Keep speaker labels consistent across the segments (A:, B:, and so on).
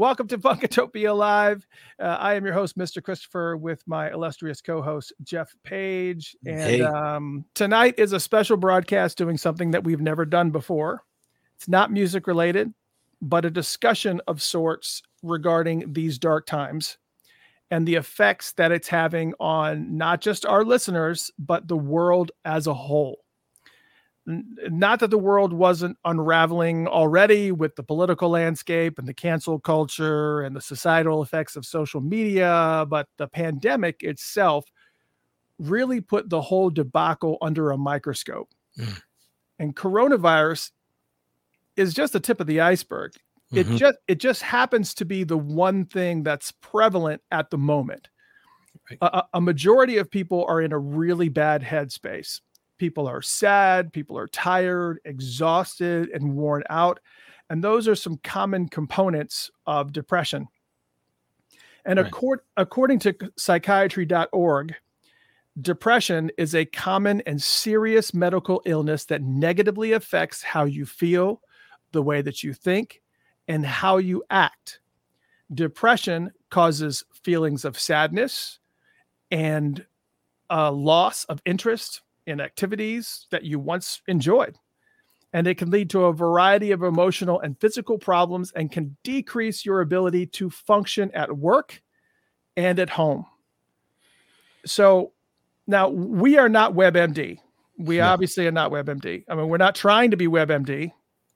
A: Welcome to Funkatopia Live. Uh, I am your host, Mr. Christopher, with my illustrious co-host Jeff Page. And
B: Hey.
A: um, tonight is a special broadcast doing something that we've never done before. It's not music related, but a discussion of sorts regarding these dark times and the effects that it's having on not just our listeners, but the world as a whole. Not that the world wasn't unraveling already with the political landscape and the cancel culture and the societal effects of social media, but the pandemic itself really put the whole debacle under a microscope.
B: Mm.
A: And coronavirus is just the tip of the iceberg it
B: Mhm.
A: just it just happens to be the one thing that's prevalent at the moment
B: Right.
A: a- a majority of people are in a really bad headspace people are sad people are tired exhausted and worn out and those are some common components of depression and
B: Right.
A: accord, according to psychiatry.org depression is a common and serious medical illness that negatively affects how you feel the way that you think and how you act. Depression causes feelings of sadness and a loss of interest in activities that you once enjoyed. And it can lead to a variety of emotional and physical problems and can decrease your ability to function at work and at home. So now we are not WebMD. We
B: No.
A: obviously are not WebMD. I mean, we're not trying to be WebMD.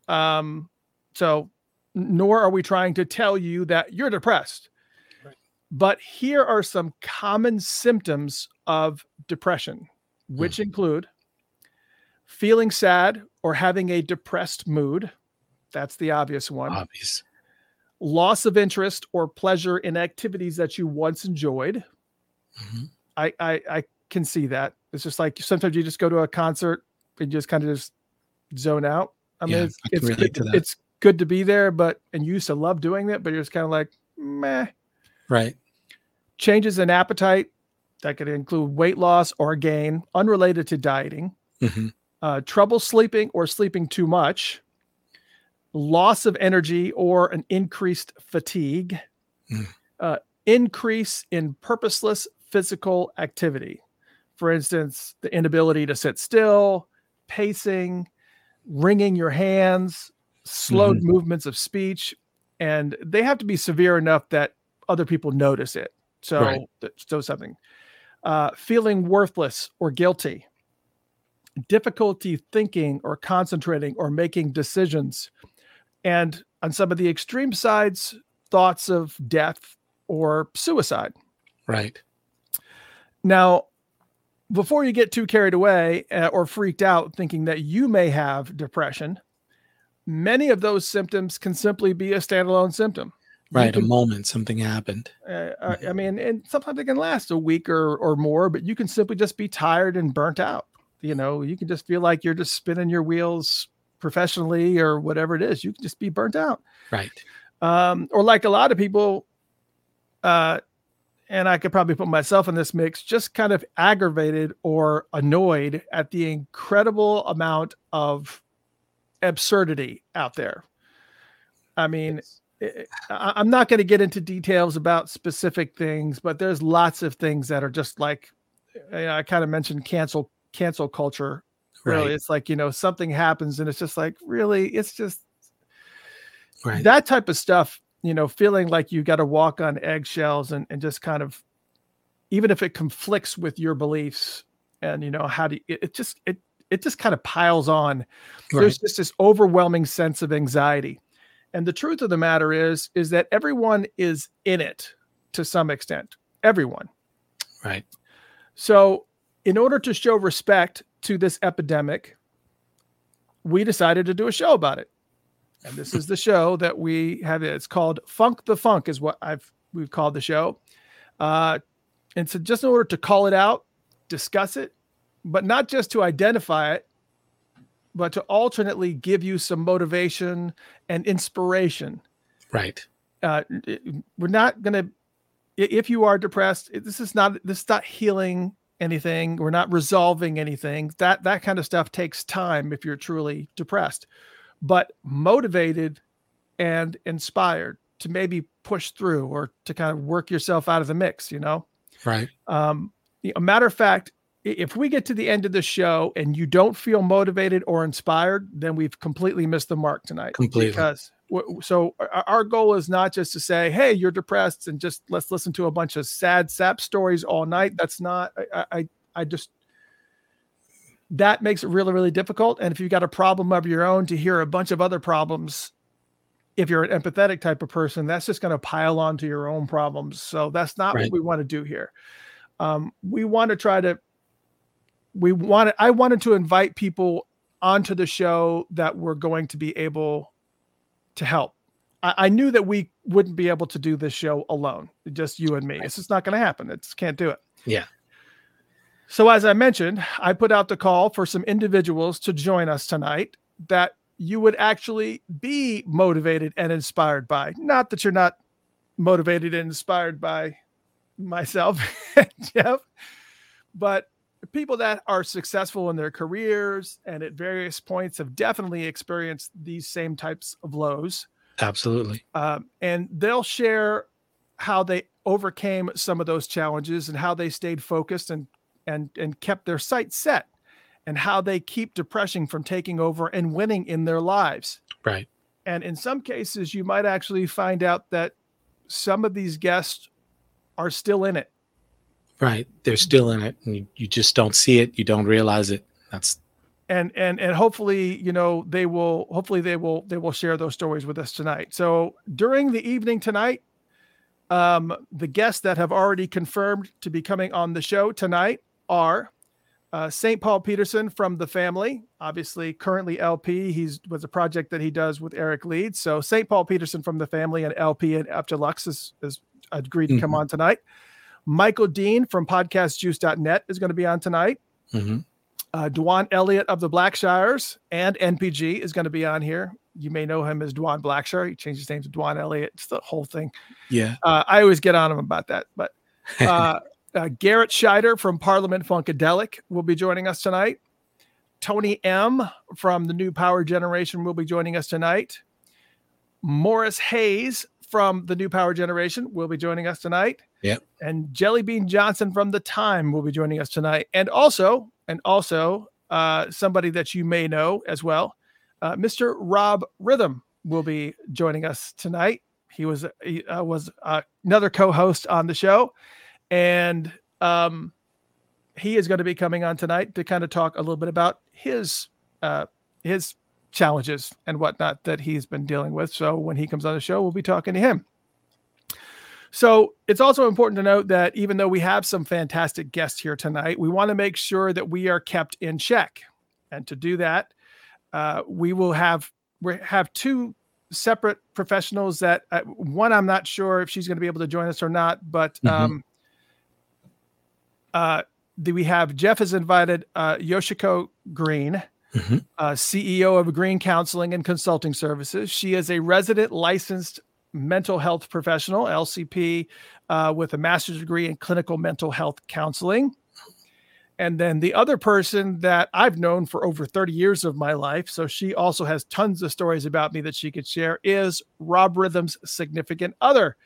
A: Um, so nor are we trying to tell you that you're depressed.
B: Right.
A: But here are some common symptoms of depression, which include feeling sad or having a depressed mood. That's the obvious one.
B: Obvious.
A: Loss of interest or pleasure in activities that you once enjoyed.
B: Mhm.
A: I, I I can see that. It's just like sometimes you just go to a concert and just kind of just zone out. I mean,
B: Yeah,
A: it's
B: I
A: it's,
B: relate
A: it-
B: to that.
A: it's good to be there, but and you used to love doing it, but you're just kind of like meh.
B: Right.
A: Changes in appetite that could include weight loss or gain unrelated to dieting.
B: Mhm.
A: uh, trouble sleeping or sleeping too much, loss of energy or an increased fatigue,
B: Mm.
A: uh, increase in purposeless physical activity. For instance, the inability to sit still, pacing, wringing your hands, slowed movements of speech, and they have to be severe enough that other people notice it. So,
B: Right.
A: so something. Uh, feeling worthless or guilty, difficulty thinking or concentrating or making decisions, and on some of the extreme sides, thoughts of death or suicide.
B: Right.
A: Now, before you get too carried away uh, or freaked out thinking that you may have depression, many of those symptoms can simply be a standalone symptom.
B: Right. A moment something happened.
A: uh, uh, I mean, and sometimes it can last a week or or more, but you can simply just be tired and burnt out. You know, you can just feel like you're just spinning your wheels professionally or whatever it is. You can just be burnt out.
B: Right.
A: Um, or like a lot of people, uh, and I could probably put myself in this mix, just kind of aggravated or annoyed at the incredible amount of absurdity out there. I mean, I- I'm not going to get into details about specific things, but there's lots of things that are just like you know, I kind of mentioned cancel cancel culture. Really,
B: Right.
A: it's like you know something happens and it's just like really, it's just
B: Right.
A: that type of stuff. You know, feeling like you got to walk on eggshells and and just kind of, even if it conflicts with your beliefs, and you know how do you, it, it just it it just kind of piles on there's just this overwhelming sense of anxiety and the truth of the matter is is that everyone is in it to some extent everyone.
B: Right.
A: so in order to show respect to this epidemic we decided to do a show about it. And this is the show that we have it's called funk the funk is what i've we've called the show. Uh and so just in order to call it out discuss it but not just to identify it but to alternately give you some motivation and inspiration
B: Right.
A: uh, we're not going to if you are depressed this is not this is not healing anything we're not resolving anything that that kind of stuff takes time if you're truly depressed but motivated and inspired to maybe push through or to kind of work yourself out of the mix, you know?
B: Right.
A: Um, a matter of fact, if we get to the end of the show and you don't feel motivated or inspired, then we've completely missed the mark tonight.
B: Completely.
A: Because so our goal is not just to say, "Hey, you're depressed," and just let's listen to a bunch of sad sap stories all night. That's not. I I, I just that makes it really really difficult. And if you've got a problem of your own, to hear a bunch of other problems, if you're an empathetic type of person, that's just going to pile onto your own problems. So that's not right. what we want to do here. Um, we want to try to. We wanted. I wanted to invite people onto the show that were going to be able to help. I, I, knew that we wouldn't be able to do this show alone, just you and me. It's just not going to happen. It's can't do it.
B: Yeah.
A: So as I mentioned, I put out the call for some individuals to join us tonight that you would actually be motivated and inspired by. Not that you're not motivated and inspired by myself and Jeff, but people that are successful in their careers and at various points have definitely experienced these same types of lows.
B: Absolutely.
A: Um, and they'll share how they overcame some of those challenges and how they stayed focused and and and kept their sights set and how they keep depression from taking over and winning in their lives.
B: Right.
A: And in some cases you might actually find out that some of these guests are still in it
B: Right. They're still in it. And you, you just don't see it. You don't realize it. That's
A: and and and hopefully you know they will hopefully they will they will share those stories with us tonight so during the evening tonight um the guests that have already confirmed to be coming on the show tonight are uh, St. Paul Peterson from the family, obviously currently LP. He's was a project that he does with Eric Leeds. So St. Paul Peterson from the family and LP and Up Lux is, is agreed to mm-hmm. come on tonight. Michael Dean from podcastjuice.net is going to be on tonight. Mm-hmm. Uh, Dwan Elliott of the Blackshires and NPG is going to be on here. You may know him as Dwan Blackshire. He changed his name to Dwan Elliott. It's the whole thing.
B: Yeah.
A: Uh, I always get on him about that. But uh, uh, Garrett Shider from Parliament Funkadelic will be joining us tonight. Tony M from the New Power Generation will be joining us tonight. Morris Hayes from the New Power Generation will be joining us tonight.
B: Yep.
A: And Jellybean Johnson from the Time will be joining us tonight. And also, and also, uh, somebody that you may know as well, uh, Mr. Rob Rhythm will be joining us tonight. He was he, uh, was uh, another co-host on the show, and um, he is going to be coming on tonight to kind of talk a little bit about his uh, his challenges and whatnot that he's been dealing with. So when he comes on the show, we'll be talking to him. So it's also important to note that even though we have some fantastic guests here tonight, we want to make sure that we are kept in check. And to do that, uh, we will have we have two separate professionals that uh, one I'm not sure if she's going to be able to join us or not, but mm-hmm. um, uh, we have Jeff has invited uh, Yoshiko Green mm-hmm. uh, CEO of Green Counseling and Consulting Services. She is a resident licensed mental health professional, LCP, uh, with a master's degree in clinical mental health counseling. And then the other person that I've known for over 30 years of my life, so she also has tons of stories about me that she could share, is Rob Rhythm's significant other.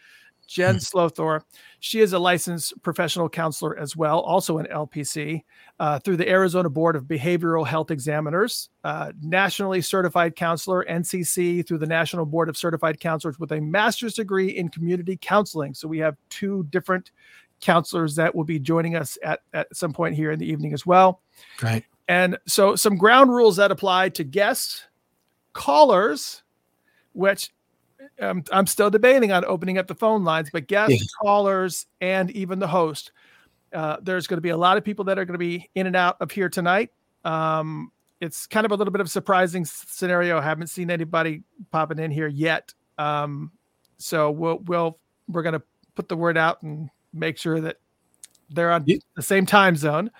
A: Jen hmm. Slothor. She is a licensed professional counselor as well, also an LPC, uh, through the Arizona Board of Behavioral Health Examiners, uh, nationally certified counselor, NCC, through the National Board of Certified Counselors with a master's degree in community counseling. So we have two different counselors that will be joining us at, at some point here in the evening as well.
B: Right.
A: And so some ground rules that apply to guests, callers, which um, I'm still debating on opening up the phone lines, but guests, yeah. callers, and even the host. Uh, there's going to be a lot of people that are going to be in and out of here tonight. Um, it's kind of a little bit of a surprising scenario. I haven't seen anybody popping in here yet. Um, so we'll we'll we're going to put the word out and make sure that they're on yeah. the same time zone.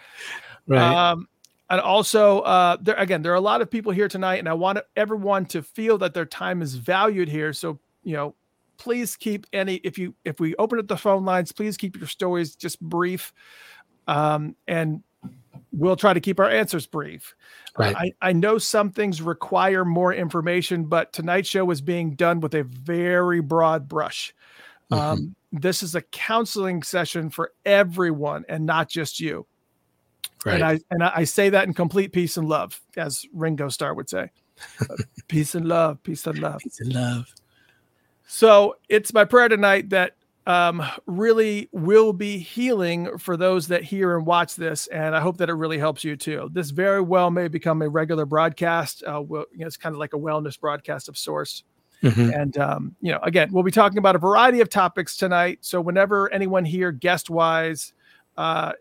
B: Right. Um,
A: and also uh, there again there are a lot of people here tonight and i want everyone to feel that their time is valued here so you know please keep any if you if we open up the phone lines please keep your stories just brief um, and we'll try to keep our answers brief.
B: Right.
A: I, I know some things require more information, but tonight's show is being done with a very broad brush.
B: Mhm.
A: Um, this is a counseling session for everyone and not just you.
B: Right.
A: And I and I say that in complete peace and love, as Ringo Starr would say. Peace and love, peace and love.
B: Peace and love.
A: So it's my prayer tonight that um, really will be healing for those that hear and watch this, and I hope that it really helps you too. This very well may become a regular broadcast. Uh, we'll, you know, it's kind of like a wellness broadcast of sorts.
B: Mhm.
A: And um, you know, again, we'll be talking about a variety of topics tonight. So whenever anyone here, guest wise, uh,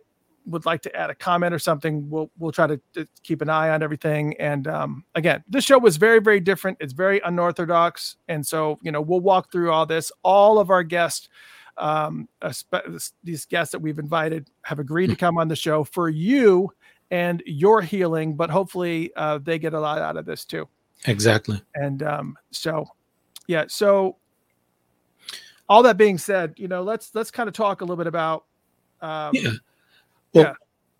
A: would like to add a comment or something, we'll we'll try to, to keep an eye on everything. And um, again, this show was very very different. It's very unorthodox, and so you know we'll walk through all this. All of our guests. Um, these guests that we've invited have agreed to come on the show for you and your healing, but hopefully uh, they get a lot out of this too.
B: Exactly.
A: And um, so, yeah. So, all that being said, you know, let's let's kind of talk a little bit about. Um,
B: Yeah. Well,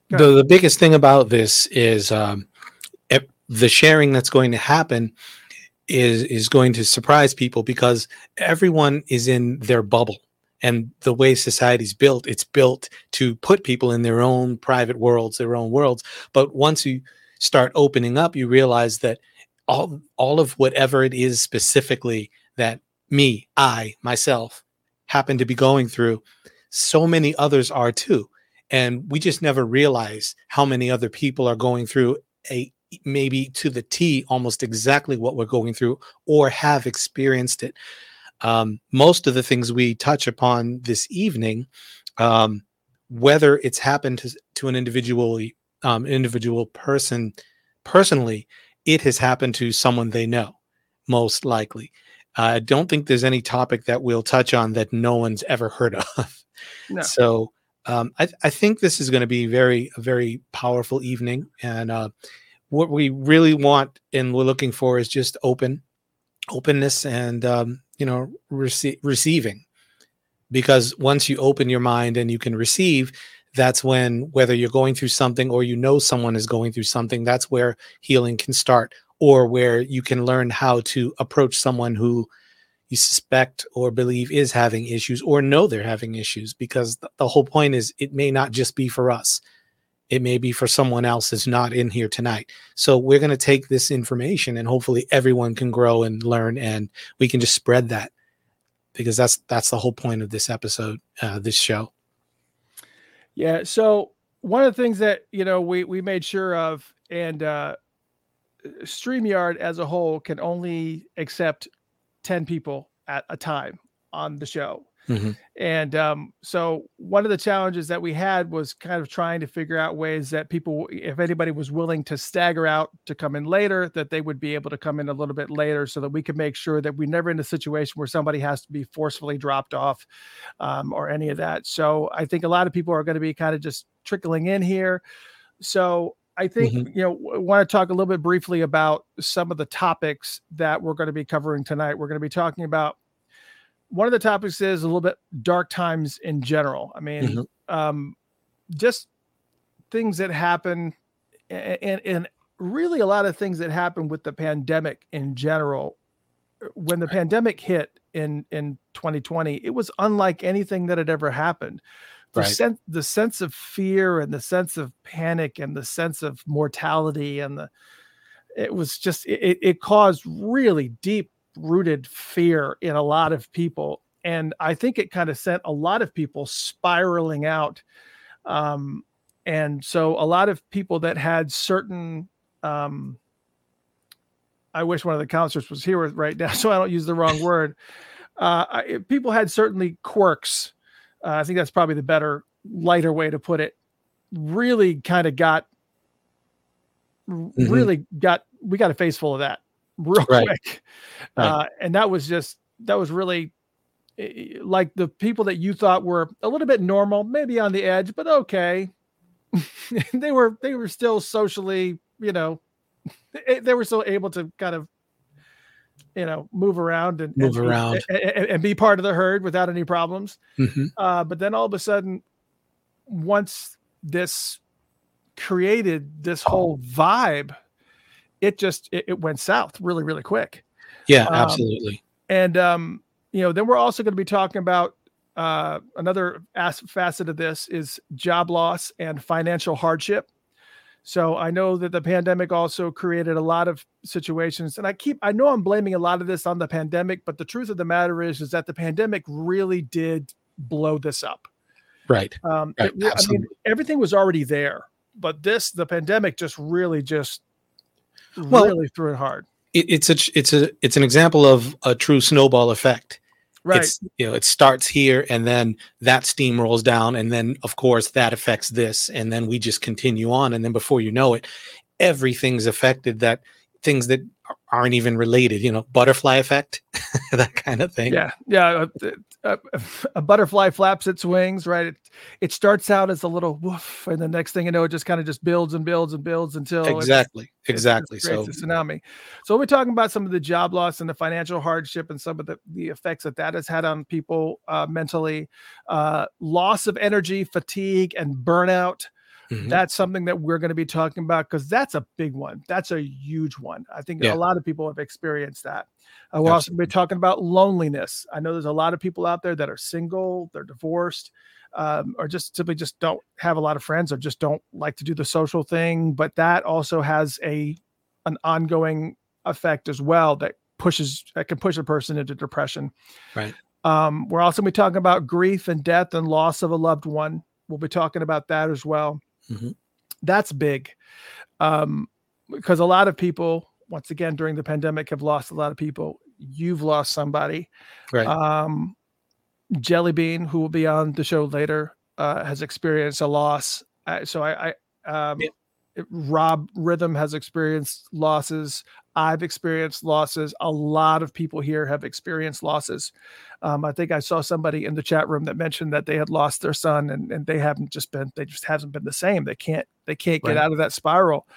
A: yeah.
B: The, the biggest thing about this is um, the sharing that's going to happen is is going to surprise people because everyone is in their bubble. And the way society's built it's built to put people in their own private worlds their own worlds. But once you start opening up you realize that all all of whatever it is specifically that me i myself happen to be going through so many others are too and we just never realize how many other people are going through a maybe to the T almost exactly what we're going through or have experienced it. Um, most of the things we touch upon this evening, um, whether it's happened to, to an individually um, individual person personally, it has happened to someone they know, most likely. I don't think there's any topic that we'll touch on that no one's ever heard of.
A: No.
B: So um, I, I think this is going to be very a very powerful evening, and uh, what we really want and we're looking for is just open, openness, and um, you know rece- receiving. Because once you open your mind and you can receive, that's when whether you're going through something or you know someone is going through something, that's where healing can start, or where you can learn how to approach someone who you suspect or believe is having issues or know they're having issues because the whole point is it may not just be for us it may be for someone else that's not in here tonight so we're going to take this information and hopefully everyone can grow and learn and we can just spread that because that's that's the whole point of this episode uh, this show
A: Yeah. So one of the things that you know we we made sure of, and uh, Streamyard as a whole can only accept ten people at a time on the show.
B: Mhm.
A: And um, so one of the challenges that we had was kind of trying to figure out ways that people, if anybody was willing to stagger out to come in later, that they would be able to come in a little bit later so that we could make sure that we're never in a situation where somebody has to be forcefully dropped off um, or any of that. So I think a lot of people are going to be kind of just trickling in here. So I think,
B: Mhm.
A: you know, want to talk a little bit briefly about some of the topics that we're going to be covering tonight. We're going to be talking about one of the topics is a little bit dark times in general. I mean,
B: Mhm.
A: um, just things that happen and, and really a lot of things that happen with the pandemic in general. When the pandemic hit in, in 2020, it was unlike anything that had ever happened. The
B: Right.
A: sense, the sense of fear and the sense of panic and the sense of mortality and the, it was just, it, it caused really deep rooted fear in a lot of people. And I think it kind of sent a lot of people spiraling out. Um, and so a lot of people that had certain, um, I wish one of the counselors was here right now, so I don't use the wrong word. Uh, I, people had certainly quirks. Uh, I think that's probably the better, lighter way to put it. Really kind of got, r- really got, we got a face full of that real
B: Right.
A: quick.
B: Right.
A: Uh, and that was just, that was really like the people that you thought were a little bit normal, maybe on the edge, but okay. they were, they were still socially, you know, they were still able to kind of, you know, move around and
B: Move
A: and be-
B: around.
A: and, and- be part of the herd without any problems.
B: Mhm.
A: Uh, but then all of a sudden, once this created this whole vibe, it just it, it went south really, really quick.
B: Yeah,
A: Um,
B: absolutely.
A: And um, you know, then we're also going to be talking about uh, another as- facet of this is job loss and financial hardship. So I know that the pandemic also created a lot of situations, and I keep I know I'm blaming a lot of this on the pandemic, but the truth of the matter is is that the pandemic really did blow this up.
B: Right.
A: Um,
B: Right,
A: it I mean, everything was already there, but this the pandemic just really just
B: Well,
A: really threw it hard.
B: It, it's a it's a it's an example of a true snowball effect.
A: Right.
B: It's you know it starts here and then that steam rolls down and then of course that affects this and then we just continue on and then before you know it everything's affected that things that aren't even related you know butterfly effect that kind of thing
A: Yeah, yeah. Uh, A, butterfly flaps its wings, right? It, it starts out as a little woof, and the next thing you know, it just kind of just builds and builds and builds until it's-
B: exactly
A: it
B: exactly so
A: a tsunami. So we're talking about some of the job loss and the financial hardship and some of the, the effects that that has had on people uh, mentally, uh, loss of energy, fatigue, and burnout.
B: Mhm,
A: That's something that we're going to be talking about because that's a big one. That's a huge one. I think
B: Yeah.
A: a lot of people have experienced that. Uh, we're also be talking about loneliness. I know there's a lot of people out there that are single, they're divorced, um, or just simply just don't have a lot of friends or just don't like to do the social thing. But that also has a an ongoing effect as well that pushes that can push a person into depression.
B: Right.
A: Um, we're also going to be talking about grief and death and loss of a loved one. We'll be talking about that as well.
B: Mhm.
A: That's big. Um, because a lot of people, once again, during the pandemic have lost a lot of people. You've lost somebody.
B: right
A: Um, Jelly Bean, who will be on the show later, uh, has experienced a loss. Uh, so I, I um,
B: Yeah.
A: Rob Rhythm has experienced losses. I've experienced losses. A lot of people here have experienced losses. Um, I think I saw somebody in the chat room that mentioned that they had lost their son, and, and they haven't just been they just haven't been the same. They can't they can't get
B: Right.
A: out of that spiral.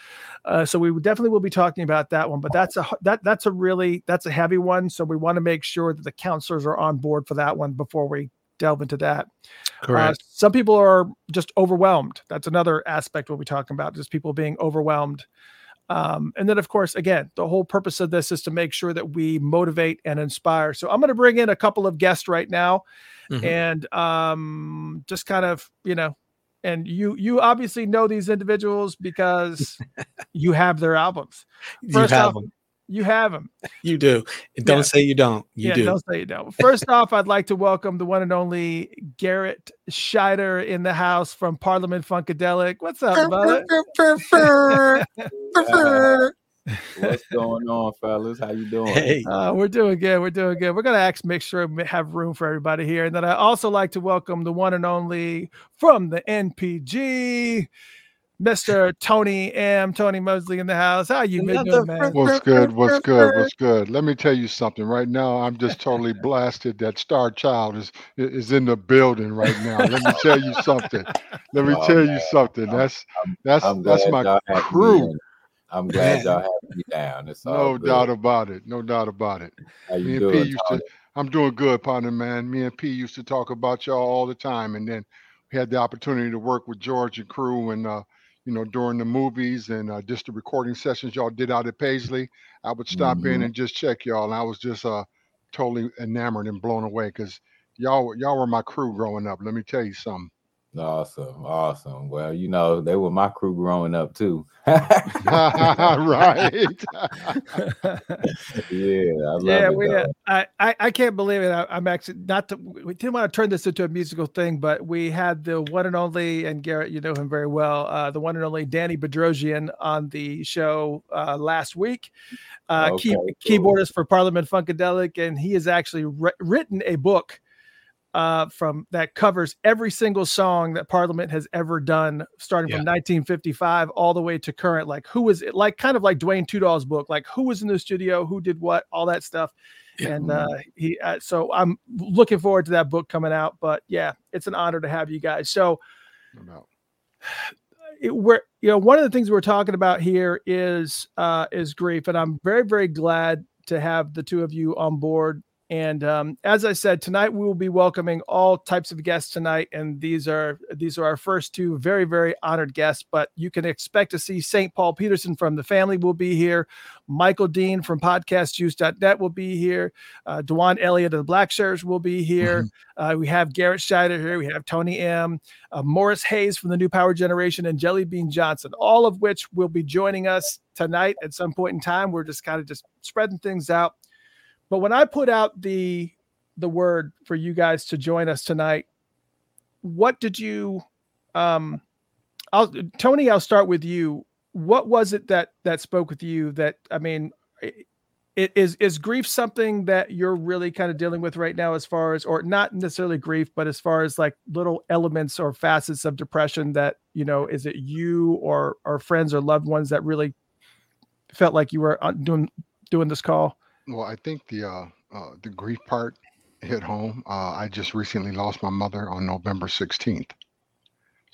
A: Uh, so we definitely will be talking about that one, but that's a, that, that's a really that's a heavy one. So we want to make sure that the counselors are on board for that one before we delve into that. Uh,
B: correct
A: some people are just overwhelmed. That's another aspect we'll be talking about, just people being overwhelmed. Um, and then, of course, again, the whole purpose of this is to make sure that we motivate and inspire. So I'm going to bring in a couple of guests right now,
B: Mhm.
A: and um, just kind of, you know, and you you obviously know these individuals because you have their albums.
B: you have
A: off,
B: them
A: You have them.
B: you do don't
A: Yeah.
B: say you don't you
A: yeah,
B: do
A: don't say you don't. First off, I'd like to welcome the one and only Garrett Shider in the house from Parliament Funkadelic. What's up, bud?
C: What's going on, fellas? How you doing?
B: hey
A: Uh, we're doing good. We're doing good. We're gonna ask, make sure we have room for everybody here, and then I also like to welcome the one and only from the NPG, Mr. Tony M. Tony Mosley in the house. How you been doing, man?
D: What's good? What's good? What's good? Let me tell you something. Right now, I'm just totally blasted that Star Child is is in the building right now. Let me tell you something. Let me
C: Oh,
D: tell you something. That's that's
C: I'm
D: that's my
C: y'all had me
D: crew.
C: I'm glad
B: Man.
C: y'all had me down. It's
D: No
C: good.
D: doubt about it. No doubt about it.
C: How
D: Me
C: you
D: and P
C: doing,
D: used
C: Tony?
D: to. I'm doing good, partner, man. Me and P used to talk about y'all all the time, and then we had the opportunity to work with George and crew, and uh, you know, during the movies and uh, just the recording sessions y'all did out at Paisley. I would stop in
C: Mhm.
D: and just check y'all, and I was just uh totally enamored and blown away because y'all y'all were my crew growing up. Let me tell you something.
C: Awesome, awesome. Well, you know, they were my crew growing up too.
D: right.
C: Yeah, I love
A: yeah,
C: it.
A: we. Uh, I, I I can't believe it. I, I'm actually not. To, we didn't want to turn this into a musical thing, but we had the one and only, and Garrett, you know him very well. Uh, the one and only Danny Bedrosian on the show uh, last week. Uh, key,
C: Okay, cool.
A: keyboardist for Parliament Funkadelic, and he has actually wri- written a book uh, from that covers every single song that Parliament has ever done, starting from 1955 all the way to current. Like who was it? Like kind of like Duane Tudahl's book, like who was in the studio, who did what, all that stuff.
B: Yeah.
A: And uh, he, uh, so I'm looking forward to that book coming out. But yeah, it's an honor to have you guys. So
D: No
A: it, we're you know one of the things we're talking about here is uh is grief and i'm very very glad to have the two of you on board And um, as I said, tonight we will be welcoming all types of guests tonight, and these are these are our first two very very honored guests. But you can expect to see St. Paul Peterson from the family will be here, Michael Dean from PodcastJuice.net will be here, uh, Dewan Elliott of the Blackshires will be here. Mm-hmm. Uh, we have Garrett Shider here, we have Tony M, uh, Morris Hayes from the New Power Generation, and Jelly Bean Johnson, all of which will be joining us tonight at some point in time. We're just kind of just spreading things out but when I put out the the word for you guys to join us tonight, what did you um I'll Tony, I'll start with you. What was it that that spoke with you that I mean it is is grief something that you're really kind of dealing with right now as far as or not necessarily grief but as far as like little elements or facets of depression that you know is it you or or friends or loved ones that really felt like you were doing doing this call
D: well, I think the uh, uh, the grief part hit home. Uh, I just recently lost my mother on November 16th.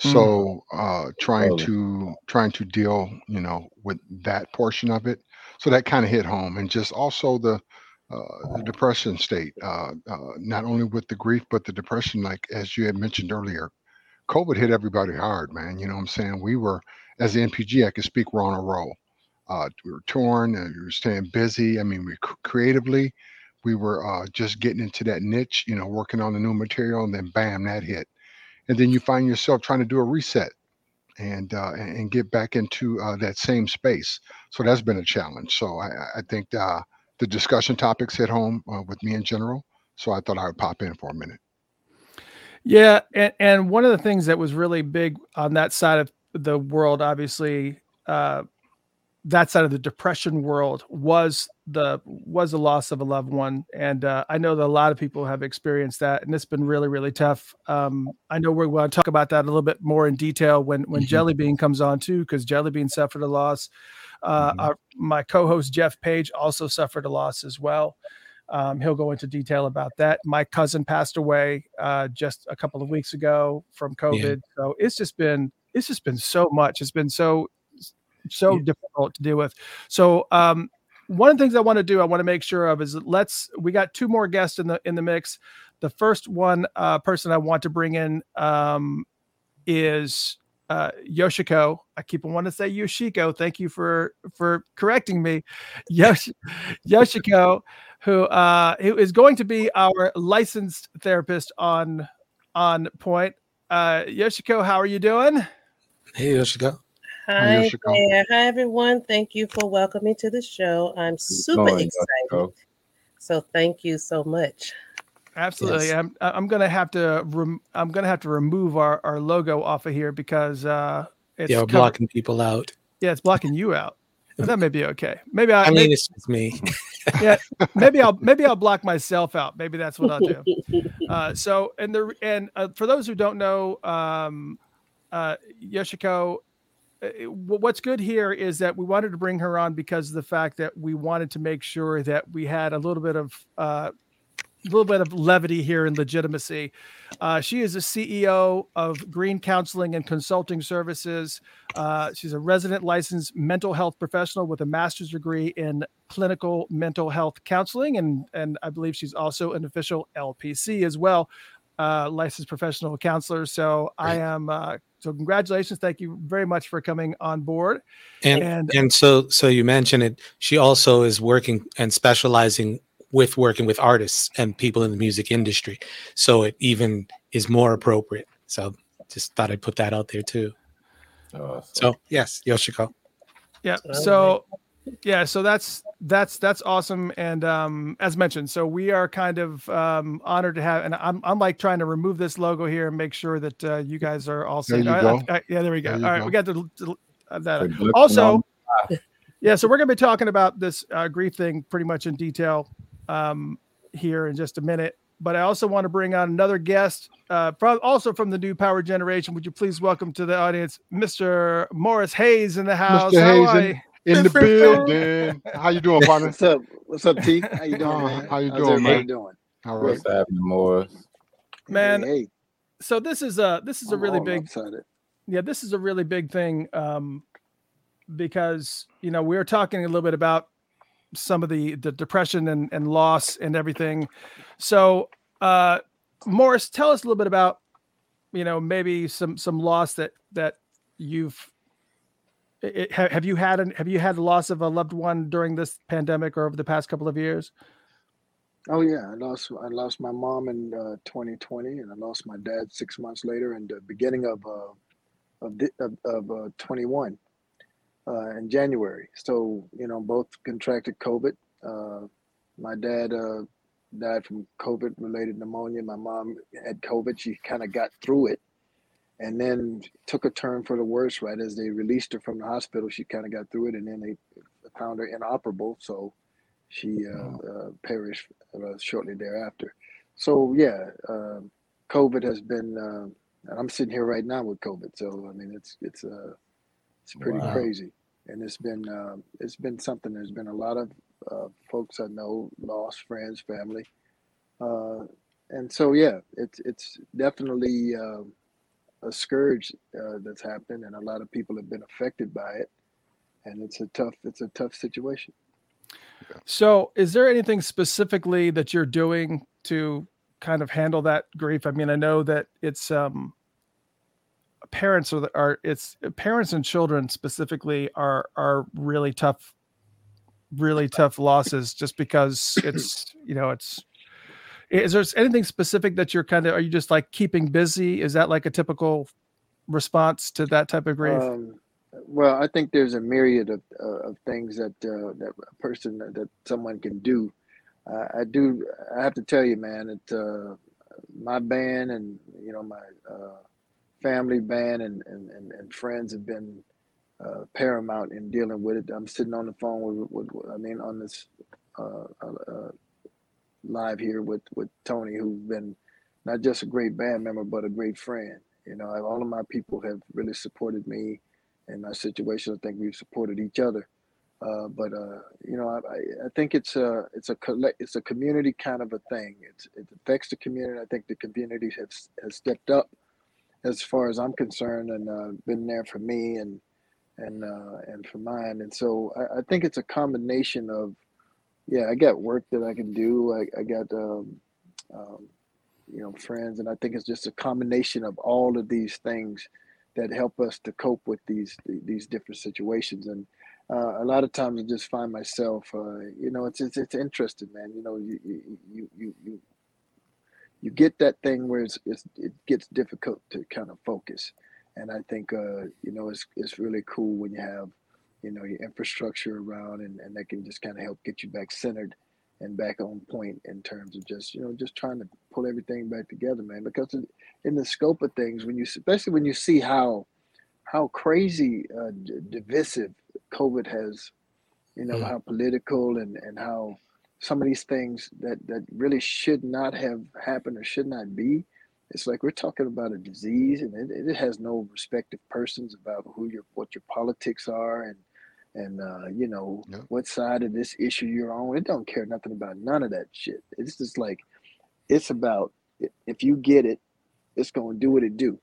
D: Mm. So uh, trying to trying to deal, you know, with that portion of it. So that kind of hit home, and just also the uh, the depression state. Uh, uh, not only with the grief, but the depression. Like as you had mentioned earlier, COVID hit everybody hard, man. You know what I'm saying? We were as the NPG, I can speak, we're on a roll uh, we were torn and we were staying busy. I mean, we creatively, we were uh, just getting into that niche, you know, working on the new material, and then bam, that hit. And then you find yourself trying to do a reset and uh, and get back into uh, that same space. So that's been a challenge. So I, I think uh, the discussion topics hit home uh, with me in general. So I thought I would pop in for a minute.
A: Yeah, and, and one of the things that was really big on that side of the world, obviously, uh, that side of the depression world was the was the loss of a loved one. And uh, i know that a lot of people have experienced that and it's been really really tough. Um, i know we're going to talk about that a little bit more in detail when when mm-hmm. jelly bean comes on too because jelly bean suffered a loss. Uh, mm-hmm. our, my co-host jeff page also suffered a loss as well. Um, he'll go into detail about that. My cousin passed away uh, just a couple of weeks ago from covid. Yeah. so it's just been it's just been so much. It's been so so yeah. difficult to deal with. So um, one of the things I want to do, I want to make sure of is let's we got two more guests in the in the mix. The first one uh, person I want to bring in um, is uh, Yoshiko. I keep on wanting to say Yoshiko. Thank you for for correcting me, Yosh, Yoshiko, who uh, who is going to be our licensed therapist on on point. Uh, Yoshiko, how are you doing?
B: Hey, Yoshiko.
E: Hi there. Hi, everyone. Thank you for welcoming to the show. I'm super excited. So thank you so much.
A: Absolutely. Yes. I'm I'm gonna have to rem- I'm gonna have to remove our, our logo off of here because uh
B: it's yeah, we're blocking people out.
A: Yeah, it's blocking you out. that may be okay. Maybe I,
B: I mean
A: maybe,
B: it's just me.
A: yeah, maybe I'll maybe I'll block myself out. Maybe that's what I'll do. Uh, so and the and uh, for those who don't know, um, uh, Yoshiko what's good here is that we wanted to bring her on because of the fact that we wanted to make sure that we had a little bit of uh, a little bit of levity here and legitimacy. Uh, she is a CEO of Green Counseling and Consulting Services. Uh, she's a resident licensed mental health professional with a master's degree in clinical mental health counseling, and and I believe she's also an official LPC as well, uh, licensed professional counselor. So Great. I am uh, so congratulations. Thank you very much for coming on board.
B: And, and and so so you mentioned it. She also is working and specializing with working with artists and people in the music industry. So it even is more appropriate. So just thought I'd put that out there too. Awesome. So yes, Yoshiko.
A: Yeah. So yeah so that's that's that's awesome and um as mentioned so we are kind of um honored to have and i'm, I'm like trying to remove this logo here and make sure that uh, you guys are all
D: set I, I,
A: I, yeah there we go all right go. we got the, the uh, that also yeah so we're going to be talking about this uh, grief thing pretty much in detail um here in just a minute but I also want to bring on another guest, uh, from, also from the new power generation. Would you please welcome to the audience, Mr. Morris Hayes in the house?
D: Mr. Hayes, in the building. How you doing, partner?
F: What's up? What's up, T? How you doing, man?
D: How you doing, man? How
F: you doing?
C: All right. What's happening, Morris?
A: Man, hey, so this is a this is a really big. Excited. Yeah, this is a really big thing um, because you know we were talking a little bit about some of the the depression and, and loss and everything. So, uh, Morris, tell us a little bit about, you know, maybe some some loss that that you've. It, have you had an, have you had the loss of a loved one during this pandemic or over the past couple of years?
F: Oh yeah, I lost I lost my mom in uh, 2020, and I lost my dad six months later in the beginning of uh, of of, of uh, 21 uh, in January. So you know, both contracted COVID. Uh, my dad uh, died from COVID-related pneumonia. My mom had COVID. She kind of got through it, and then took a turn for the worse. Right as they released her from the hospital, she kind of got through it, and then they found her inoperable. So she uh, uh, perished uh, shortly thereafter. So yeah, um, COVID has been. Uh, I'm sitting here right now with COVID, so I mean it's it's uh, it's pretty wow. crazy, and it's been uh, it's been something. There's been a lot of uh, folks I know lost friends, family, uh, and so yeah, it's it's definitely uh, a scourge uh, that's happened, and a lot of people have been affected by it, and it's a tough it's a tough situation.
A: So, is there anything specifically that you're doing to kind of handle that grief? I mean, I know that it's um parents are, are it's parents and children specifically are are really tough really tough losses just because it's you know it's is there anything specific that you're kind of are you just like keeping busy is that like a typical response to that type of grief um,
F: well, I think there's a myriad of, uh, of things that uh, that a person that, that someone can do. Uh, I do. I have to tell you, man, that uh, my band and you know my uh, family band and, and, and, and, friends have been uh, paramount in dealing with it. I'm sitting on the phone with, with, with I mean, on this live here with with Tony, who's been not just a great band member but a great friend. You know, all of my people have really supported me in my situation. I think we've supported each other. Uh, but uh, you know, I, I think it's a it's a collect it's a community kind of a thing. It's it affects the community. I think the community has has stepped up as far as I'm concerned and uh, been there for me and and uh, and for mine. And so I, I, think it's a combination of yeah, I got work that I can do. I, I got um, um, you know friends, and I think it's just a combination of all of these things that help us to cope with these these different situations. And uh, a lot of times, I just find myself, uh, you know, it's, it's it's interesting, man. You know, you you you you you get that thing where it's, it's it gets difficult to kind of focus. And I think uh, you know it's it's really cool when you have you know your infrastructure around and, and that can just kind of help get you back centered and back on point in terms of just you know just trying to pull everything back together man because in the scope of things when you especially when you see how how crazy uh, d- divisive covid has you know mm. how political and and how some of these things that that really should not have happened or should not be it's like we're talking about a disease and it, it has no respective persons about who your what your politics are and and uh, you know yep. what side of this issue you're on. It don't care nothing about none of that shit. It's just like it's about if you get it, it's gonna do what it do.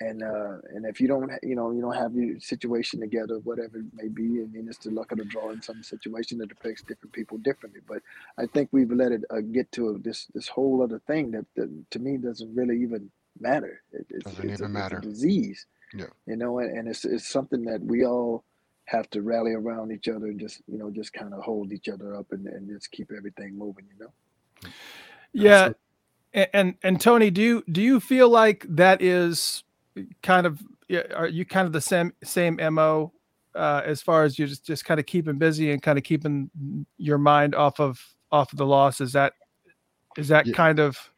F: And uh, and if you don't, you know, you don't have your situation together, whatever it may be. I mean, it's the luck of the draw in some situation that affects different people differently. But I think we've let it uh, get to this this whole other thing that, that to me doesn't really even matter. It, it's,
D: doesn't
F: it's
D: even
F: a,
D: matter.
F: It's a disease.
D: Yeah.
F: You know, and, and it's it's something that we all have to rally around each other and just you know just kind of hold each other up and, and just keep everything moving you know
A: yeah and, and and tony do you do you feel like that is kind of are you kind of the same same mo uh, as far as you just just kind of keeping busy and kind of keeping your mind off of off of the loss is that is that yeah. kind of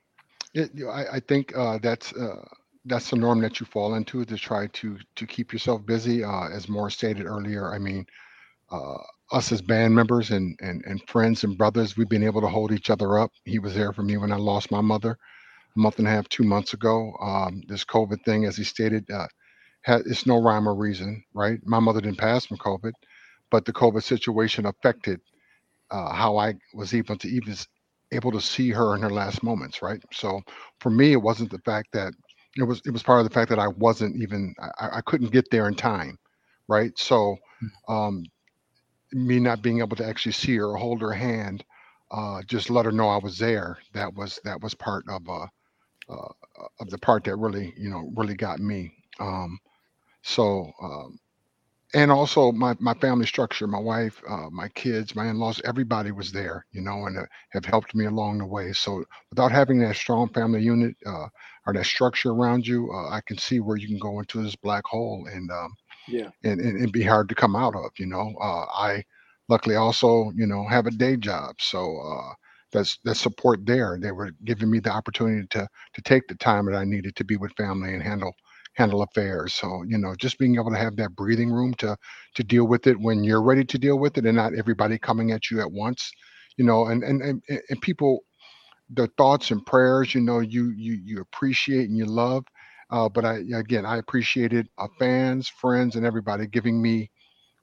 D: it, I, I think uh, that's uh, that's the norm that you fall into to try to to keep yourself busy. Uh, as more stated earlier, I mean, uh, us as band members and, and and friends and brothers, we've been able to hold each other up. He was there for me when I lost my mother a month and a half, two months ago. Um, this COVID thing, as he stated, uh, had, it's no rhyme or reason, right? My mother didn't pass from COVID, but the COVID situation affected uh, how I was able to even able to see her in her last moments, right? So for me, it wasn't the fact that it was it was part of the fact that I wasn't even I, I couldn't get there in time, right? So, hmm. um, me not being able to actually see her or hold her hand, uh, just let her know I was there. That was that was part of uh, uh of the part that really you know really got me. Um, so um, and also my my family structure, my wife, uh, my kids, my in-laws, everybody was there, you know, and uh, have helped me along the way. So without having that strong family unit uh, or that structure around you, uh, I can see where you can go into this black hole and um,
F: yeah,
D: and, and, and be hard to come out of. You know, uh, I luckily also you know have a day job, so uh, that's that support there. They were giving me the opportunity to to take the time that I needed to be with family and handle handle affairs. So, you know, just being able to have that breathing room to to deal with it when you're ready to deal with it and not everybody coming at you at once, you know, and and and, and people the thoughts and prayers, you know, you you you appreciate and you love. Uh, but I again, I appreciated uh, fans, friends, and everybody giving me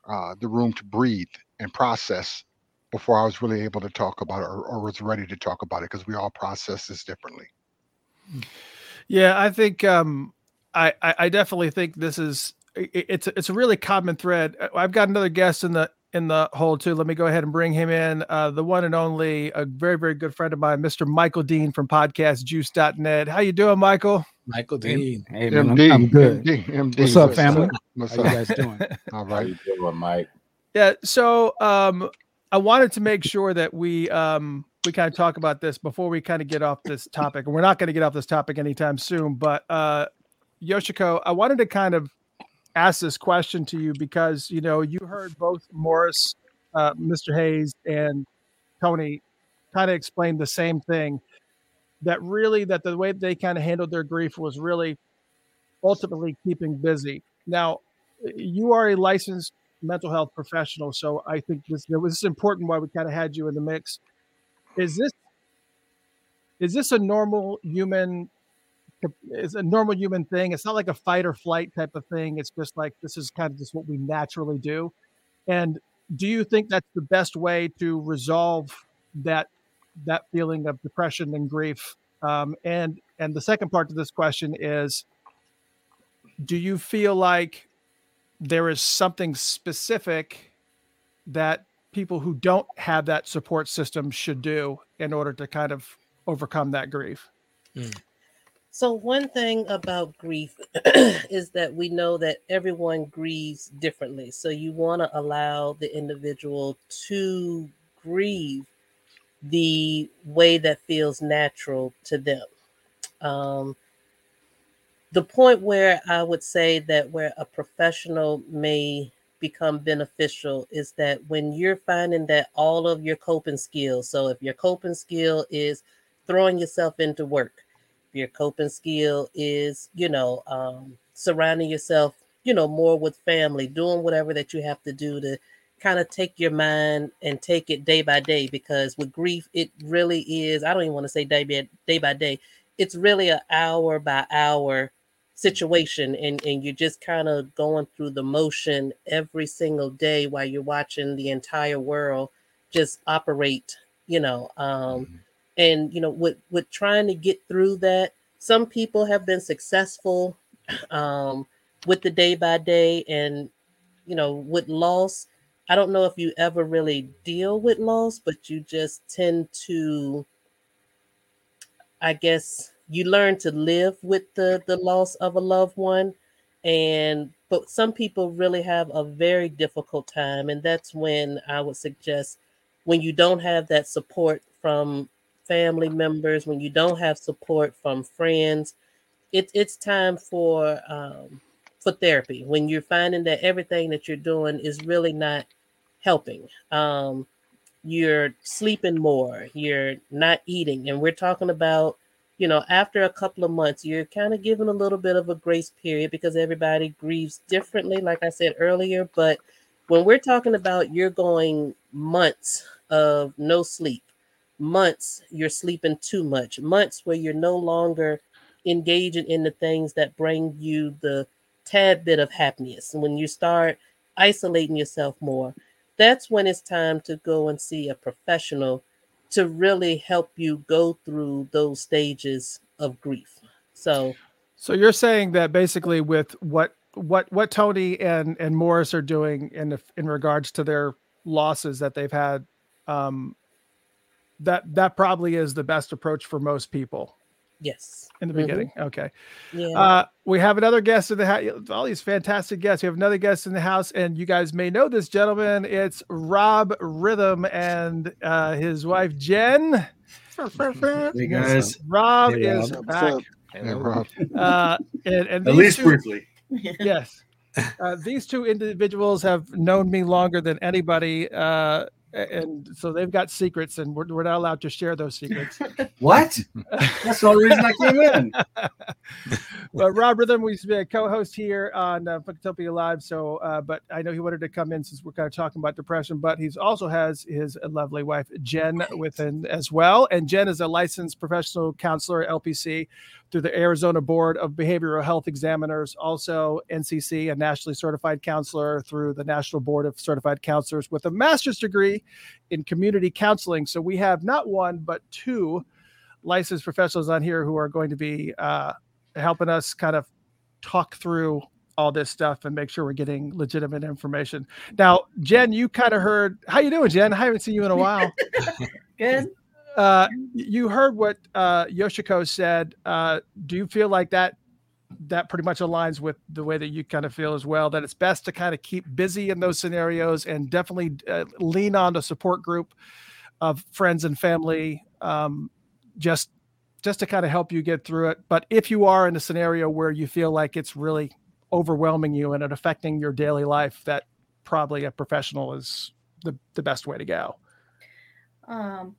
D: uh, the room to breathe and process before I was really able to talk about it or, or was ready to talk about it because we all process this differently.
A: Yeah, I think um, I, I definitely think this is it's it's a really common thread. Uh, I've got another guest in the in the hole too. Let me go ahead and bring him in. Uh, the one and only, a very very good friend of mine, Mr. Michael Dean from podcastjuice.net. How you doing, Michael?
B: Michael Dean.
G: Hey, man, I'm, I'm, good. MD, MD, What's up, family?
C: What's How up? you guys doing? All right. How you doing, Mike?
A: Yeah. So um, I wanted to make sure that we um, we kind of talk about this before we kind of get off this topic. And we're not going to get off this topic anytime soon, but uh, Yoshiko, I wanted to kind of ask this question to you because you know you heard both Morris, uh, Mr. Hayes, and Tony kind of explain the same thing. That really, that the way they kind of handled their grief was really ultimately keeping busy. Now, you are a licensed mental health professional, so I think this, this is important. Why we kind of had you in the mix. Is this is this a normal human it's a normal human thing. It's not like a fight or flight type of thing. It's just like this is kind of just what we naturally do. And do you think that's the best way to resolve that that feeling of depression and grief? Um, and and the second part to this question is, do you feel like there is something specific that people who don't have that support system should do in order to kind of overcome that grief? Mm.
E: So, one thing about grief is that we know that everyone grieves differently. So, you want to allow the individual to grieve the way that feels natural to them. Um, the point where I would say that where a professional may become beneficial is that when you're finding that all of your coping skills, so if your coping skill is throwing yourself into work, your coping skill is, you know, um, surrounding yourself, you know, more with family, doing whatever that you have to do to kind of take your mind and take it day by day. Because with grief, it really is, I don't even want to say day by day by day, it's really an hour by hour situation and and you're just kind of going through the motion every single day while you're watching the entire world just operate you know um mm-hmm and you know with with trying to get through that some people have been successful um, with the day by day and you know with loss i don't know if you ever really deal with loss but you just tend to i guess you learn to live with the the loss of a loved one and but some people really have a very difficult time and that's when i would suggest when you don't have that support from family members, when you don't have support from friends, it, it's time for um, for therapy. When you're finding that everything that you're doing is really not helping, um, you're sleeping more, you're not eating, and we're talking about you know after a couple of months you're kind of given a little bit of a grace period because everybody grieves differently like i said earlier but when we're talking about you're going months of no sleep months you're sleeping too much, months where you're no longer engaging in the things that bring you the tad bit of happiness. And when you start isolating yourself more, that's when it's time to go and see a professional to really help you go through those stages of grief. So
A: so you're saying that basically with what what what Tony and and Morris are doing in in regards to their losses that they've had, um, that that probably is the best approach for most people.
E: Yes.
A: In the beginning. Mm-hmm. Okay.
E: Yeah.
A: Uh, we have another guest in the house. All these fantastic guests. We have another guest in the house, and you guys may know this gentleman. It's Rob Rhythm and uh, his wife Jen.
H: Hey guys.
A: Rob hey, is Rob. back.
D: Hey, Rob.
A: Uh, and, and
H: At least two, briefly.
A: Yes. Uh, these two individuals have known me longer than anybody. And so they've got secrets, and we're, we're not allowed to share those secrets.
H: what? That's the only reason I came in.
A: well, Rob Rhythm, we used to be a co-host here on uh, Live. So, uh, but I know he wanted to come in since we're kind of talking about depression. But he's also has his lovely wife Jen with him as well, and Jen is a licensed professional counselor, at LPC, through the Arizona Board of Behavioral Health Examiners, also NCC, a nationally certified counselor through the National Board of Certified Counselors with a master's degree in community counseling. So we have not one, but two licensed professionals on here who are going to be uh, helping us kind of talk through all this stuff and make sure we're getting legitimate information. Now, Jen, you kind of heard. How you doing, Jen? I haven't seen you in a while.
I: Good.
A: Uh, you heard what uh, Yoshiko said. Uh, do you feel like that that pretty much aligns with the way that you kind of feel as well? That it's best to kind of keep busy in those scenarios and definitely uh, lean on a support group of friends and family, um, just just to kind of help you get through it. But if you are in a scenario where you feel like it's really overwhelming you and it affecting your daily life, that probably a professional is the the best way to go.
I: Um,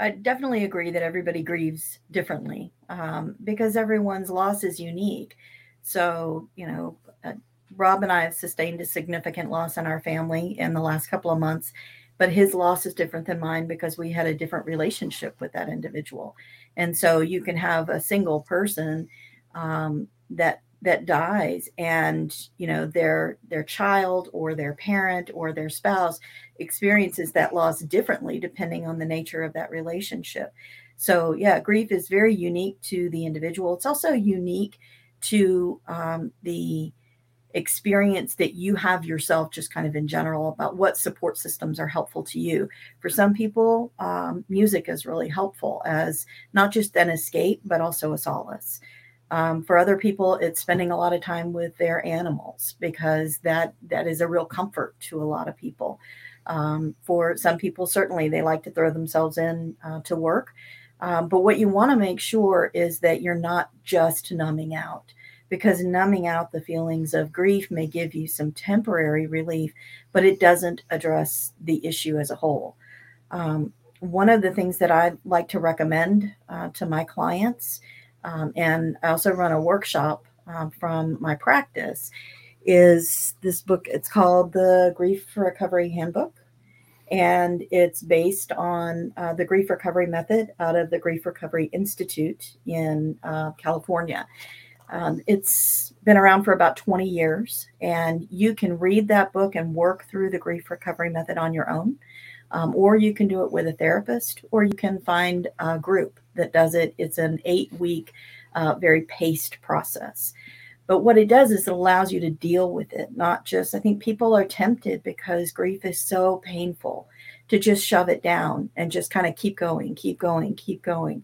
I: I definitely agree that everybody grieves differently um, because everyone's loss is unique. So, you know, uh, Rob and I have sustained a significant loss in our family in the last couple of months, but his loss is different than mine because we had a different relationship with that individual. And so you can have a single person um, that that dies and you know their their child or their parent or their spouse experiences that loss differently depending on the nature of that relationship. So yeah grief is very unique to the individual. It's also unique to um, the experience that you have yourself just kind of in general about what support systems are helpful to you. For some people um, music is really helpful as not just an escape but also a solace um, for other people, it's spending a lot of time with their animals because that that is a real comfort to a lot of people. Um, for some people, certainly they like to throw themselves in uh, to work. Um, but what you want to make sure is that you're not just numbing out because numbing out the feelings of grief may give you some temporary relief, but it doesn't address the issue as a whole. Um, one of the things that I like to recommend uh, to my clients um, and I also run a workshop um, from my practice, is this book. It's called the Grief Recovery Handbook. And it's based on uh, the grief recovery method out of the Grief Recovery Institute in uh, California. Um, it's been around for about 20 years, and you can read that book and work through the grief recovery method on your own, um, or you can do it with a therapist, or you can find a group that does it. It's an eight week, uh, very paced process. But what it does is it allows you to deal with it, not just, I think people are tempted because grief is so painful to just shove it down and just kind of keep going, keep going, keep going.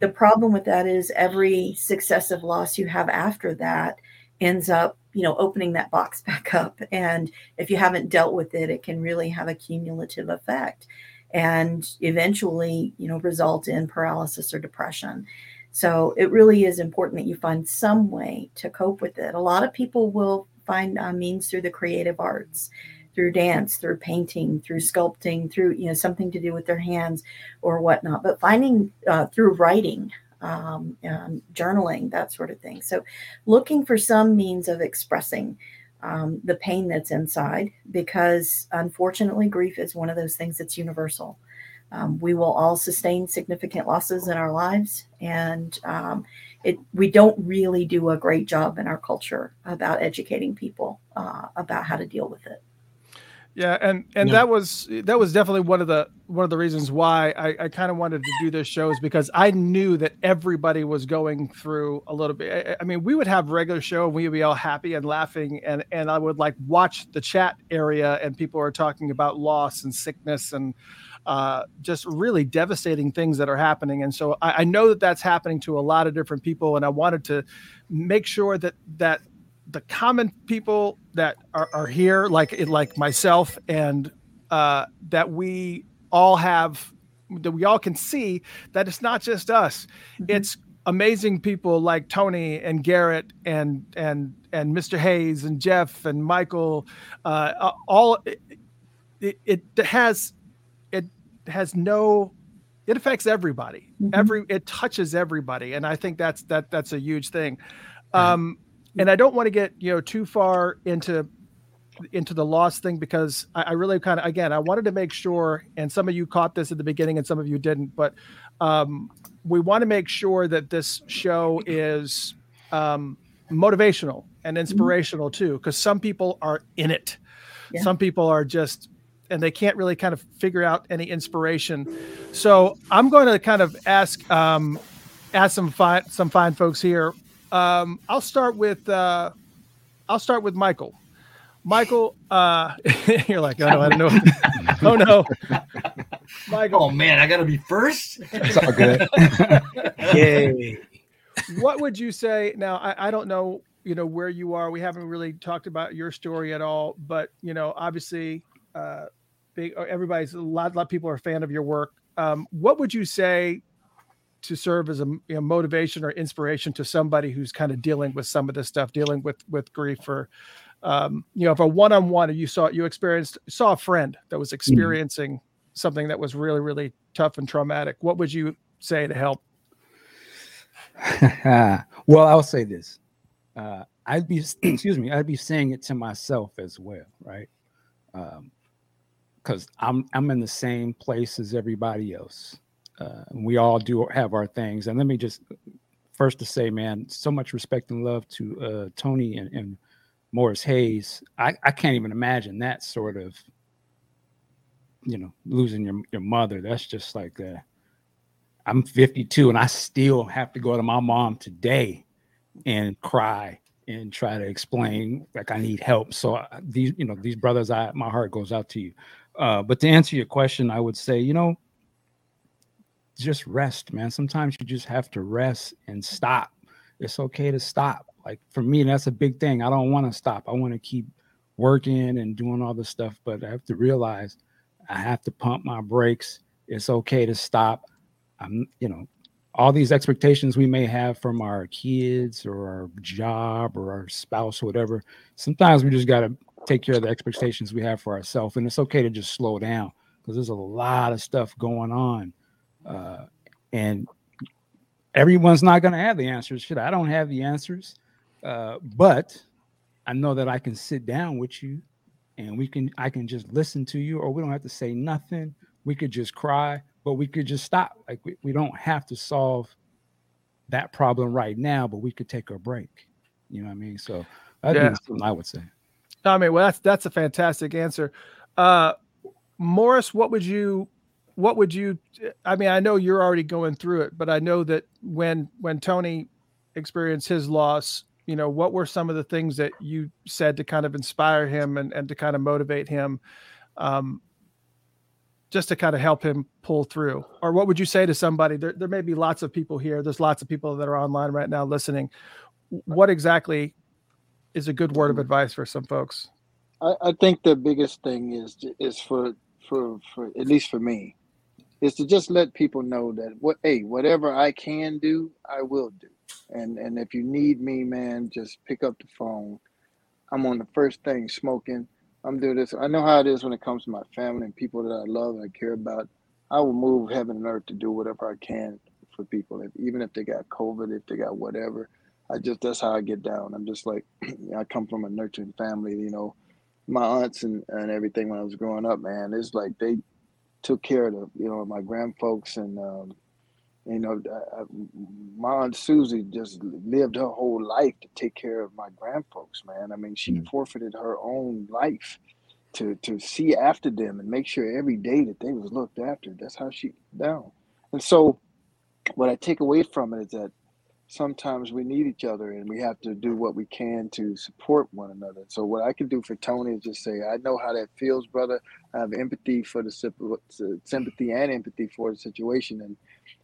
I: The problem with that is every successive loss you have after that ends up, you know, opening that box back up. And if you haven't dealt with it, it can really have a cumulative effect and eventually, you know, result in paralysis or depression. So it really is important that you find some way to cope with it. A lot of people will find uh, means through the creative arts, through dance, through painting, through sculpting, through you know something to do with their hands or whatnot. But finding uh, through writing, um, journaling, that sort of thing. So looking for some means of expressing um, the pain that's inside because unfortunately grief is one of those things that's universal. Um, we will all sustain significant losses in our lives and um, it, we don't really do a great job in our culture about educating people uh, about how to deal with it
A: Yeah, and and yeah. that was that was definitely one of the one of the reasons why I, I kind of wanted to do this show is because I knew that everybody was going through a little bit. I, I mean, we would have regular show and we would be all happy and laughing, and and I would like watch the chat area and people are talking about loss and sickness and uh, just really devastating things that are happening. And so I, I know that that's happening to a lot of different people, and I wanted to make sure that that the common people that are, are here, like like myself, and uh, that we all have, that we all can see that it's not just us. Mm-hmm. It's amazing people like Tony and Garrett and and and Mr. Hayes and Jeff and Michael. Uh, all it, it has it has no it affects everybody mm-hmm. every it touches everybody and i think that's that that's a huge thing um and I don't want to get you know too far into into the loss thing because I, I really kind of again I wanted to make sure, and some of you caught this at the beginning and some of you didn't, but um, we want to make sure that this show is um, motivational and mm-hmm. inspirational too, because some people are in it, yeah. some people are just and they can't really kind of figure out any inspiration. So I'm going to kind of ask um, ask some fine some fine folks here um, I'll start with uh, I'll start with Michael. Michael, uh, you're like, oh no, I don't know. oh no,
H: Michael. Oh man, I gotta be first.
G: It's all good.
A: Yay. What would you say now? I, I don't know, you know, where you are. We haven't really talked about your story at all, but you know, obviously, uh, big everybody's a lot, a lot of people are a fan of your work. Um, what would you say to serve as a you know, motivation or inspiration to somebody who's kind of dealing with some of this stuff, dealing with with grief or um, you know, if a one-on-one you saw you experienced saw a friend that was mm-hmm. experiencing mm-hmm. something that was really really tough and traumatic, what would you say to help?
G: well, I'll say this. Uh, I'd be excuse me, I'd be saying it to myself as well, right? Um, because I'm I'm in the same place as everybody else uh, we all do have our things. And let me just first to say, man, so much respect and love to uh, Tony and, and, Morris Hayes. I, I can't even imagine that sort of, you know, losing your your mother. That's just like uh, I'm 52 and I still have to go to my mom today and cry and try to explain like I need help. So uh, these, you know, these brothers, I my heart goes out to you. Uh, but to answer your question, I would say, you know, just rest, man. Sometimes you just have to rest and stop. It's okay to stop. Like for me, that's a big thing. I don't want to stop. I want to keep working and doing all this stuff, but I have to realize I have to pump my brakes. It's okay to stop. I'm, you know, all these expectations we may have from our kids or our job or our spouse or whatever. Sometimes we just got to take care of the expectations we have for ourselves. And it's okay to just slow down because there's a lot of stuff going on uh, and everyone's not going to have the answers. Shit, I don't have the answers, uh, but I know that I can sit down with you, and we can. I can just listen to you, or we don't have to say nothing. We could just cry, but we could just stop. Like we, we don't have to solve that problem right now, but we could take a break. You know what I mean? So that's yeah. something I would say.
A: I mean, well, that's that's a fantastic answer. Uh, Morris, what would you what would you i mean i know you're already going through it but i know that when when tony experienced his loss you know what were some of the things that you said to kind of inspire him and, and to kind of motivate him um, just to kind of help him pull through? Or what would you say to somebody? There, there may be lots of people here. There's lots of people that are online right now listening. What exactly is a good word of advice for some folks?
F: I, I think the biggest thing is is for for for at least for me is to just let people know that what hey whatever i can do i will do. And and if you need me man just pick up the phone. I'm on the first thing smoking. I'm doing this. I know how it is when it comes to my family and people that i love and i care about. I will move heaven and earth to do whatever i can for people. If, even if they got covid if they got whatever i just that's how i get down. I'm just like i come from a nurturing family you know. My aunts and, and everything when i was growing up man it's like they took care of the, you know my grandfolks and um, you know I, I, my aunt Susie just lived her whole life to take care of my grandfolks. Man, I mean she mm forfeited her own life to to see after them and make sure every day that they was looked after. That's how she down. And so what I take away from it is that sometimes we need each other and we have to do what we can to support one another. So what I can do for Tony is just say, I know how that feels, brother. I have empathy for the sympathy and empathy for the situation, and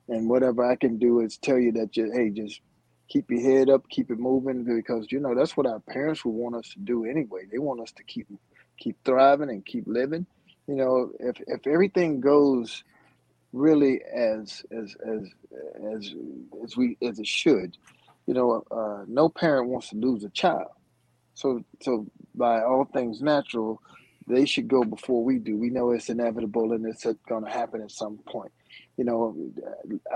F: and whatever I can do is tell you that you, hey, just keep your head up, keep it moving, because you know that's what our parents would want us to do anyway. They want us to keep keep thriving and keep living. You know, if if everything goes really as as as as as we as it should. You know, uh, no parent wants to lose a child. So so by all things natural, they should go before we do. We know it's inevitable and it's going to happen at some point. You know,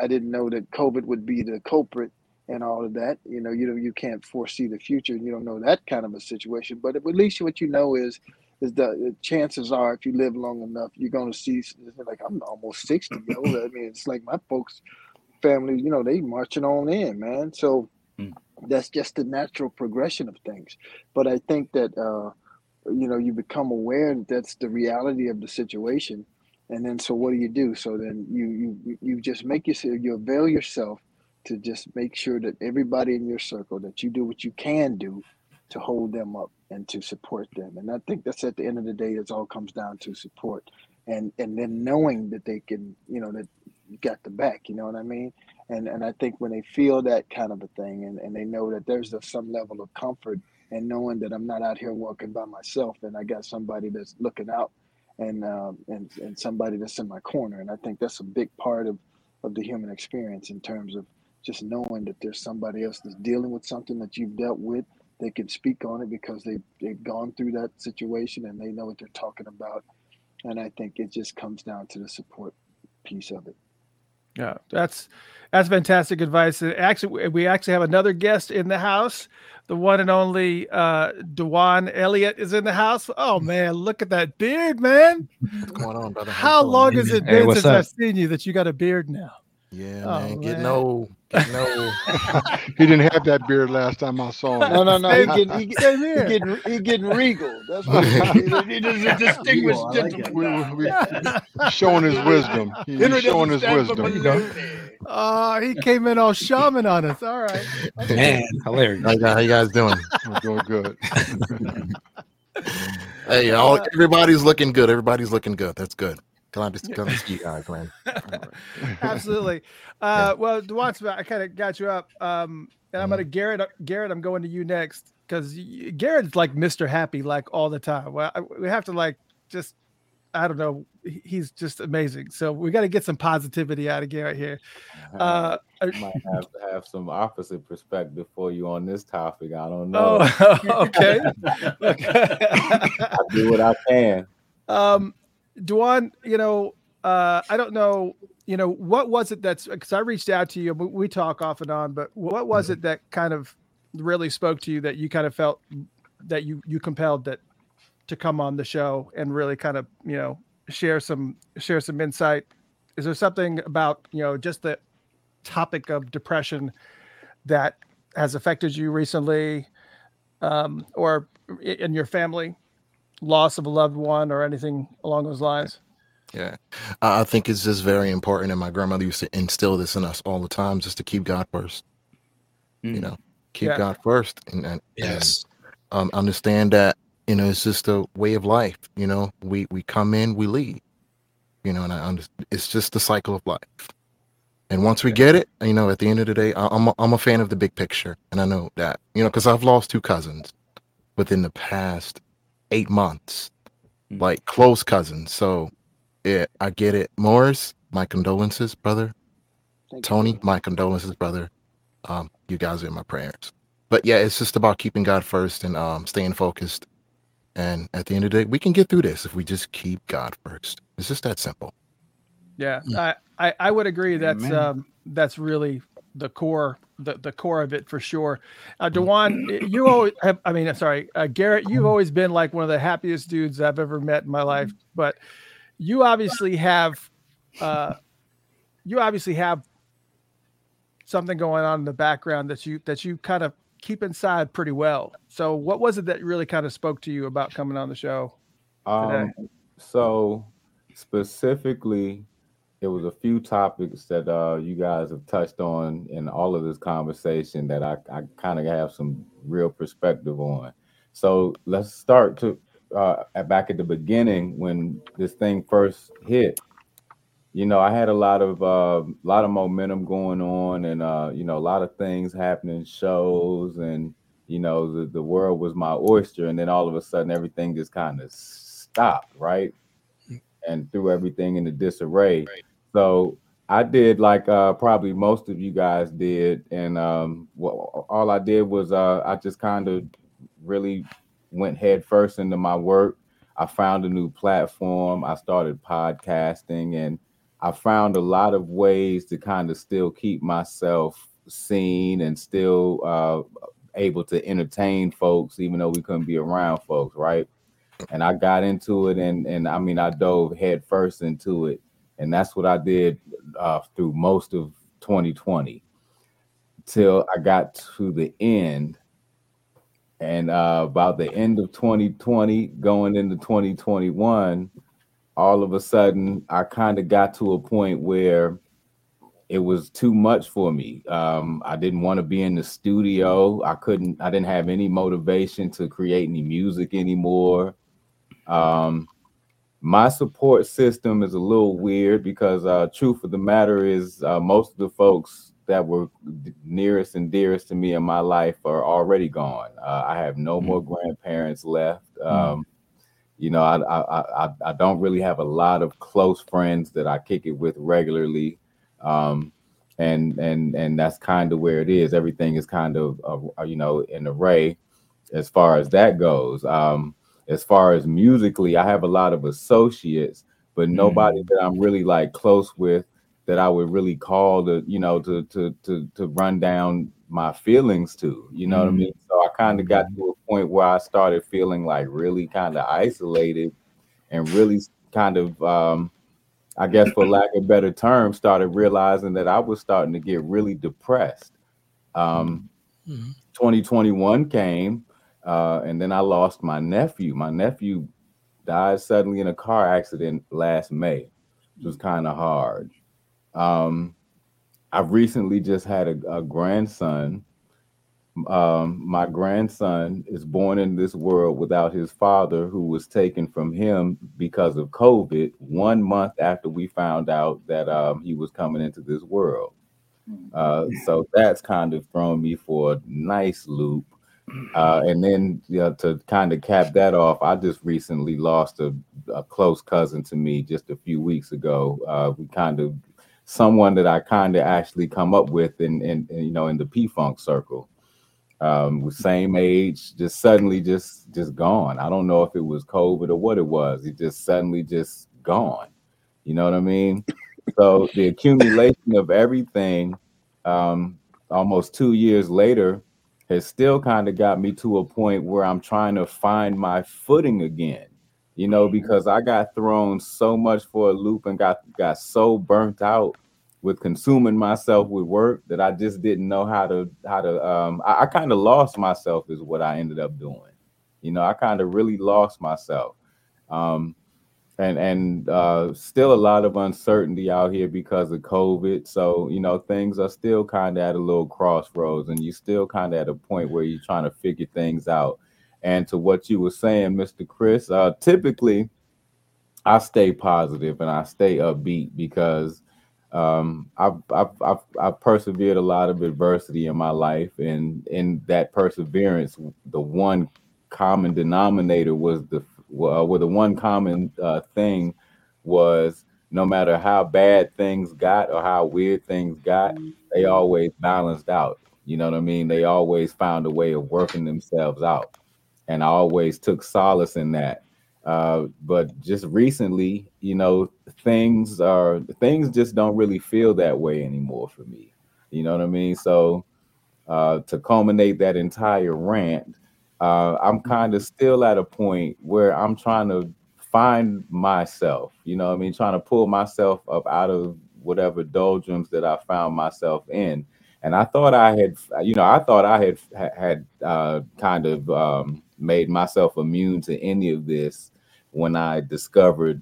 F: I didn't know that COVID would be the culprit and all of that. You know, you know, you can't foresee the future and you don't know that kind of a situation. But at least what you know is is the chances are if you live long enough, you're going to see. Like I'm almost sixty, yo. I mean, it's like my folks, family, you know, they marching on in, man. So mm. that's just the natural progression of things. But I think that uh, you know you become aware that that's the reality of the situation, and then so what do you do? So then you you you just make yourself you avail yourself to just make sure that everybody in your circle that you do what you can do to hold them up and to support them. And I think that's at the end of the day, it all comes down to support and and then knowing that they can, you know, that you got the back, you know what I mean? And and I think when they feel that kind of a thing and, and they know that there's a, some level of comfort and knowing that I'm not out here walking by myself and I got somebody that's looking out and um, and and somebody that's in my corner. And I think that's a big part of of the human experience in terms of just knowing that there's somebody else that's dealing with something that you've dealt with they can speak on it because they they've gone through that situation and they know what they're talking about. And I think it just comes down to the support piece of it.
A: Yeah, that's that's fantastic advice. Actually, we actually have another guest in the house. The one and only uh Dewan Elliott is in the house. Oh man, look at that beard, man!
J: What's going on, brother?
A: How long has it been hey, since up? I've seen you that you got a beard now?
J: Yeah, oh, man, getting man. Getting old.
D: he didn't have that beard last time I saw him.
F: No, no, no. He getting, he, he, getting, he getting regal. That's what he, he just a distinguished gentleman.
D: We, we, showing his wisdom. He's showing his wisdom.
A: Oh, he came in all shaman on us. All right.
J: Okay. Man, hilarious. How you guys doing?
D: We're doing good.
J: hey, all, everybody's looking good. Everybody's looking good. That's good. Glad to, glad to see you guys, man.
A: Absolutely. Uh, well, Dewan, I kind of got you up. Um, and I'm going to mm-hmm. Garrett. Garrett, I'm going to you next because Garrett's like Mr. Happy, like all the time. Well, I, we have to like just, I don't know. He's just amazing. So we got to get some positivity out of Garrett here.
C: Uh, I might have to have some opposite perspective for you on this topic. I don't know.
A: Oh, okay. okay.
C: I do what I can.
A: Um, Dewan, you know, uh, I don't know, you know, what was it that's because I reached out to you, we talk off and on, but what was mm-hmm. it that kind of really spoke to you that you kind of felt that you you compelled that to come on the show and really kind of you know share some share some insight? Is there something about you know just the topic of depression that has affected you recently, um, or in your family? Loss of a loved one or anything along those lines?
J: Yeah, I think it's just very important. And my grandmother used to instill this in us all the time, just to keep God first. Mm. You know, keep yeah. God first, and, and
B: yes,
J: and, um, understand that you know it's just a way of life. You know, we we come in, we leave. You know, and I understand it's just the cycle of life. And once we get it, you know, at the end of the day, I'm a, I'm a fan of the big picture, and I know that you know because I've lost two cousins within the past eight months, mm-hmm. like close cousins. So, yeah, I get it. Morris, my condolences, brother. Thank Tony, you. my condolences, brother. Um, you guys are in my prayers. But yeah, it's just about keeping God first and um, staying focused. And at the end of the day, we can get through this if we just keep God first. It's just that simple.
A: Yeah, mm. I, I, I would agree. That's um, that's really the core the, the core of it for sure. Uh. Dewan, you always have, I mean, sorry, uh, Garrett, you've always been like one of the happiest dudes I've ever met in my life, but you obviously have, uh, you obviously have something going on in the background that you, that you kind of keep inside pretty well. So what was it that really kind of spoke to you about coming on the show?
C: Um, so specifically, it was a few topics that uh, you guys have touched on in all of this conversation that I, I kind of have some real perspective on. So let's start to uh, back at the beginning when this thing first hit. You know, I had a lot of uh, lot of momentum going on, and uh, you know, a lot of things happening, shows, and you know, the, the world was my oyster, and then all of a sudden, everything just kind of stopped, right? And threw everything into disarray. So I did like uh, probably most of you guys did, and um, well, all I did was uh, I just kind of really went head first into my work. I found a new platform. I started podcasting, and I found a lot of ways to kind of still keep myself seen and still uh, able to entertain folks, even though we couldn't be around folks, right? And I got into it, and and I mean, I dove head first into it, and that's what I did uh, through most of 2020 till I got to the end. And uh, about the end of 2020, going into 2021, all of a sudden, I kind of got to a point where it was too much for me. Um, I didn't want to be in the studio. I couldn't. I didn't have any motivation to create any music anymore. Um, my support system is a little weird because uh, truth of the matter is uh, most of the folks that were nearest and dearest to me in my life are already gone. Uh, I have no more grandparents left. Um, you know, I, I, I I don't really have a lot of close friends that I kick it with regularly, um, and and and that's kind of where it is. Everything is kind of uh, you know an array as far as that goes. Um, as far as musically, I have a lot of associates, but mm. nobody that I'm really like close with that I would really call to, you know, to to to to run down my feelings to. You know what I mm. mean? So I kind of got mm-hmm. to a point where I started feeling like really kind of isolated and really kind of um I guess for lack of better term, started realizing that I was starting to get really depressed. Um, mm-hmm. mm-hmm. 2021 came, uh, and then I lost my nephew. My nephew died suddenly in a car accident last May, which was kind of hard. Um, I've recently just had a, a grandson. Um, my grandson is born in this world without his father, who was taken from him because of COVID one month after we found out that um, he was coming into this world. Uh, so that's kind of thrown me for a nice loop. Uh, and then you know, to kind of cap that off, I just recently lost a, a close cousin to me just a few weeks ago. Uh, we kind of someone that I kind of actually come up with in, in, in you know in the P Funk circle. Um, same age, just suddenly just just gone. I don't know if it was COVID or what it was. It just suddenly just gone. You know what I mean? So the accumulation of everything, um, almost two years later, has still kind of got me to a point where I'm trying to find my footing again. You know, because I got thrown so much for a loop and got got so burnt out with consuming myself with work that I just didn't know how to how to um I, I kind of lost myself is what I ended up doing. You know, I kind of really lost myself. Um and and uh still a lot of uncertainty out here because of COVID. So, you know, things are still kind of at a little crossroads and you're still kind of at a point where you're trying to figure things out. And to what you were saying, Mr. Chris, uh typically I stay positive and I stay upbeat because um, I've, I've, I've, I've persevered a lot of adversity in my life, and in that perseverance, the one common denominator was the well, well the one common uh, thing was no matter how bad things got or how weird things got, they always balanced out. You know what I mean? They always found a way of working themselves out, and I always took solace in that. Uh, but just recently, you know, things are things just don't really feel that way anymore for me. You know what I mean? So uh, to culminate that entire rant, uh, I'm kind of still at a point where I'm trying to find myself. You know, what I mean, trying to pull myself up out of whatever doldrums that I found myself in. And I thought I had, you know, I thought I had had uh, kind of um, made myself immune to any of this when I discovered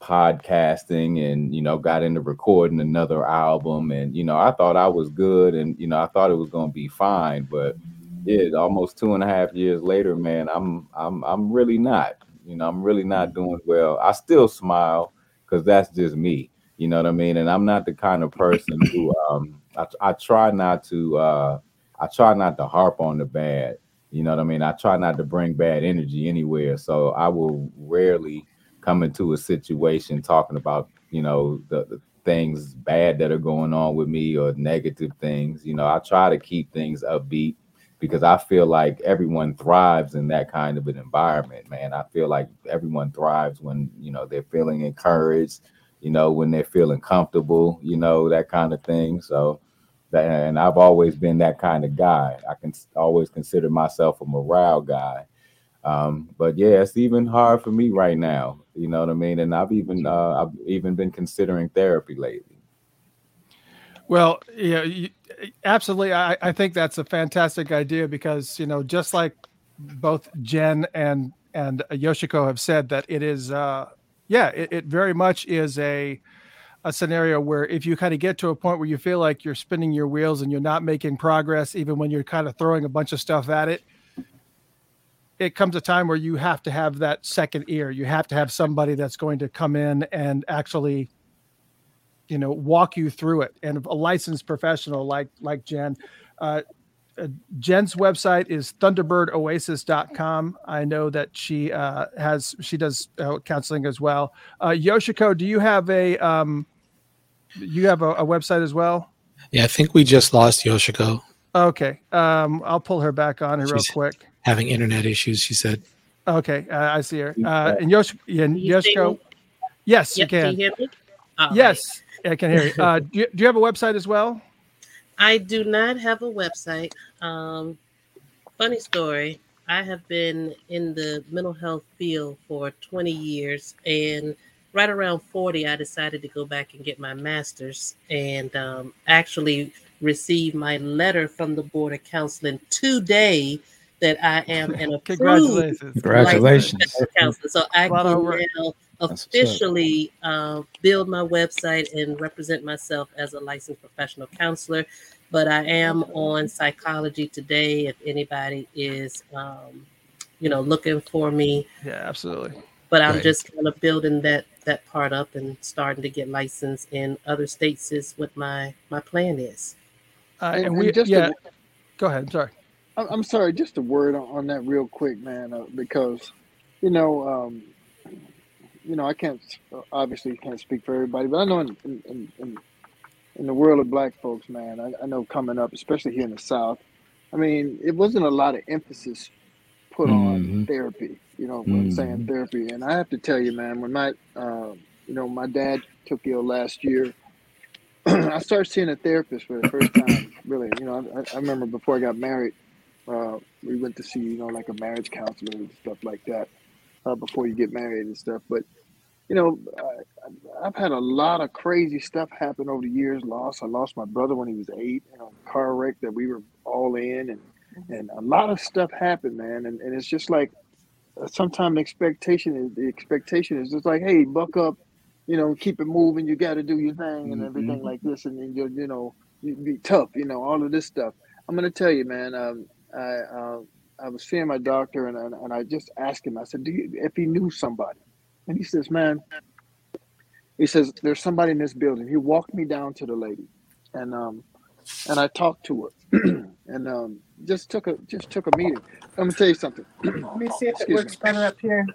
C: podcasting and you know got into recording another album and you know I thought I was good and you know I thought it was gonna be fine, but yeah, almost two and a half years later, man, I'm I'm I'm really not. You know, I'm really not doing well. I still smile because that's just me. You know what I mean? And I'm not the kind of person who um I, I try not to uh I try not to harp on the bad. You know what I mean? I try not to bring bad energy anywhere. So I will rarely come into a situation talking about, you know, the, the things bad that are going on with me or negative things. You know, I try to keep things upbeat because I feel like everyone thrives in that kind of an environment, man. I feel like everyone thrives when, you know, they're feeling encouraged, you know, when they're feeling comfortable, you know, that kind of thing. So and I've always been that kind of guy. I can always consider myself a morale guy. Um, but yeah, it's even hard for me right now. You know what I mean? And I've even uh, I've even been considering therapy lately.
A: Well, yeah, you, absolutely. I, I think that's a fantastic idea because you know, just like both Jen and and Yoshiko have said, that it is, uh, yeah, it, it very much is a a scenario where if you kind of get to a point where you feel like you're spinning your wheels and you're not making progress, even when you're kind of throwing a bunch of stuff at it, it comes a time where you have to have that second ear. You have to have somebody that's going to come in and actually you know walk you through it. And a licensed professional like like jen uh, uh, jen's website is thunderbirdoasis.com i know that she uh, has she does uh, counseling as well. Uh, yoshiko do you have a um, you have a, a, website as well?
B: Yeah i think we just lost yoshiko.
A: Okay um, i'll pull her back on here She's real quick.
B: having internet issues she said.
A: Okay uh, i see her. Uh, and, Yosh- and yoshiko? yes yep, you can,
E: you
A: yes I can hear you. Uh, do you. Do you have a website as well?
E: I do not have a website. Um, funny story. I have been in the mental health field for 20 years, and right around 40, I decided to go back and get my master's and um, actually received my letter from the Board of Counseling today that I am an approved
G: Congratulations. Congratulations.
E: counselor. So I can now officially uh, build my website and represent myself as a licensed professional counselor. But I am on Psychology Today if anybody is, um, you know, looking for me.
A: Yeah, absolutely.
E: But I'm right. just kind of building that that part up and starting to get licensed in other states is what my my plan is.
A: Uh, and, and we just yeah. go ahead. I'm sorry.
F: I'm sorry. Just a word on that real quick, man, uh, because you know um, you know, I can't obviously can't speak for everybody, but I know in in, in, in the world of black folks, man, I, I, know coming up, especially here in the South, I mean, it wasn't a lot of emphasis put mm-hmm. on therapy. You know, mm-hmm. I'm saying therapy, and I have to tell you, man, when my uh, you know my dad took ill last year, I started seeing a therapist for the first time. Really, you know, I, I remember before I got married, uh, we went to see you know like a marriage counselor and stuff like that uh, before you get married and stuff. But you know, I, have had a lot of crazy stuff happen over the years. Lost, I lost my brother when he was eight in a car wreck that we were all in, and and a lot of stuff happened, man. And, and it's just like uh, sometimes expectation is the expectation is just like, hey, buck up, you know, keep it moving. You got to do your thing and everything mm-hmm. like this, and then you you know, you be tough, you know, all of this stuff. I'm gonna tell you, man. Um, I uh, I was seeing my doctor and, and, and I just asked him, I said, Do you, if he knew somebody? And he says, Man, he says, There's somebody in this building. He walked me down to the lady and um and I talked to her and um just took a just took a meeting. I'm gonna tell you something.
K: Let me see if Excuse it works me. better up here.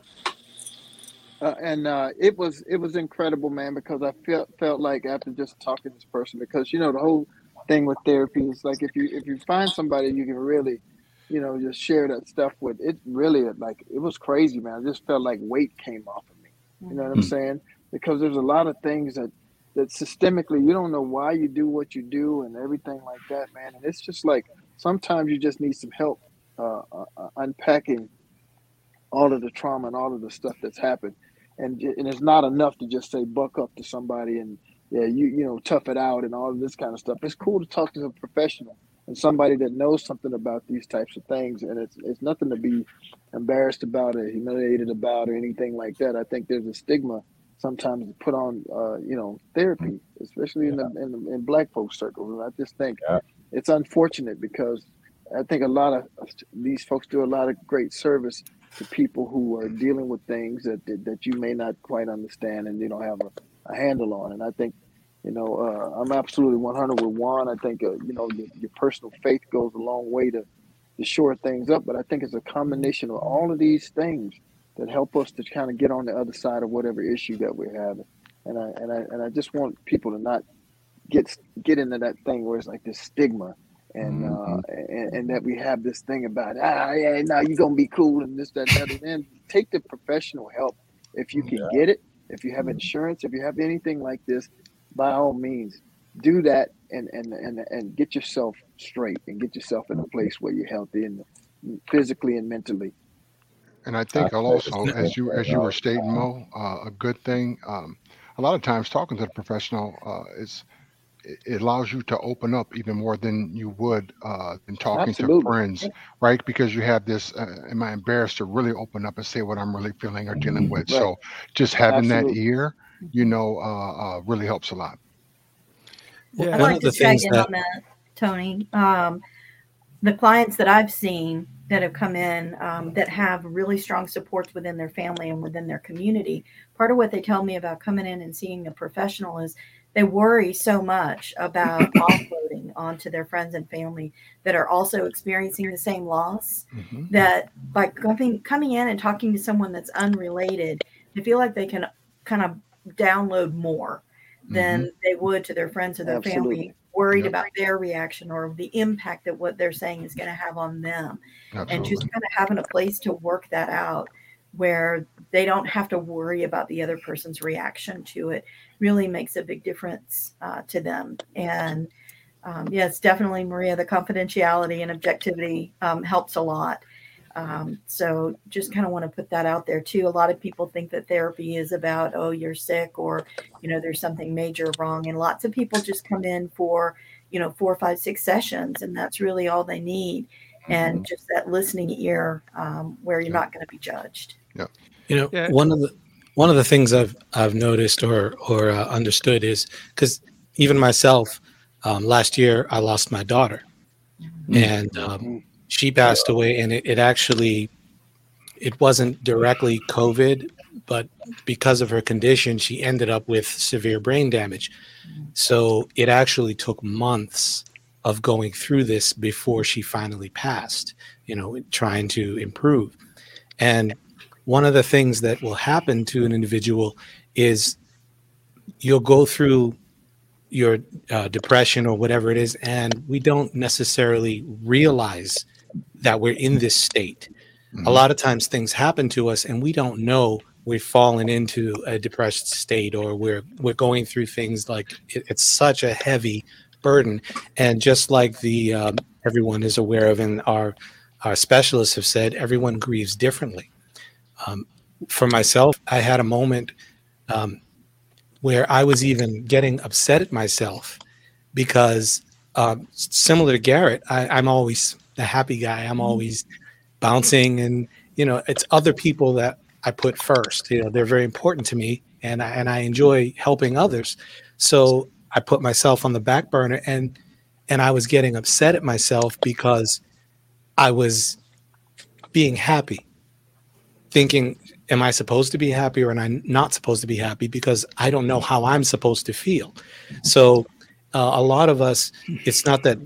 F: Uh, and uh, it was it was incredible, man, because I felt felt like after just talking to this person, because you know the whole thing with therapy is like if you if you find somebody you can really you know, just share that stuff with. It really like it was crazy, man. I just felt like weight came off of me. You know what I'm mm-hmm. saying? Because there's a lot of things that that systemically you don't know why you do what you do and everything like that, man. And it's just like sometimes you just need some help uh, uh, uh unpacking all of the trauma and all of the stuff that's happened. And and it's not enough to just say buck up to somebody and yeah, you you know tough it out and all of this kind of stuff. It's cool to talk to a professional and somebody that knows something about these types of things. And it's it's nothing to be embarrassed about or humiliated about or anything like that. I think there's a stigma sometimes put on, uh, you know, therapy, especially in the in, the, in black folks circles. And I just think
C: Yeah.
F: it's unfortunate because I think a lot of these folks do a lot of great service to people who are dealing with things that that, that you may not quite understand and you don't have a, a handle on. And I think, you know, uh, I'm absolutely 100 with Juan. I think, uh, you know, your, your personal faith goes a long way to to shore things up. But I think it's a combination of all of these things that help us to kind of get on the other side of whatever issue that we're having. And I and I and I just want people to not get get into that thing where it's like this stigma and uh and, and that we have this thing about ah yeah now you're gonna be cool and this that that and then take the professional help if you can get it if you have insurance if you have anything like this by all means do that and and and, and get yourself straight and get yourself in a place where you're healthy and physically and mentally
D: And I think I'll also, as you as you were stating, Mo, uh, a good thing. Um, a lot of times, talking to the professional uh, is it it allows you to open up even more than you would uh, than talking to friends, right? Because you have this. Uh, am I embarrassed to really open up and say what I'm really feeling or dealing with?
F: Right.
D: So, just having that ear, you know, uh, uh, really helps a lot.
A: Yeah.
I: I'd
B: One
I: like to
B: the
I: check in
B: that-
I: on that, Tony. Um, the clients that I've seen that have come in um, that have really strong supports within their family and within their community, part of what they tell me about coming in and seeing a professional is they worry so much about offloading onto their friends and family that are also experiencing the same loss
D: Mhm.
I: that by coming coming in and talking to someone that's unrelated, they feel like they can kind of download more than they would to their friends or their family, worried
D: Yep.
I: about their reaction or the impact that what they're saying is going to have on them. And just kind of having a place to work that out where they don't have to worry about the other person's reaction to it really makes a big difference uh, to them. And um, yes, definitely, Maria, the confidentiality and objectivity um, helps a lot. Um, so just kind of want to put that out there too. A lot of people think that therapy is about, oh, you're sick or, you know, there's something major wrong. And lots of people just come in for, you know, four, five, six sessions, and that's really all they need. And just that listening ear um, where you're not going to be judged. Yeah.
B: You know,
A: Yeah.
B: one of the one of the things I've I've noticed or or uh, understood is because even myself, um, last year I lost my daughter, and um, she passed away, and it, it actually it wasn't directly COVID, but because of her condition, she ended up with severe brain damage. So it actually took months of going through this before she finally passed. You know, trying to improve, and one of the things that will happen to an individual is you'll go through your uh, depression or whatever it is, and we don't necessarily realize that we're in this state. A lot of times things happen to us, and we don't know we've fallen into a depressed state or we're we're going through things like it, it's such a heavy burden. And just like the um, everyone is aware of, and our our specialists have said, everyone grieves differently um, for myself, I had a moment um, where I was even getting upset at myself because, um, similar to Garrett, I, I'm always the happy guy. I'm always bouncing, and you know, it's other people that I put first. You know, they're very important to me, and I, and I enjoy helping others. So I put myself on the back burner, and and I was getting upset at myself because I was being happy thinking am i supposed to be happy or am i not supposed to be happy because i don't know how i'm supposed to feel so uh, a lot of us it's not that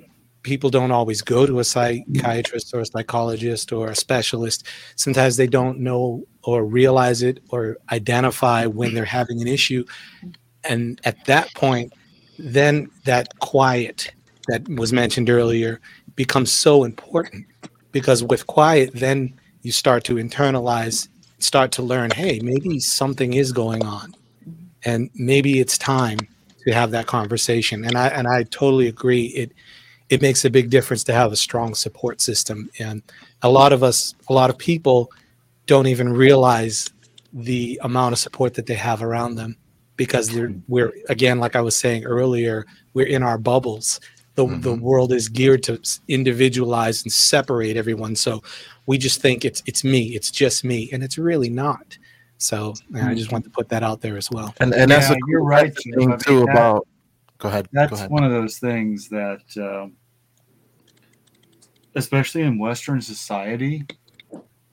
B: people don't always go to a psychiatrist or a psychologist or a specialist. Sometimes they don't know or realize it or identify when they're having an issue. And at that point then that quiet that was mentioned earlier becomes so important because with quiet then you start to internalize start to learn hey maybe something is going on. And maybe it's time to have that conversation. And i and i totally agree. It it makes a big difference to have a strong support system and a lot of us a lot of people don't even realize the amount of support that they have around them because they're we're again like i was saying earlier we're in our bubbles the the world is geared to individualize and separate everyone. So we just think it's it's me, it's just me, and it's really not. So yeah, I just want to put that out there as well.
J: And and that's
L: Yeah,
J: a
L: you're right,
J: that's the
L: I
J: thing
L: mean,
J: too
L: that-
J: about. Go ahead.
L: That's
J: go ahead.
L: one of those things that, um, especially in Western society,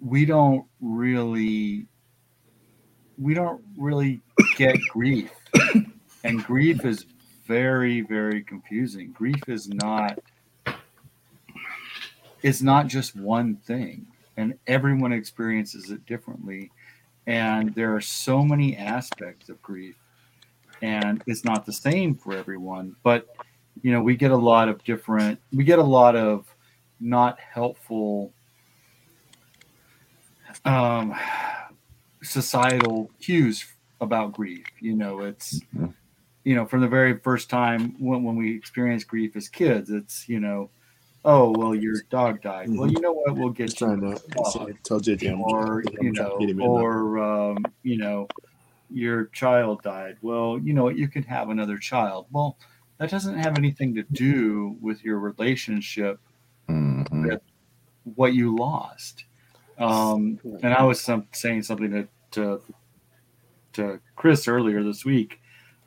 L: we don't really we don't really get grief, and grief is very very confusing. Grief is not it's not just one thing, and everyone experiences it differently. And there are so many aspects of grief and it's not the same for everyone but you know we get a lot of different we get a lot of not helpful um societal cues about grief you know it's you know from the very first time when, when we experience grief as kids it's you know oh well your dog died well
M: Mhm.
L: you know what we'll get you
M: trying to
L: dog
M: tell JJ
L: or
M: I'm
L: you know,
M: to get him
L: or um, you know, your child died. Well, you know, you can have another child. Well, that doesn't have anything to do with your relationship with what you lost. Um, and I was some, saying something to, to to Chris earlier this week.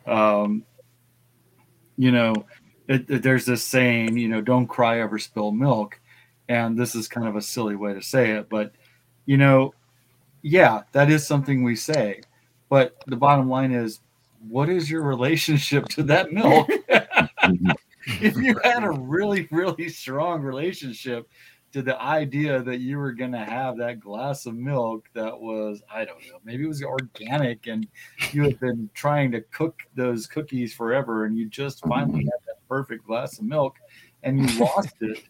L: Um, you know, it, it- there's this saying, you know, don't cry over spilled milk. And this is kind of a silly way to say it, but you know, yeah, that is something we say. But the bottom line is, what is your relationship to that milk? if you had a really, really strong relationship to the idea that you were going to have that glass of milk that was, I don't know, maybe it was organic and you had been trying to cook those cookies forever and you just finally mm-hmm. had that perfect glass of milk and you lost it,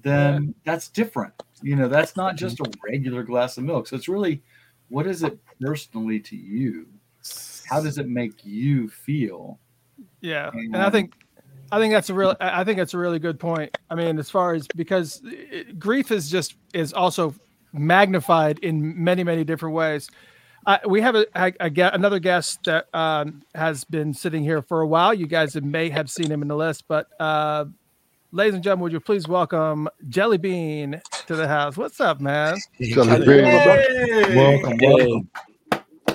L: then that's different. You know, that's not mm-hmm. just a regular glass of milk. So it's really, what is it personally to you? How does it make you feel?
A: Yeah, and I think I think that's a real I I think that's a really good point. I mean, as far as because it, grief is just is also magnified in many many different ways. Uh, we have a, a, a another guest that um, has been sitting here for a while. You guys may have seen him in the list, but uh, ladies and gentlemen, would you please welcome Jelly Bean to the house? What's up, man?
D: Jelly Bean.
A: Hey!
D: Welcome, welcome.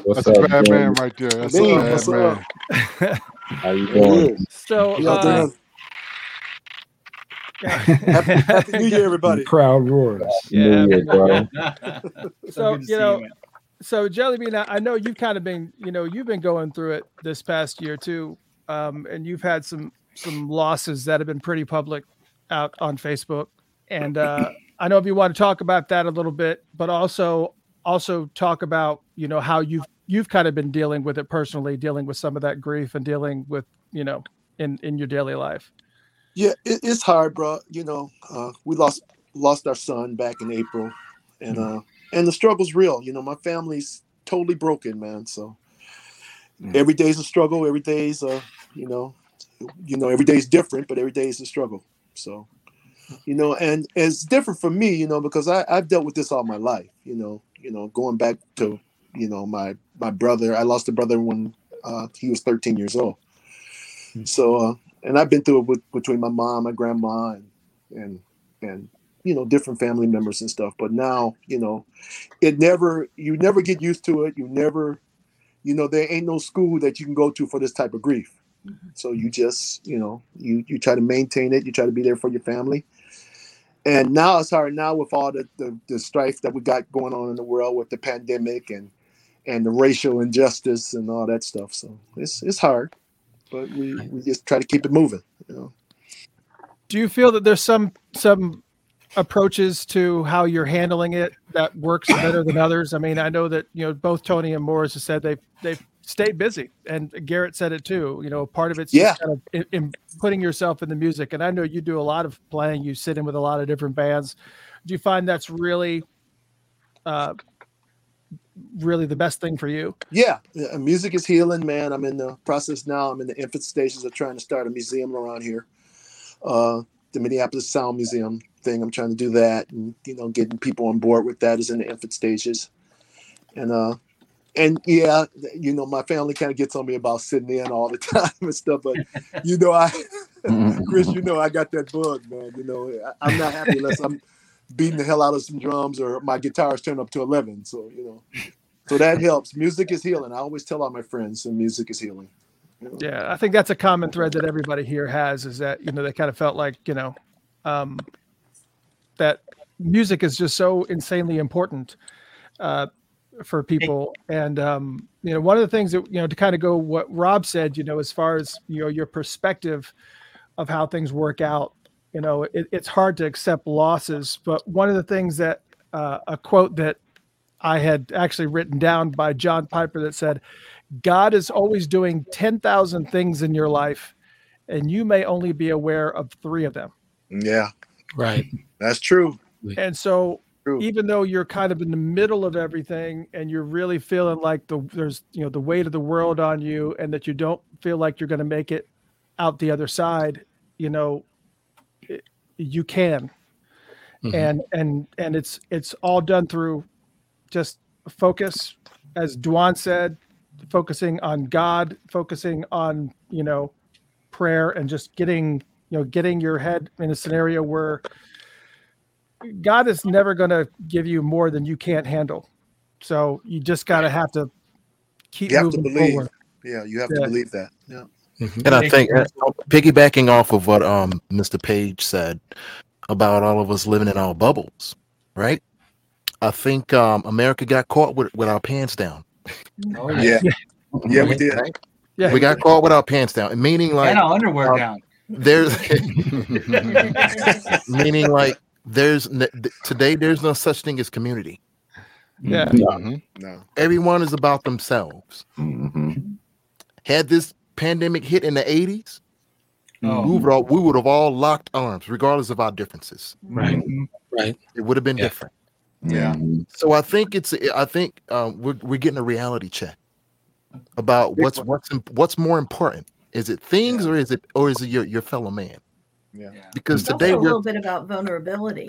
C: What's
D: That's
C: up,
D: a bad
C: Jim?
D: man right there. That's
M: Bean,
D: a bad
M: what's
D: man.
M: up?
C: How you doing?
A: So, uh,
M: happy, happy New Year, everybody.
G: Crowd roars.
A: Yeah,
C: New Year, bro.
A: so
L: good
A: you know
L: you,
A: so jelly bean I, I know you've kind of been you know you've been going through it this past year too um, and you've had some some losses that have been pretty public out on facebook and uh, i know if you want to talk about that a little bit but also also talk about you know how you've you've kind of been dealing with it personally dealing with some of that grief and dealing with you know in in your daily life
M: Yeah, it, it's hard, bro. You know, uh, we lost lost our son back in April, and uh, and the struggle's real. You know, my family's totally broken, man. So every day's a struggle. Every day's uh, you know, you know, every day's different, but every day is a struggle. So, you know, and, and it's different for me, you know, because I I've dealt with this all my life. You know, you know, going back to you know my my brother. I lost a brother when uh, he was 13 years old. So, uh, and I've been through it with, between my mom, my grandma, and and and you know different family members and stuff. But now, you know, it never you never get used to it. You never, you know, there ain't no school that you can go to for this type of grief. So you just, you know, you you try to maintain it. You try to be there for your family. And now it's hard. Now with all the, the the strife that we got going on in the world with the pandemic and and the racial injustice and all that stuff. So it's it's hard, but we we just try to keep it moving. You know.
A: do you feel that there's some some approaches to how you're handling it that works better than others i mean i know that you know both tony and morris have said they've they've stayed busy and garrett said it too you know part of it's
M: Yeah.
A: just kind of in, in putting yourself in the music and i know you do a lot of playing you sit in with a lot of different bands do you find that's really uh really the best thing for you
M: Yeah, music is healing, man. I'm in the process now. I'm in the infant stages of trying to start a museum around here. Uh, the Minneapolis Sound Museum thing. I'm trying to do that, and you know, getting people on board with that is in the infant stages. And uh, and yeah, you know, my family kind of gets on me about sitting in all the time and stuff, but you know, I Chris, you know I got that bug, man. You know I, am not happy unless I'm beating the hell out of some drums or my guitar's turned up to eleven. So you know, so that helps. Music is healing. I always tell all my friends, and music is healing.
A: You know? Yeah, I think that's a common thread that everybody here has is that you know they kind of felt like you know um, that music is just so insanely important uh, for people. And um, you know, one of the things that you know to kind of go what Rob said, you know, as far as you know your perspective of how things work out, you know, it, it's hard to accept losses. But one of the things that uh, a quote that I had actually written down by John Piper that said, "God is always doing ten thousand things in your life." And you may only be aware of three of them.
M: Yeah.
B: Right.
M: That's true.
A: And so even though you're kind of in the middle of everything and you're really feeling like the there's you know the weight of the world on you and that you don't feel like you're going to make it out the other side you know it, you can mm-hmm. and and and it's it's all done through just focus as Duane said focusing on God focusing on you know prayer and just getting you know getting your head in a scenario where God is never going to give you more than you can't handle. So you just got to have to keep
M: you have
A: moving
M: to believe.
A: forward.
M: Yeah, you have yeah. to believe that. Yeah.
J: Mm-hmm. And I think uh, piggybacking off of what um Mr. Page said about all of us living in our bubbles, right? I think um America got caught with, with our pants down.
M: Oh yeah. Yeah, yeah we did.
J: Yeah. We got caught with our pants down. Meaning like
H: and our underwear uh, down.
J: There's meaning like there's today there's no such thing as community.
A: Yeah.
J: Mm-hmm. No. Everyone is about themselves. Mm-hmm. Had this pandemic hit in the 80s, oh. we, would all, we would have all locked arms, regardless of our differences.
B: Right. Mm-hmm. Right.
J: It would have been
B: yeah.
J: different.
M: Yeah.
J: So I think it's I think um, we're we're getting a reality check about what's what's what's more important. Is it things yeah. or is it or is it your, your fellow man?
M: Yeah.
J: Because
I: it's
J: today
I: a
J: we're
I: little bit about vulnerability,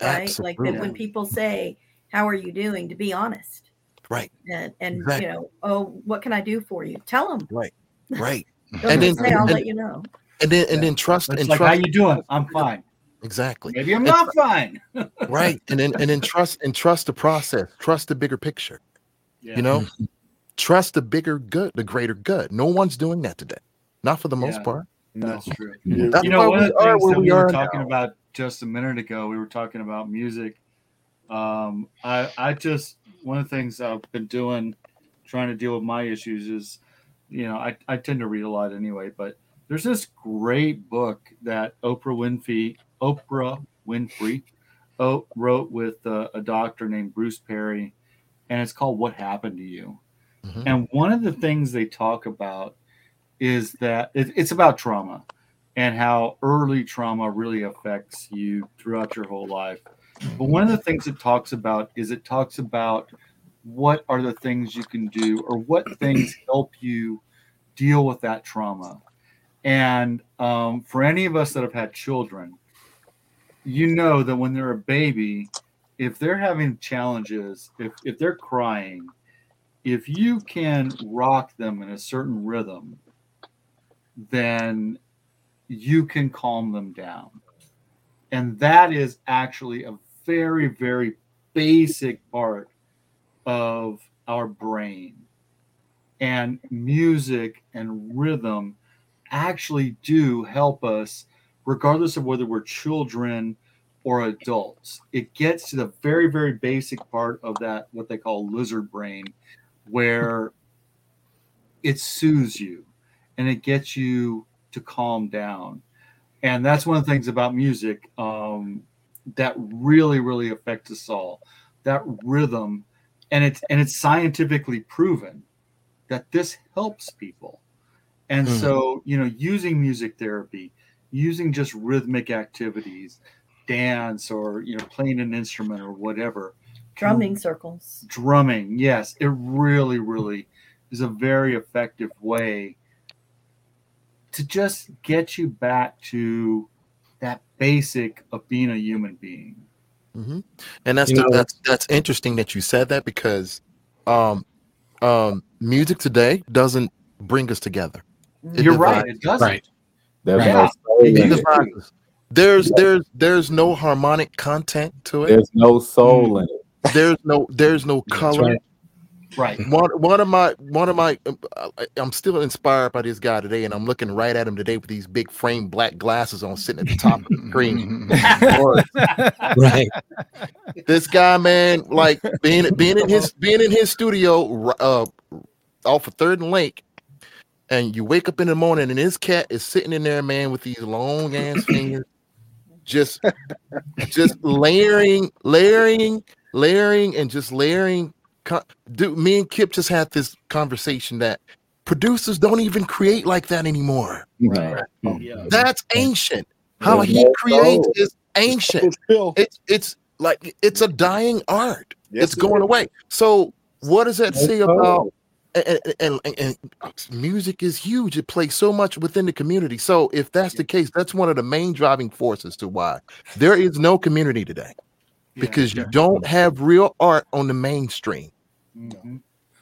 I: right? Absolutely. Like that when people say, "How are you doing?" to be honest,
J: right?
I: And and exactly. you know, oh, what can I do for you? Tell them,
J: right, right.
I: and then say, "I'll and, let you know."
J: And then and then trust
H: it's
J: and
H: like,
J: trust.
H: How you doing? I'm fine.
J: Exactly.
H: Maybe I'm not fine.
J: right. And then and then trust and trust the process. Trust the bigger picture. Yeah. You know, mm-hmm. trust the bigger good, the greater good. No one's doing that today. Not for the most yeah. part.
L: That's true. That's you know, one of the things that we, we were talking now. about just a minute ago, we were talking about music. Um, I, I just one of the things I've been doing, trying to deal with my issues is, you know, I, I tend to read a lot anyway, but there's this great book that Oprah Winfrey, Oprah Winfrey, wrote with uh, a doctor named Bruce Perry, and it's called "What Happened to You." Mm-hmm. And one of the things they talk about is that it, it's about trauma and how early trauma really affects you throughout your whole life. But one of the things it talks about is it talks about what are the things you can do or what things help you deal with that trauma. And um, for any of us that have had children, you know that when they're a baby, if they're having challenges, if, if they're crying, if you can rock them in a certain rhythm, then you can calm them down. And that is actually a very, very basic part of our brain. And music and rhythm actually do help us, regardless of whether we're children or adults. It gets to the very, very basic part of that, what they call lizard brain, where it soothes you and it gets you to calm down. And that's one of the things about music um, that really, really affects us all. That rhythm, and it's and it's scientifically proven that this helps people. And mm-hmm. so, you know, using music therapy, using just rhythmic activities, dance or you know, playing an instrument or whatever.
I: Drumming circles.
L: Drumming, yes, it really, really is a very effective way to just get you back to that basic of being a human being.
J: Mm-hmm. And that's the, that's that's interesting that you said that because um, um, music today doesn't bring us together.
L: It You're right. It doesn't. Right.
C: There's yeah. no
J: Beat the. There's there's there's no harmonic content to it.
C: There's no soul in it.
J: There's no there's no color.
H: right. Right.
J: One one of my one of my I- I'm still inspired by this guy today, and I'm looking right at him today with these big frame black glasses on, sitting at the top of the screen.
B: right.
J: This guy, man, like being being in his being in his studio, uh, off of Third and Lake, and you wake up in the morning and his cat is sitting in there, man, with these long ass fingers, just just layering, layering, layering, and just layering. Co- Dude, me and Kip just had this conversation that producers don't even create like that anymore.
C: Right.
J: That's ancient. How
C: There's
J: he creates is ancient. It's it's like it's a dying art. it's going away. So what does that
C: No
J: say about and, and, and, and music is huge. It plays so much within the community. So if that's the case, that's one of the main driving forces to why there is no community today. Because you don't have real art on the mainstream.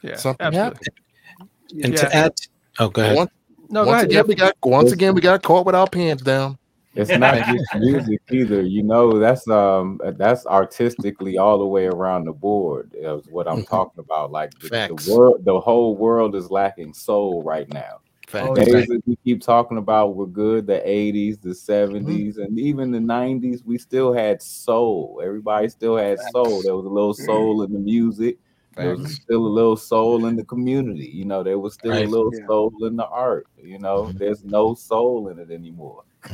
A: Yeah,
J: Something
A: absolutely.
J: happened.
B: And
A: Yeah.
B: to add, oh, go ahead.
J: Once,
A: No, go
J: once
A: ahead,
J: again,
A: Jeff.
J: we got once again we got caught with our pants down.
C: It's not just music either. You know, that's um that's artistically all the way around the board. Is what I'm
J: Mhm.
C: talking about. Like the, the world, the whole world is lacking soul right now.
J: Facts.
C: The days that we keep talking about were good. The 80s, the 70s, and even the 90s. We still had soul. Everybody still had soul. There was a little soul in the music. There was still a little soul in the community. You know, there was still
B: Right.
C: a little
F: Yeah.
C: soul in the art. You know, there's no soul in it anymore.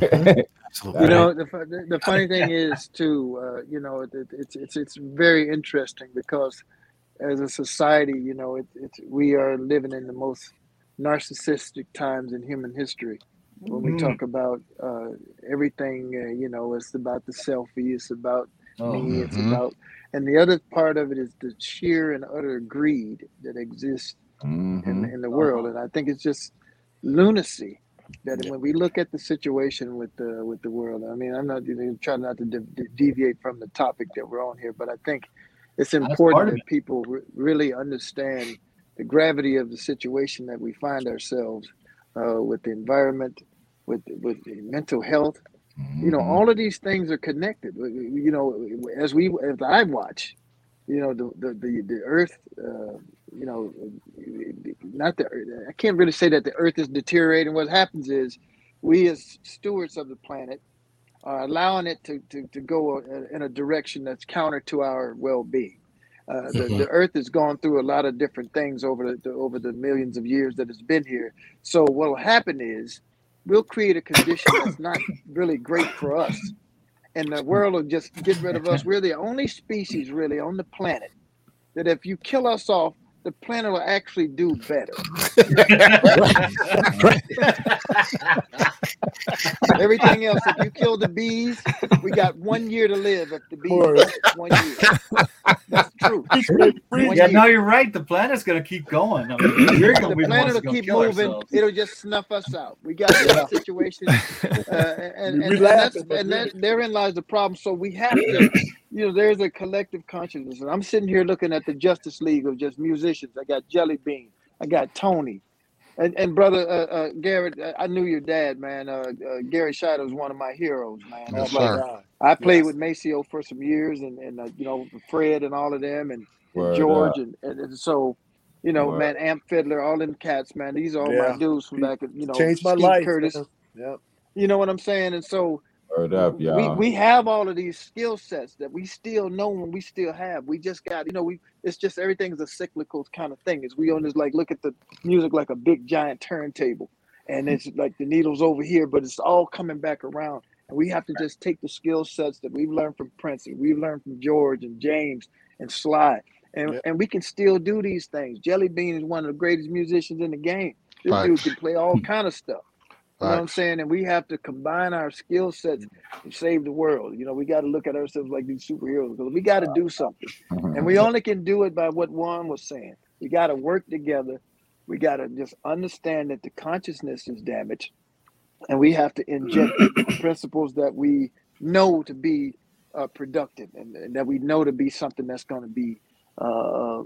F: You know, the, the, the funny thing is too, uh, you know, it, it, it's it's it's very interesting because as a society, you know, it, it's we are living in the most narcissistic times in human history. When we
L: Mhm.
F: talk about uh, everything, uh, you know, it's about the selfie, it's about
L: Oh,
F: me, it's
J: Mhm.
F: about, and the other part of it is the sheer and utter greed that exists in,
C: Mhm.
F: in the world. And I think it's just lunacy that when we look at the situation with the with the world, I mean, I'm not you know, trying not to de- de- deviate from the topic that we're on here, but I think it's important that people re- really understand the gravity of the situation that we find ourselves uh, with the environment, with with the mental health. You know,
C: Mhm.
F: all of these things are connected. You know, as we as I watch, you know, the the the, the earth. Uh, you know, not the I can't really say that the earth is deteriorating. What happens is we as stewards of the planet are allowing it to, to, to go in a direction that's counter to our well-being. Uh, the, the earth has gone through a lot of different things over the, the over the millions of years that it's been here. So what will happen is we'll create a condition that's not really great for us. And the world will just get rid of us. We're the only species really on the planet that if you kill us off, the planet will actually do better. Everything else, if you kill the bees, we got one year to live. If the bees, one year. That's true. One
L: yeah,
F: year.
L: no, you're right. The planet's gonna keep going. I mean, we're gonna
F: the
L: be
F: planet
L: that
F: will keep moving.
L: ourselves.
F: It'll just snuff us out. We got this situation, uh, and,
M: We
F: and, and, that's, and that, therein lies the problem. So we have to, you know, there's a collective consciousness. And I'm sitting here looking at the Justice League of just musicians. I got Jelly Bean, I got Tony, and and brother uh, uh, Garrett. uh, I knew your dad, man. Uh, uh, Gary Shider was one of my heroes, man.
J: Yes,
F: like,
J: sir.
F: I played
M: Yes.
F: with Maceo for some years, and and uh, you know Fred and all of them, and
C: Word
F: George, and, and, and so you know,
C: Word.
F: man, Amp Fiddler, all them cats, man. These are all
M: Yeah.
F: my dudes from back, you know,
M: Changed my
F: Steve
M: life.
F: Curtis.
M: man. Yep.
F: You know what I'm saying? And so
C: Word up,
F: we
C: y'all.
F: we have all of these skill sets that we still know and we still have. We just got, you know, we it's just everything's a cyclical kind of thing. Is we on this like look at the music like a big giant turntable, and it's like the needles over here, but it's all coming back around. And we have to just take the skill sets that we've learned from Prince and we've learned from George and James and Sly, and
M: Yep.
F: and we can still do these things. Jelly Bean is one of the greatest musicians in the game. This dude can play all kind of stuff. You know what I'm saying? And we have to combine our skill sets to save the world. You know, we got to look at ourselves like these superheroes because we got to do something. And we only can do it by what Juan was saying. We got to work together. We got to just understand that the consciousness is damaged. And we have to inject principles that we know to be uh, productive and, and that we know to be something that's going to be uh,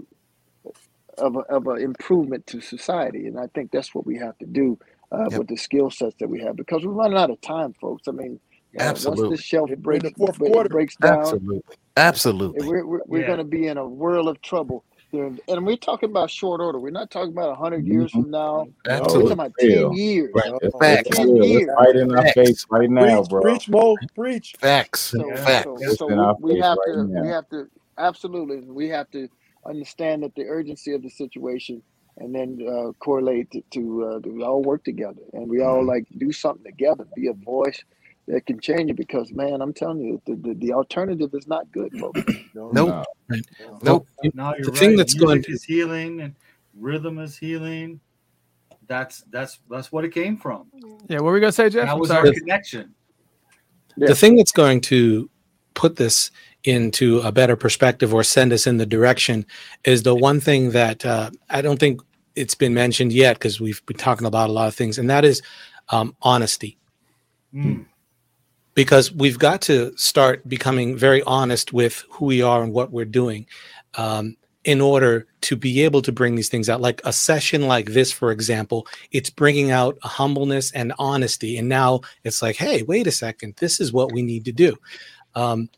F: of a, of a improvement to society. And I think that's what we have to do. Uh,
J: Yep.
F: with the skill sets that we have because we're running out of time, folks. I mean, uh, once
J: Absolutely.
F: this shelf
M: In- in
F: breaks,
M: the fourth
F: break-
M: quarter.
F: breaks down,
J: Absolutely. Absolutely.
F: we're, we're, we're
L: Yeah.
F: going to be in a world of trouble. There- And we're talking about short order. We're not talking about 100 years from now. We're talking about
C: Real.
F: 10 years.
C: Right. It's,
J: Facts.
F: 10 years.
C: right in our
J: Facts.
C: face right now,
M: Preach,
C: bro.
M: preach, Mo, preach.
J: Facts.
F: So,
L: Yeah.
J: Facts.
F: so,
C: It's
F: so we, we have
C: right
F: to,
C: now.
F: we have to, absolutely, we have to understand that the urgency of the situation and then uh, correlate to, to uh, we all work together and we all like do something together, be a voice that can change it because man, I'm telling you, the, the, the alternative is not good, folks.
J: Nope.
C: No.
J: Nope.
L: No, you're
B: The
L: right.
B: thing that's
L: Music
B: going to-
L: is healing and rhythm is healing. That's that's that's what it came from.
A: Yeah, what were we gonna say, Jeff?
L: That was our
A: sorry.
L: connection.
F: Yeah.
B: the thing that's going to put this into a better perspective or send us in the direction is the one thing that uh, I don't think it's been mentioned yet because we've been talking about a lot of things, and that is um, honesty.
L: Mm.
B: Because we've got to start becoming very honest with who we are and what we're doing um, in order to be able to bring these things out. Like a session like this, for example, it's bringing out a humbleness and honesty. And now it's like, hey, wait a second, this is what we need to do. Um,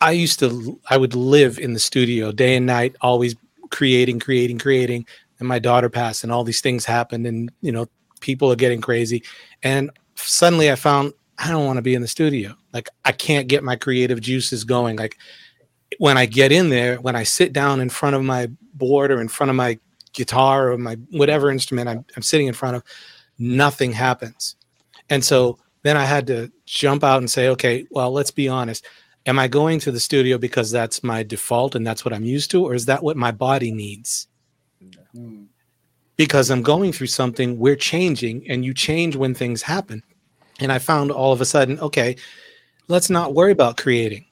B: I used to, I would live in the studio day and night, always creating, creating, creating. And my daughter passed, and all these things happened, and you know, people are getting crazy. And suddenly, I found I don't want to be in the studio. Like I can't get my creative juices going. Like when I get in there, when I sit down in front of my board or in front of my guitar or my whatever instrument I'm, I'm sitting in front of, nothing happens. And so then I had to jump out and say, okay, well, let's be honest. Am I going to the studio because that's my default and that's what I'm used to, or is that what my body needs?
L: Mm.
B: Because I'm going through something, we're changing, and you change when things happen. And I found all of a sudden, okay, let's not worry about creating.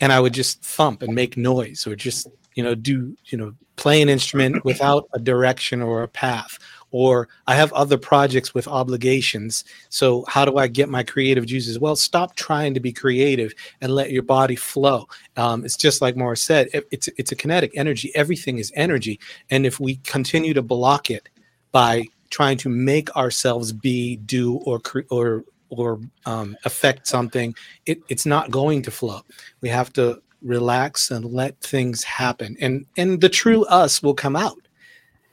B: And I would just thump and make noise or just, you know, do, you know, play an instrument without a direction or a path. Or I have other projects with obligations. So how do I get my creative juices? Well, stop trying to be creative and let your body flow. Um, it's just like Morris said, it- it's it's a kinetic energy. Everything is energy. And if we continue to block it by trying to make ourselves be, do, or or or um, affect something, it, it's not going to flow. We have to relax and let things happen, and and the true us will come out.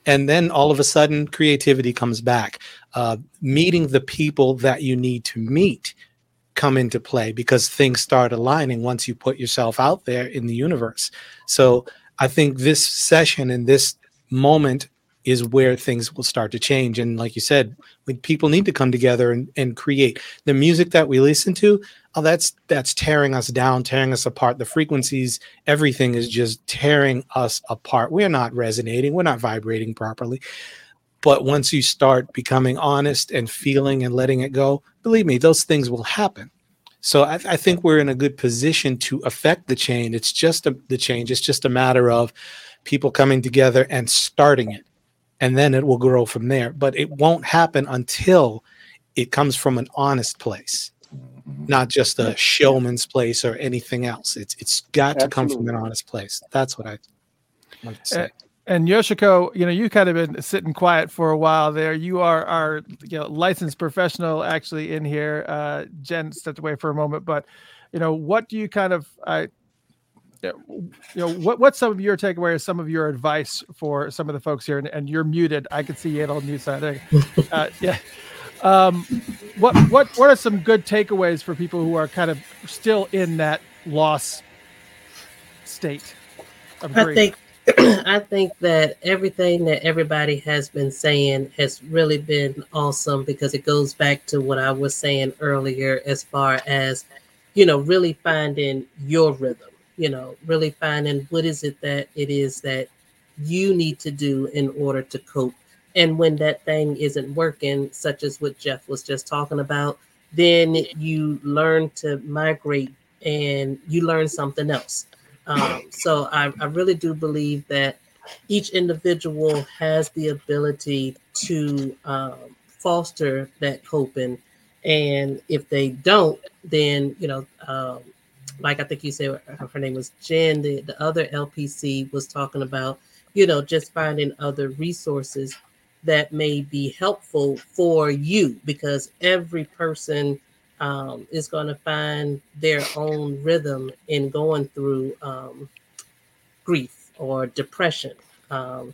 B: And then all of a sudden, creativity comes back. Uh, meeting the people that you need to meet come into play because things start aligning once you put yourself out there in the universe. So I think this session and this moment is where things will start to change. And like you said, when people need to come together and, and create the music that we listen to, oh, that's that's tearing us down, tearing us apart. The frequencies, everything is just tearing us apart. We're not resonating, we're not vibrating properly. But once you start becoming honest and feeling and letting it go, believe me, those things will happen. So I, I think we're in a good position to affect the change. It's just a, the change. It's just a matter of people coming together and starting it, and then it will grow from there. But it won't happen until it comes from an honest place, not just a showman's place or anything else. It's it's got to come from an honest place. That's what I like to say.
A: A- And Yoshiko, you know, you kind of been sitting quiet for a while there. You are our you know licensed professional actually in here. Uh, Jen stepped away for a moment, but you know, what do you kind of I you know what what's some of your takeaways, some of your advice for some of the folks here? And, and you're muted. I can see you on mute side. Uh, yeah. Um, what what what are some good takeaways for people who are kind of still in that loss state of
E: I think I think that everything that everybody has been saying has really been awesome because it goes back to what I was saying earlier as far as you know really finding your rhythm you know really finding what is it that it is that you need to do in order to cope and when that thing isn't working such as what Jeff was just talking about then you learn to migrate and you learn something else um, so I, I really do believe that each individual has the ability to um, foster that coping. And if they don't, then, you know, um, like I think you said her, her name was Jen, the, the other LPC was talking about, you know, just finding other resources that may be helpful for you because every person um, is going to find their own rhythm in going through um, grief or depression. Um,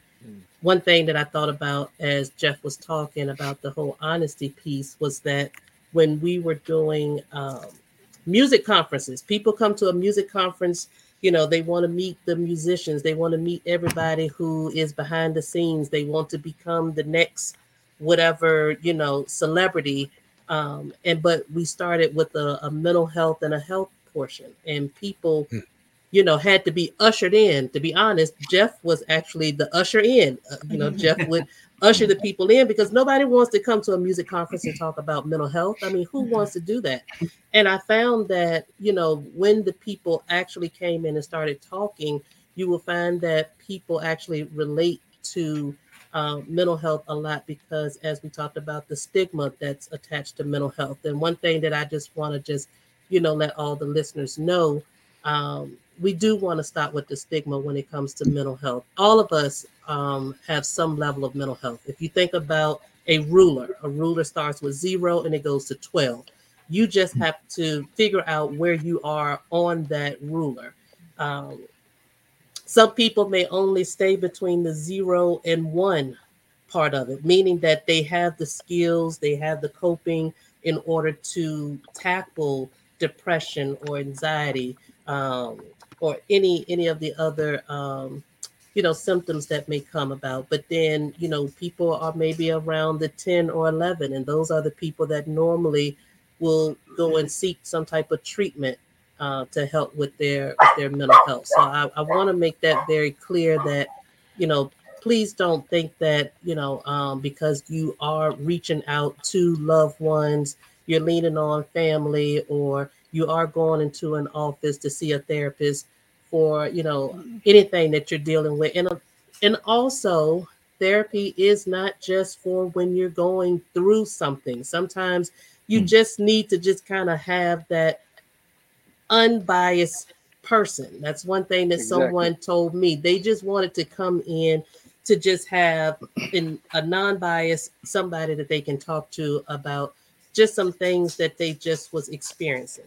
E: one thing that I thought about as Jeff was talking about the whole honesty piece was that when we were doing um, music conferences, people come to a music conference, you know, they want to meet the musicians, they want to meet everybody who is behind the scenes, they want to become the next whatever, you know, celebrity. Um, and but we started with a, a mental health and a health portion, and people you know, had to be ushered in. To be honest, Jeff was actually the usher in. Uh, you know, Jeff would usher the people in because nobody wants to come to a music conference and talk about mental health. I mean, who wants to do that? And I found that, you know, when the people actually came in and started talking, you will find that people actually relate to uh, mental health a lot because, as we talked about, the stigma that's attached to mental health. And one thing that I just want to just, you know, let all the listeners know um, we do want to stop with the stigma when it comes to mental health. All of us um, have some level of mental health. If you think about a ruler, a ruler starts with zero and it goes to 12. You just have to figure out where you are on that ruler. Um, some people may only stay between the zero and one part of it, meaning that they have the skills, they have the coping in order to tackle depression or anxiety um, or any any of the other um, you know symptoms that may come about. But then you know people are maybe around the 10 or 11 and those are the people that normally will go and seek some type of treatment uh, to help with their with their mental health. So i, I want to make that very clear that you know please don't think that you know um, because you are reaching out to loved ones you're leaning on family or you are going into an office to see a therapist for you know anything that you're dealing with. And and also therapy is not just for when you're going through something. Sometimes you hmm. just need to just kind of have that unbiased person. That's one thing that
F: Exactly.
E: someone told me. They just wanted to come in to just have in a non-biased somebody that they can talk to about just some things that they just was experiencing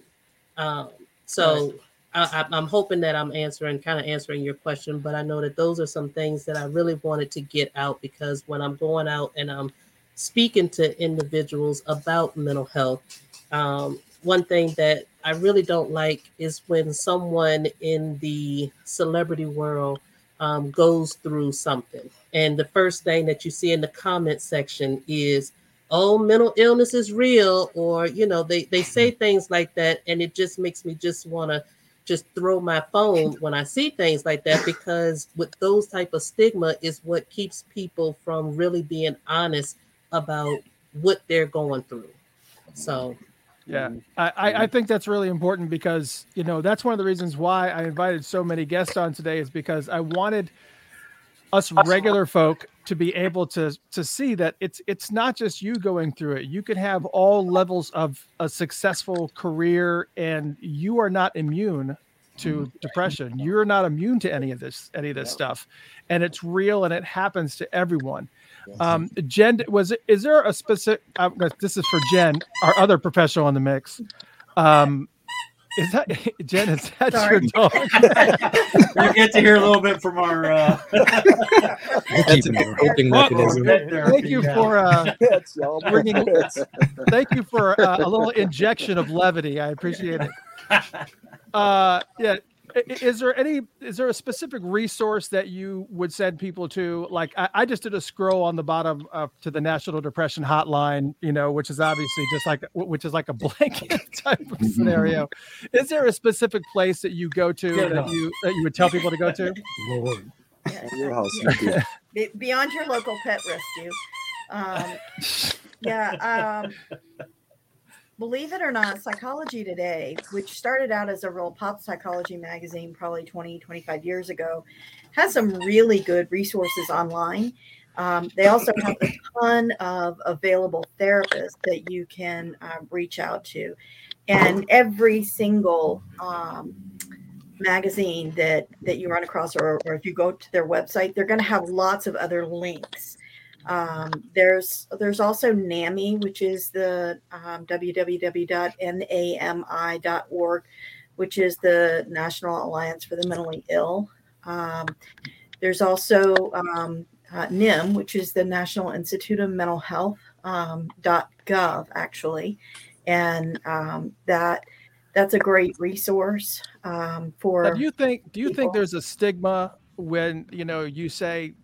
E: um, so I, I'm hoping that I'm answering, kind of answering your question, but I know that those are some things that I really wanted to get out because when I'm going out and I'm speaking to individuals about mental health, um, one thing that I really don't like is when someone in the celebrity world um, goes through something. And the first thing that you see in the comment section is, oh, mental illness is real, or, you know, they, they say mm-hmm. things like that. And it just makes me just want to just throw my phone when I see things like that because with those type of stigma is what keeps people from really being honest about what they're going through. So
A: Yeah, mm-hmm. I, I, I mm-hmm. think that's really important because you know that's one of the reasons why I invited so many guests on today is because I wanted us regular folk to be able to to see that it's it's not just you going through it. You could have all levels of a successful career, and you are not immune to depression. You're not immune to any of this any of this stuff, and it's real and it happens to everyone. Um, Jen, was it? Is there a specific? Uh, this is for Jen, our other professional in the mix. Um, is that Jen? Is that
H: Sorry.
A: your dog?
H: you get to hear a little bit from our. Uh...
B: That's a coping mechanism.
A: Thank you for uh,
F: Pets,
A: bringing. Thank you for uh, a little injection of levity. I appreciate it. Uh, yeah. I- i- Is there any? Is there a specific resource that you would send people to? Like, I, I just did a scroll on the bottom uh, to the National Depression Hotline. You know, which is obviously just like which is like a blanket type of scenario. Is there a specific place that you go to
H: Yeah,
A: that
H: no.
A: you that you would tell people to go to?
G: Lord.
F: Your house, you do.
I: Be- beyond your local pet rescue. Um, yeah. Um, believe it or not, Psychology Today, which started out as a real pop psychology magazine probably 20, 25 years ago, has some really good resources online. Um, they also have a ton of available therapists that you can um, reach out to. And every single um, magazine that that you run across or, or if you go to their website they're going to have lots of other links Um, there's there's also NAMI, which is the um, www.nami.org, which is the National Alliance for the Mentally Ill. Um, there's also um, uh, NIM, which is the National Institute of Mental Health um, .gov actually, and um, that that's a great resource um, for.
A: Now, do you think? Do you
I: people.
A: think there's a stigma when you know you say,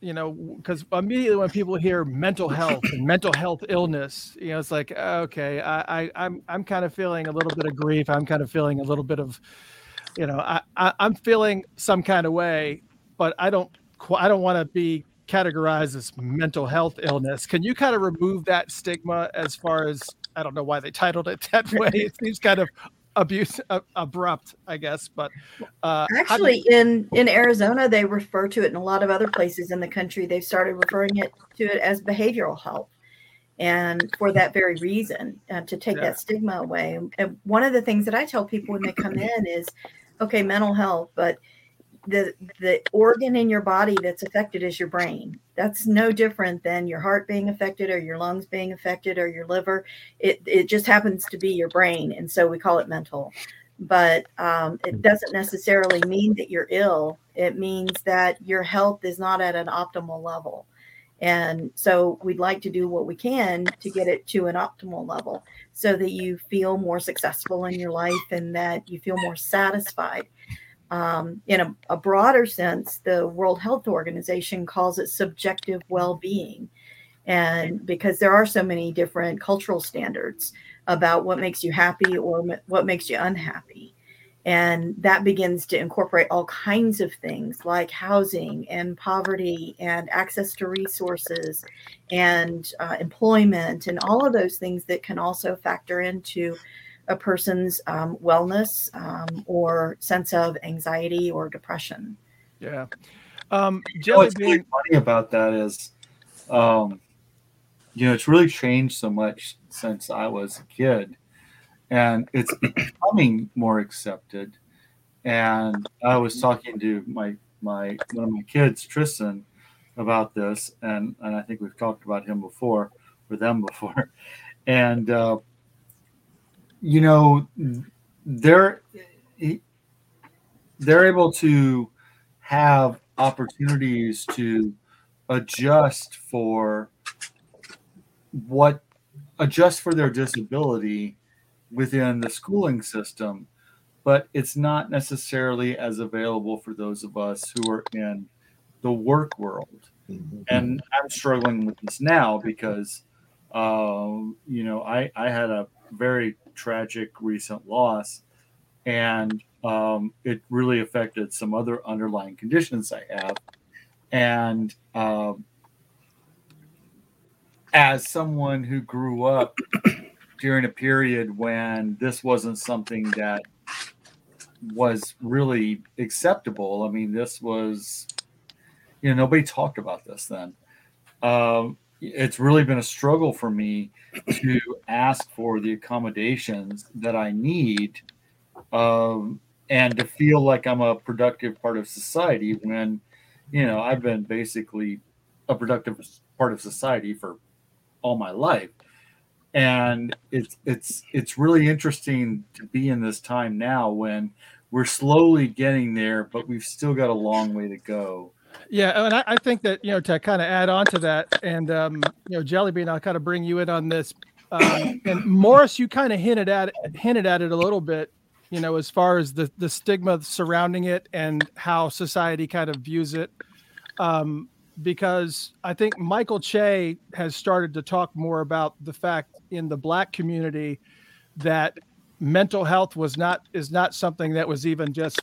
A: you know, because immediately when people hear mental health and mental health illness, you know, it's like okay, I, I I'm I'm kind of feeling a little bit of grief. I'm kind of feeling a little bit of, you know, I, I I'm feeling some kind of way, but I don't I don't want to be categorized as mental health illness. Can you kind of remove that stigma as far as I don't know why they titled it that way. It seems kind of abuse uh, abrupt, I guess. But uh,
I: Actually, in in Arizona, they refer to it, in a lot of other places in the country, they've started referring it to it as behavioral health, and for that very reason, uh, to take
A: Yeah.
I: that stigma away. And one of the things that I tell people when they come in is, okay, mental health, but the the organ in your body that's affected is your brain. That's no different than your heart being affected or your lungs being affected or your liver. It it just happens to be your brain, and so we call it mental. But um, it doesn't necessarily mean that you're ill. It means that your health is not at an optimal level. And so we'd like to do what we can to get it to an optimal level so that you feel more successful in your life and that you feel more satisfied. Um, in a, a broader sense, the World Health Organization calls it subjective well being. And because there are so many different cultural standards about what makes you happy or what makes you unhappy. And that begins to incorporate all kinds of things like housing and poverty and access to resources and uh, employment and all of those things that can also factor into a person's um, wellness um, or sense of anxiety or depression.
A: Yeah. Um,
L: You know
A: Jelly
L: what's really funny about that is, um, you know, it's really changed so much since I was a kid, and it's becoming more accepted. And I was talking to my my one of my kids, Tristan, about this, and and I think we've talked about him before, or them before, and uh, you know, they're they're able to have opportunities to adjust for what adjust for their disability within the schooling system but it's not necessarily as available for those of us who are in the work world. And i'm struggling with this now because um, you know I, I had a very tragic recent loss and um, it really affected some other underlying conditions i have and um, as someone who grew up during a period when this wasn't something that was really acceptable. I mean, this was, you know, nobody talked about this then. Um, it's really been a struggle for me to ask for the accommodations that I need um, and to feel like I'm a productive part of society when, you know, I've been basically a productive part of society for all my life. And it's it's it's really interesting to be in this time now when we're slowly getting there but we've still got a long way to go
A: yeah, and I, I think that you know to kind of add on to that, and um, you know, Jellybean, I'll kind of bring you in on this. Um, and Morris, you kind of hinted at it, hinted at it a little bit, you know, as far as the the stigma surrounding it and how society kind of views it. Um, because I think Michael Che has started to talk more about the fact in the black community that mental health was not is not something that was even just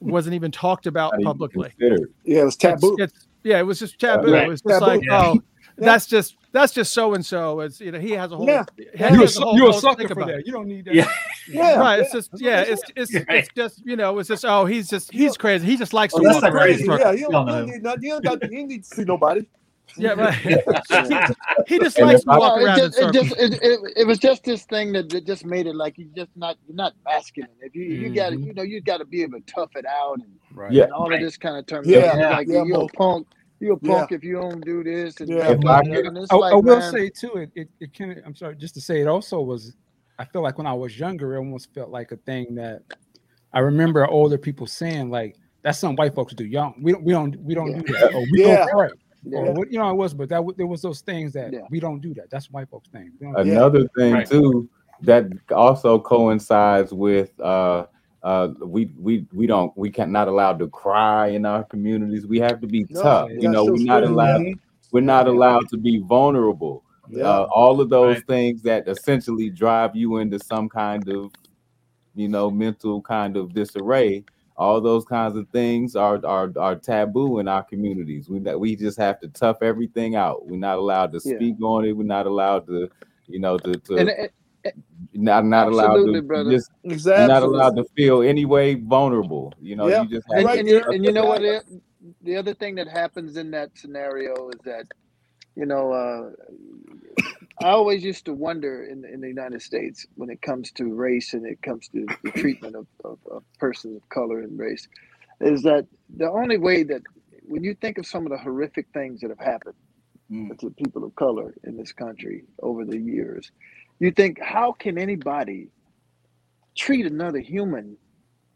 A: wasn't even talked about publicly.
M: Yeah, it was taboo.
A: it's- yeah, it was just taboo.
M: Right.
A: It was just
M: Taboo.
A: like, oh,
M: Yeah.
A: oh, that's just that's just so and so. It's you know he has a whole.
G: Yeah. You're a
A: has whole
G: you're a sucker for
A: about
G: that.
A: it.
G: You don't need that.
L: Yeah.
M: Yeah,
A: right.
M: yeah.
A: It's just yeah. It's it's
L: saying.
A: it's just you know it's just oh he's just he's crazy. He just likes
L: Oh,
A: to
L: that's
A: walk
L: not
A: around.
L: crazy.
M: Yeah, you don't,
L: Y'all
M: you
L: know.
M: don't need. You don't, you don't need to see nobody.
A: Yeah, right. he just likes to walk
F: No, it
A: around in
F: just, it just it, it, it was just this thing that, that just made it like you're just not you're not masculine. If you you got to
G: mm-hmm.
F: you know you got to be able to tough it out and,
G: Right.
C: Yeah.
F: and all
L: Right.
F: of this kind of term.
M: Yeah,
F: like
M: yeah,
F: you're a punk. you a punk if you don't do this. And,
G: Yeah.
F: and,
G: I,
F: and it's
G: I-
F: like,
G: I will
F: man,
G: say too, it, it, it can. I'm sorry, just to say, it also was. I feel like when I was younger, it almost felt like a thing that I remember older people saying, like, "That's something white folks do. Y'all, we don't, we don't, we don't do that. Or we
C: Yeah.
G: don't pray."
C: Yeah.
G: Or what, you know, I was, but that there was those things that we don't do that. That's white folks thing. We don't do that.
C: Another thing
G: Right.
C: too that also coincides with uh uh we we we don't we can't not allowed to cry in our communities. We have to be
N: No,
C: tough. You know, we're not allowed
N: man.
C: we're not allowed to be vulnerable.
N: Yeah.
C: Uh, all of those things that essentially drive you into some kind of you know mental kind of disarray all those kinds of things are are, are taboo in our communities we we just have to tough everything out we're not allowed to
F: Yeah.
C: speak on it we're not allowed to you know to, to
F: and, and-
C: not not allowed to
F: brother.
C: just
F: Exactly.
C: not allowed to feel any way vulnerable you know you just have
F: and,
C: to
F: and, you, and you know what? The, the other thing that happens in that scenario is that, you know, uh, I always used to wonder in, in the United States when it comes to race and it comes to the treatment of, of, of persons of color and race, is that the only way that when you think of some of the horrific things that have happened mm. to people of color in this country over the years, you think, how can anybody treat another human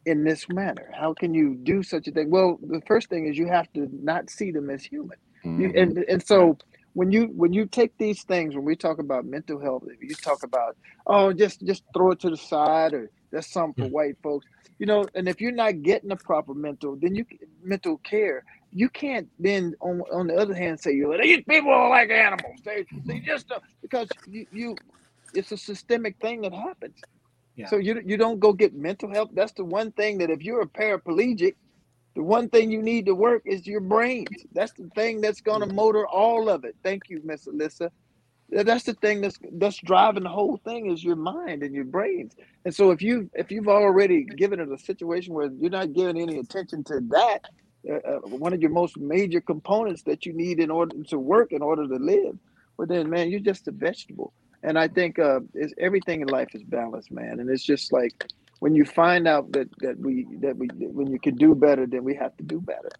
F: in this manner? How can you do such a thing? Well, the first thing is you have to not see them as human. You, mm-hmm. and and so when you when you take these things, when we talk about mental health, you talk about oh just just throw it to the side or that's something for white folks, you know. And if you're not getting the proper mental, then you mental care, you can't then on on the other hand say you these people are like animals. They they just don't-" because you you it's a systemic thing that happens.
L: Yeah.
F: So you you don't go get mental help. That's the one thing that if you're a paraplegic, the one thing you need to work is your brains. That's the thing that's going to motor all of it. Thank you, Miss Alyssa. That's the thing that's that's driving the whole thing is your mind and your brains. And so if you if you've already given it a situation where you're not giving any attention to that, uh, uh, one of your most major components that you need in order to work in order to live, well then man, you're just a vegetable. And I think uh, everything in life is balanced, man. And it's just like when you find out that that we that we when you can do better, then we have to do better.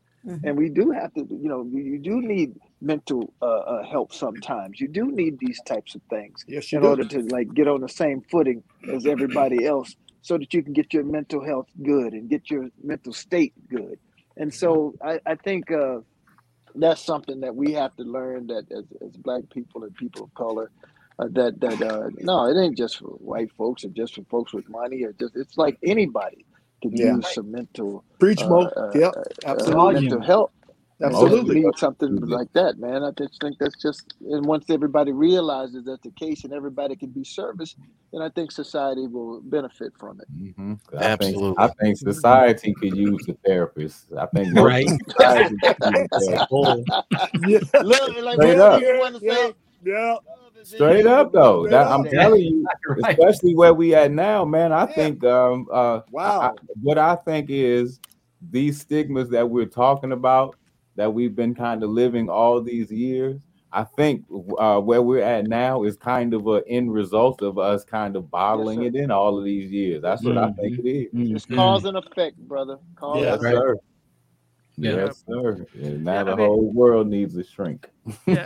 F: And we do have to, you know, you you do need mental uh, uh, help sometimes. You do need these types of things
M: Yes,
F: in
M: do.
F: order to like get on the same footing as everybody else, so that you can get your mental health good and get your mental state good. And so I, I think uh, that's something that we have to learn that as, as black people and people of color uh, that that uh, no it ain't just for white folks or just for folks with money or just it's like anybody can
M: Yeah.
F: use some mental
M: Preach,
F: uh,
M: Mo.
F: uh,
M: Yep,
F: uh,
M: absolutely.
F: mental help
M: Absolutely.
F: need something like that man I just think that's just and once everybody realizes that's the case and everybody can be serviced then I think society will benefit from it
C: Mhm. I think,
J: Absolutely.
C: I think society could use a therapist. I think
F: Right.
C: society could use a therapist.
F: Look, like
C: Straight
F: what
C: up.
F: do you want to say
M: yeah
C: Straight up though, that, I'm telling you,
F: Right.
C: especially where we at now, man. I think um uh
M: wow.
C: I- what I think is these stigmas that we're talking about that we've been kind of living all these years. I think uh, where we're at now is kind of a end result of us kind of bottling it in all of these years. That's what I think it is.
F: it's cause and effect brother cause
C: Yes,
F: and effect.
C: sir.
B: Yeah.
C: Yes, sir. And now
A: Yeah,
C: the
A: I mean-
C: whole world needs a shrink.
A: and,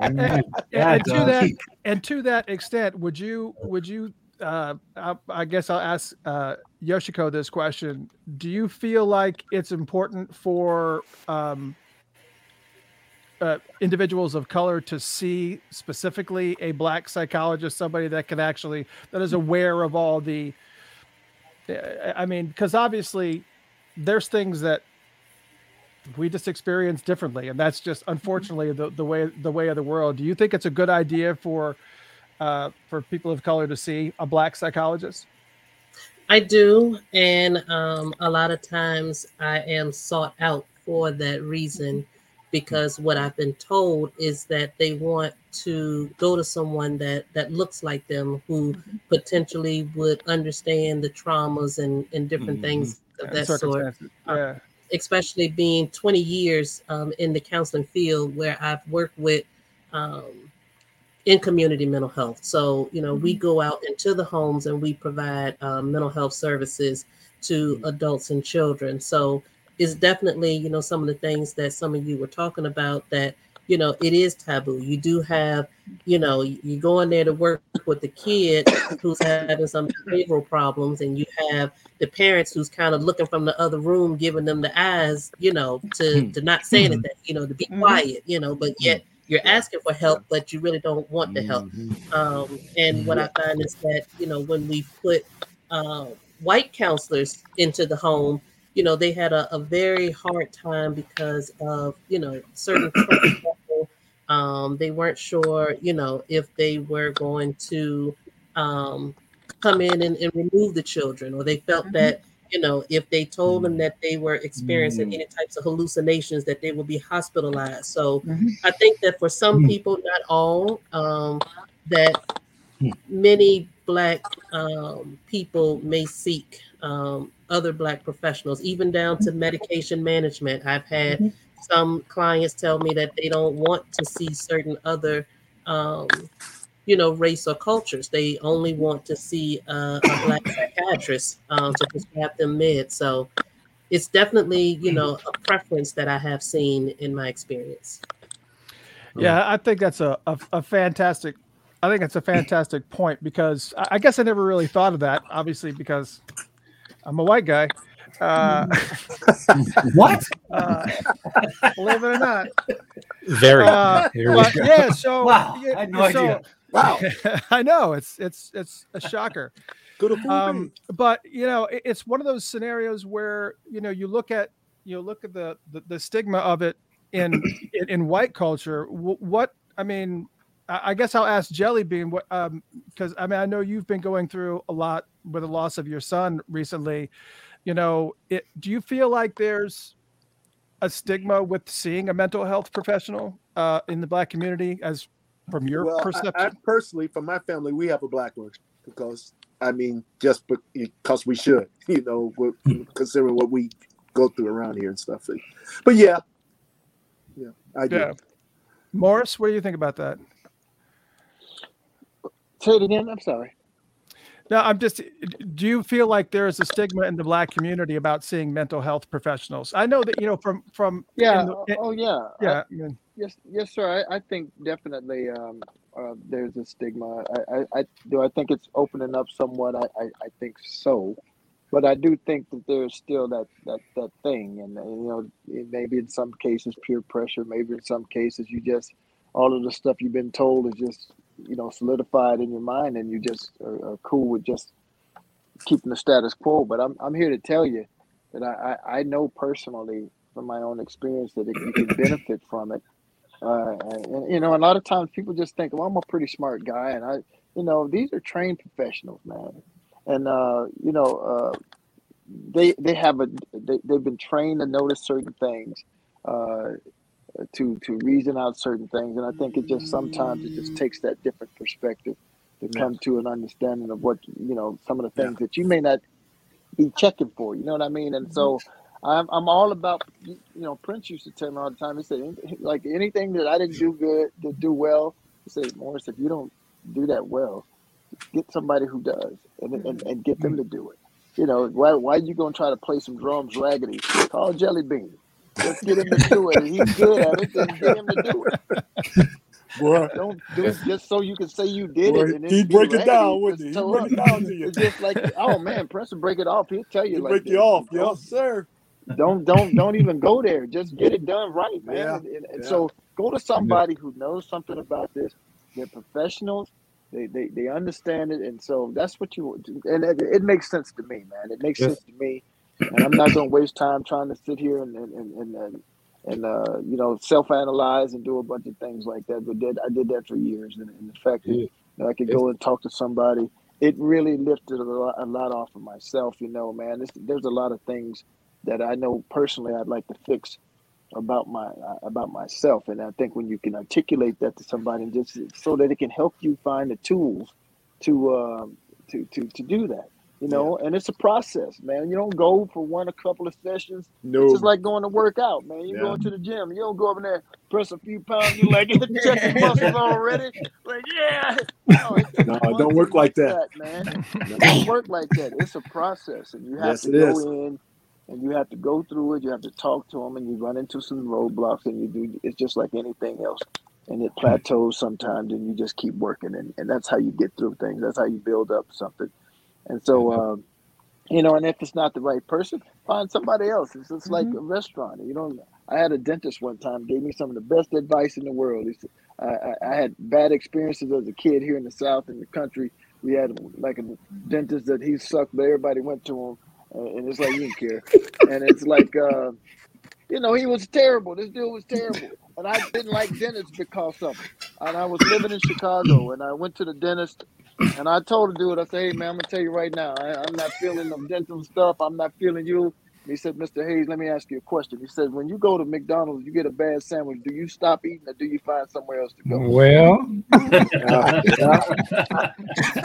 A: and
C: Yeah,
A: to that and to that extent would you would you uh, I, I guess I'll ask uh, Yoshiko this question. Do you feel like it's important for um, uh, individuals of color to see specifically a black psychologist, somebody that can actually that is aware of all the? I I mean, because obviously there's things that we just experience differently and that's just unfortunately the, the way the way of the world. Do you think it's a good idea for uh, for people of color to see a black psychologist?
E: I do, and um, a lot of times I am sought out for that reason because what I've been told is that they want to go to someone that that looks like them who potentially would understand the traumas and and different things of that sort. Uh,
A: yeah.
E: especially being 20 years um, in the counseling field where I've worked with um, in community mental health. So, you know, we go out into the homes and we provide um, mental health services to adults and children. So, it's definitely, you know, some of the things that some of you were talking about that, you know, it is taboo. You do have, you know, you go in there to work with the kid who's having some behavioral problems, and you have the parents who's kind of looking from the other room, giving them the eyes, you know, to hmm. to not say hmm. anything, you know, to be mm-hmm. quiet, you know, but yet hmm. you're asking for help, but you really don't want the help. Mm-hmm. Um, and what I mm-hmm. find is that, you know, when we put uh, white counselors into the home, you know, they had a, a very hard time because of, you know, certain people. Um, they weren't sure, you know, if they were going to um, come in and, and remove the children, or they felt that you know, if they told them that they were experiencing any types of hallucinations, that they would be hospitalized. So I think that for some people, not all, um, that many black um, people may seek um, other black professionals, even down to medication management. I've had some clients tell me that they don't want to see certain other um, you know, race or cultures. They only want to see a black psychiatrist um, to prescribe them meds. So it's definitely, you know, a preference that I have seen in my experience.
A: Yeah, I think that's a, a, a fantastic. I think it's a fantastic point because I guess I never really thought of that. Obviously, because I'm a white guy. Uh,
H: what?
A: Uh, believe it or not.
B: Very.
A: Uh,
B: Here we
A: but
B: go.
A: yeah. So
H: Wow,
A: yeah,
H: I had no
A: so-
H: idea.
A: Wow. I know it's it's it's a shocker. um, but you know, it- it's one of those scenarios where you know you look at you look at the the, the stigma of it in, in in white culture. Wh- What I mean, I I guess I'll ask Jelly Bean what um because I mean I know you've been going through a lot with the loss of your son recently. You know, it do you feel like there's a stigma with seeing a mental health professional uh, in the black community as from your
M: well,
A: perception?
M: I, personally, from my family, we have a black one because I mean, just because we should, you know, considering what we go through around here and stuff. But yeah, yeah, I do.
A: yeah. Morris, what do you think about that?
F: Say it again. I'm sorry.
A: No, I'm just. Do you feel like there is a stigma in the black community about seeing mental health professionals? I know that you know from from
F: Yeah.
A: the-
F: oh, yeah.
A: yeah.
F: I- yes, yes, sir. I, I think definitely um, uh, there's a stigma. I, I, I do. I think it's opening up somewhat. I, I, I think so, but I do think that there's still that that that thing, and uh, you know, maybe in some cases peer pressure. Maybe in some cases you just all of the stuff you've been told is just you know solidified in your mind, and you just are, are cool with just keeping the status quo. But I'm I'm here to tell you that I I, I know personally from my own experience that it, you can benefit from it. Uh, and, you know, a lot of times people just think, well, I'm a pretty smart guy, and I, you know, these are trained professionals, man, and uh, you know, uh, they they have a they, they've been trained to notice certain things, uh, to to reason out certain things, and I think it just sometimes it just takes that different perspective to
M: Yeah.
F: come to an understanding of what you know some of the things that you may not be checking for. You know what I mean? And so mm-hmm. I'm I'm all about you know Prince used to tell me all the time. He said like anything that I didn't do good to do well. He said Morris, if you don't do that well, get somebody who does and and, mm-hmm. and get them mm-hmm. to do it. You know why why you gonna try to play some drums raggedy? Call Jelly Bean. Just get him to do it. He's good at it. Then get him to do it.
M: Boy,
F: Don't do it just so you can say you did
M: Boy,
F: it. And
M: he'd break it down, wouldn't he? break it uh, down to you.
F: It's just like, oh man, Prince will break it off. He'll tell you
M: He'd
F: like
M: break you off, yes, sir.
F: don't don't don't even go there. Just get it done right, man.
M: Yeah,
F: And, and- and
M: yeah.
F: so go to somebody who knows something about this. They're professionals. They, they they understand it, and so that's what you and it, it makes sense to me, man. It makes
M: Yes.
F: sense to me, and I'm not gonna waste time trying to sit here and and and, and, and uh, you know self-analyze and do a bunch of things like that. But did I did that for years, and, and the fact that
M: Yeah.
F: you know, I could go and talk to somebody, it really lifted a lot, a lot off of myself. You know, man, this, there's a lot of things that I know personally I'd like to fix about my uh, about myself, and I think when you can articulate that to somebody, and just so that it can help you find the tools to um, to to to do that. You know, and it's a process, man. You don't go for one a couple of sessions.
M: No.
F: It's just like going to work out, man. You
M: Yeah.
F: go into the gym. You don't go up in there, press a few pounds. You like check your muscles already. Like yeah. No, it
M: No, don't work like
F: get
M: that.
F: man. It don't work like that. It's a process, and you have
M: Yes,
F: to go
M: is.
F: in and you have to go through it. You have to talk to them, and you run into some roadblocks, and you do. It's just like anything else, and it plateaus sometimes, and you just keep working, and, and that's how you get through things. That's how you build up something. And so, um, you know, and if it's not the right person, find somebody else. It's just like a restaurant. You know, I had a dentist one time gave me some of the best advice in the world. He said, I, I, I had bad experiences as a kid here in the South in the country. We had like a dentist that he sucked, but everybody went to him, uh, and it's like you didn't care. And it's like, uh, you know, he was terrible. This dude was terrible, and I didn't like dentists because of it. And I was living in Chicago, and I went to the dentist, and I told the dude, I said, "Hey man, I'm gonna tell you right now, I, I'm not feeling the dental stuff. I'm not feeling you." And he said, Mr. Hayes, let me ask you a question. He said, when you go to McDonald's, you get a bad sandwich. Do you stop eating or do you find somewhere else to go?
G: Well,
F: Uh, yeah.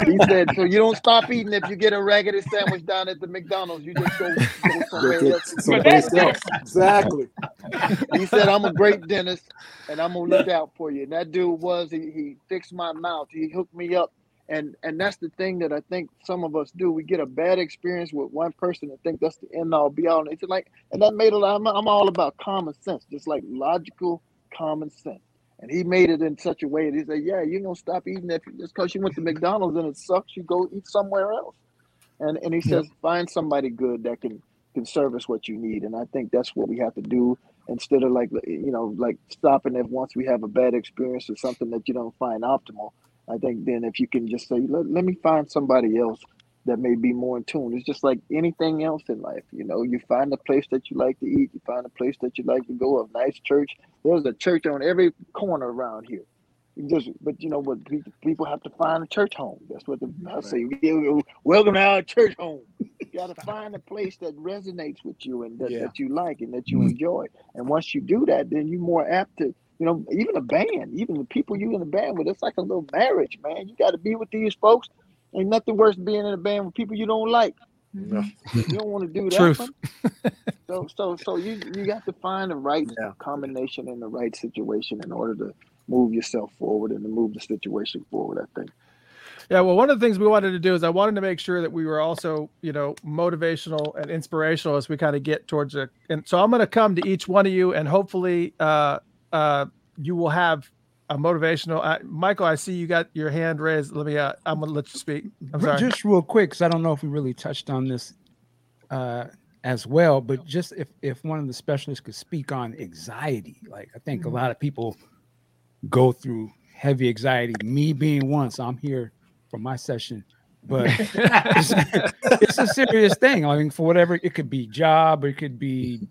F: he said, so you don't stop eating if you get a raggedy sandwich down at the McDonald's. You just go, go somewhere else.
M: someplace else. Exactly.
F: He said, I'm a great dentist and I'm going to look out for you. And that dude was, he, he fixed my mouth. He hooked me up. And and that's the thing that I think some of us do. We get a bad experience with one person and think that's the end all be all. And it's like, and that made a lot. I'm, I'm all about common sense, just like logical common sense. And he made it in such a way that he said, "Yeah, you're gonna stop eating if just because you went to McDonald's and it sucks, you go eat somewhere else." And and he
M: Yeah.
F: says, find somebody good that can can service what you need. And I think that's what we have to do instead of like you know like stopping it once we have a bad experience or something that you don't find optimal. I think then if you can just say, let, let me find somebody else that may be more in tune. It's just like anything else in life. You know, you find a place that you like to eat, you find a place that you like to go, a nice church. There's a church on every corner around here. You just, but you know what? People, have to find a church home. That's what the, I say. Welcome to our church home. You got to find a place that resonates with you and that,
M: Yeah.
F: that you like and that you mm-hmm. enjoy. And once you do that, then you're more apt to, you know, even a band, even the people you in the band with, it's like a little marriage, man. You got to be with these folks. Ain't nothing worse than being in a band with people you don't like.
M: No.
F: You don't want to do that.
A: Truth.
F: So, so, so you you got to find the right combination in the right situation in order to move yourself forward and to move the situation forward. I think.
A: Yeah, well, one of the things we wanted to do is I wanted to make sure that we were also, you know, motivational and inspirational as we kind of get towards it. And so I'm going to come to each one of you, and hopefully, uh, uh, you will have a motivational. Uh, Michael, I see you got your hand raised. Let me. Uh, I'm to let you speak. I'm sorry.
G: Just real quick, because I don't know if we really touched on this uh, as well, but just if if one of the specialists could speak on anxiety, like I think a lot of people go through heavy anxiety. Me being one, so I'm here for my session, but it's, it's a serious thing. I mean, for whatever it could be, job, it could be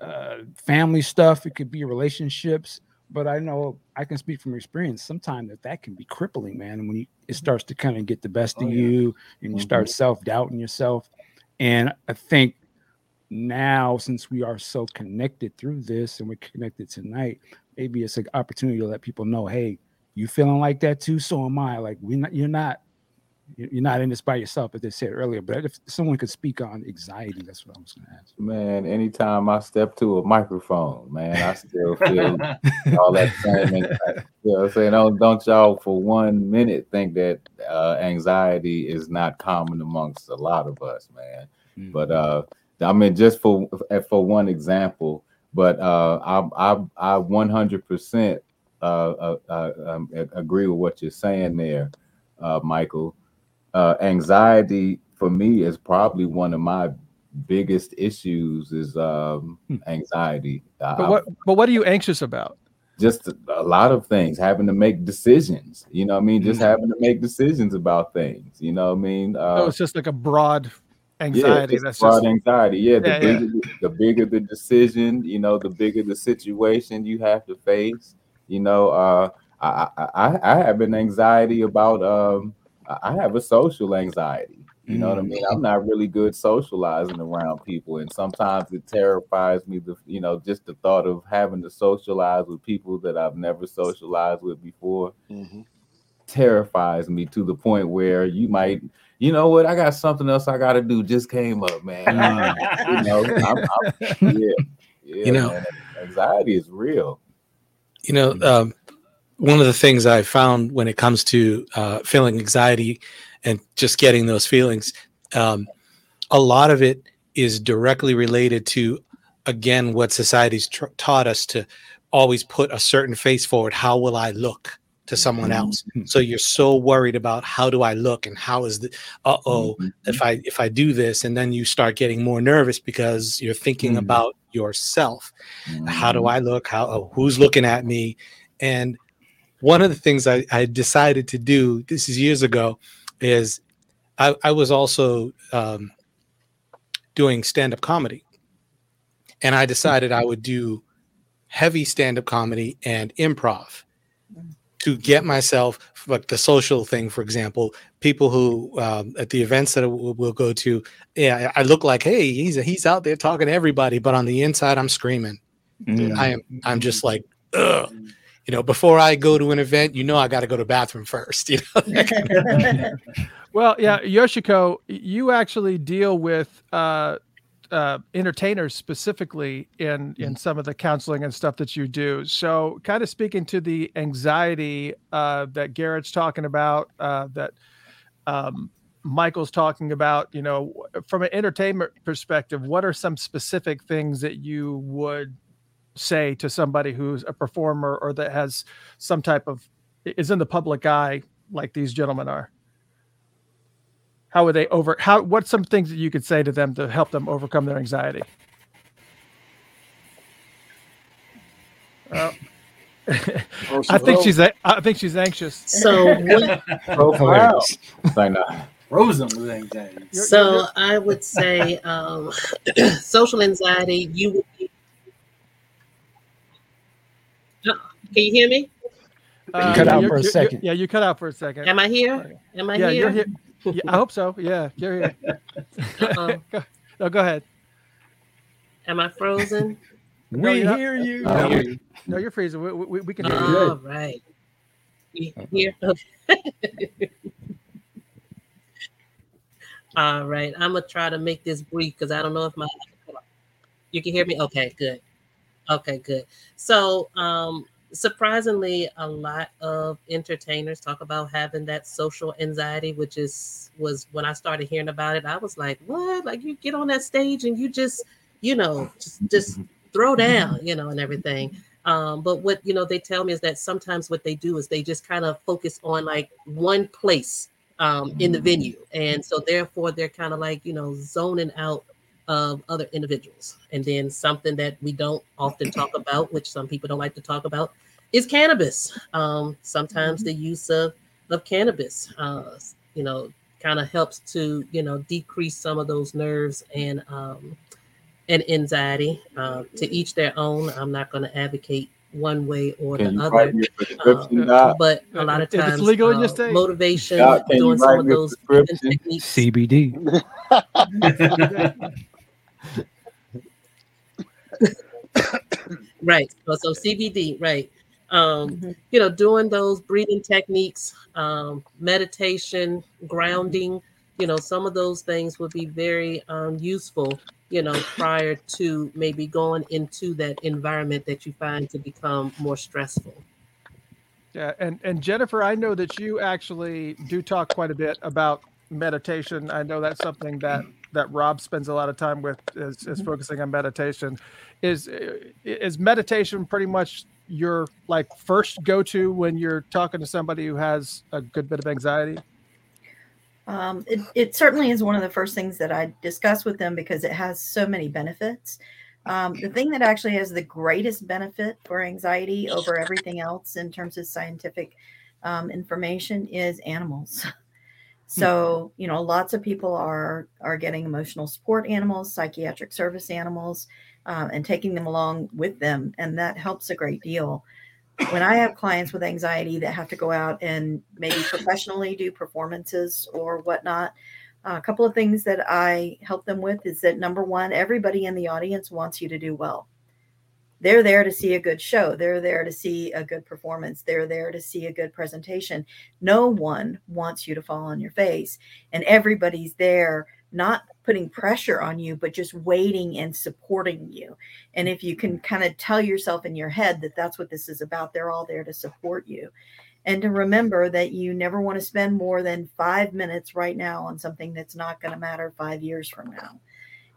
G: uh, family stuff, it could be relationships. But I know I can speak from experience. Sometimes that that can be crippling, man. And when you, it starts to kind of get the best of you, and you start self doubting yourself. And I think now, since we are so connected through this, and we're connected tonight, maybe it's an opportunity to let people know, hey, you feeling like that too? So am I. Like we, not, you're not, you're you're not in this by yourself, as they said earlier. But if someone could speak on anxiety, that's what I was going to ask.
C: Man, anytime I step to a microphone, man, I still feel all that same. anxiety. You know what I'm saying? Don't, don't y'all for one minute think that uh, anxiety is not common amongst a lot of us, man. But uh, I mean, just for for one example, but uh, I I I 100 percent uh, uh, um, agree with what you're saying there, uh, Michael. Uh, anxiety for me is probably one of my biggest issues is um, anxiety.
A: But what? But what are you anxious about?
C: just a, lot of things having to make decisions you know what i mean just having to make decisions about things you know what i mean uh,
A: oh, it's just like a broad
C: yeah,
A: anxiety.
C: it's
A: That's
C: broad
A: just
C: anxiety yeah the
A: Yeah, yeah.
C: bigger the, the bigger the decision you know the bigger the situation you have to face you know uh i i i, I have an anxiety about um I- have a social anxiety you know what I mm. mean? I'm not really good socializing around people, and sometimes it terrifies me. The you know just the thought of having to socialize with people that I've never socialized with before mm-hmm. terrifies me to the point where you might, you know what? I got something else I got to do. Just came up, man. you know, I'm, I'm, yeah, yeah,
B: You know-
C: man, anxiety is real.
B: you know mm. um, one of the things i found when it comes to uh, feeling anxiety and just getting those feelings um, a lot of it is directly related to again what society's tr- taught us to always put a certain face forward. How will i look to someone else? So you're so worried about how do i look and how is the uh-oh if i if i do this and then you start getting more nervous because you're thinking about yourself. How do i look? How oh, who's looking at me? And one of the things I, I decided to do this is years ago is i, I was also um, doing stand-up comedy. And i decided i would do heavy stand-up comedy and improv to get myself like the social thing for example people who um, at the events that we'll, we'll go to yeah i look like hey he's he's out there talking to everybody but on the inside i'm screaming. I am i'm just like Ugh. You know before i go to an event you know i got to go to the bathroom first you know
A: Well, yeah, Yoshiko, you actually deal with uh, uh, entertainers specifically in in some of the counseling and stuff that you do. So, kind of speaking to the anxiety uh, that Garrett's talking about, uh, that um, Michael's talking about, you know, from an entertainment perspective, what are some specific things that you would say to somebody who's a performer or that has some type of is in the public eye like these gentlemen are? how would they over how what's some things that you could say to them to help them overcome their anxiety Uh, I think she's a- I think she's anxious.
E: So what-
C: Profile. Like, nah.
H: Frozen with anxiety.
E: so I would say um, social anxiety. You would be. Uh, Can you hear me?
A: Uh,
G: cut out for a second.
A: Yeah, you cut out for a second.
E: Am I here? Am I
A: yeah,
E: here?
A: you're here. Yeah, I hope so. Yeah, you're here. Go, no, go ahead.
E: Am I frozen?
G: We
A: you're not-
G: hear you.
A: No,
G: No.
A: no, you're freezing. We, we, we can hear
E: All
A: you.
E: right. You hear? All right. I'm gonna try to make this brief because I don't know if my you can hear me. Okay, good. Okay, good. So, um, surprisingly, a lot of entertainers talk about having that social anxiety, which is was when I started hearing about it. I was like, what? Like you get on that stage and you just, you know, just just throw down, you know, and everything. Um, but what you know they tell me is that sometimes what they do is they just kind of focus on like one place um, in the venue, and so therefore they're kind of like you know zoning out of other individuals. And then something that we don't often talk about, which some people don't like to talk about, is cannabis. Um, sometimes the use of of cannabis, uh, you know, kind of helps to you know decrease some of those nerves and um, and anxiety. Uh, to each their own. I'm not going to advocate one way or
C: Can
E: the other.
C: write me a prescription, Doc?
E: but a lot of times,
A: legal in your
E: uh,
A: state?
E: motivation,
C: Doc,
E: doing some of those techniques.
G: CBD.
E: right. So, so cbd right. Um you know doing those breathing techniques um meditation grounding you know some of those things would be very um useful you know prior to maybe going into that environment that you find to become more stressful.
A: Yeah, and and Jennifer, I know that you actually do talk quite a bit about meditation. I know that's something that that Rob spends a lot of time with is, is focusing on meditation. Is is meditation pretty much your like first go to when you're talking to somebody who has a good bit of anxiety?
I: Um, it, it certainly is one of the first things that I discuss with them because it has so many benefits. Um, the thing that actually has the greatest benefit for anxiety over everything else in terms of scientific um, information is animals. So you know, lots of people are are getting emotional support animals, psychiatric service animals, um, and taking them along with them, and that helps a great deal when I have clients with anxiety that have to go out and maybe professionally do performances or whatnot, uh, a couple of things that I help them with is that number one, everybody in the audience wants you to do well. They're there to see a good show. They're there to see a good performance. They're there to see a good presentation. No one wants you to fall on your face. And everybody's there not putting pressure on you, but just waiting and supporting you. And if you can kind of tell yourself in your head that that's what this is about, they're all there to support you. And to remember that you never want to spend more than five minutes right now on something that's not going to matter five years from now.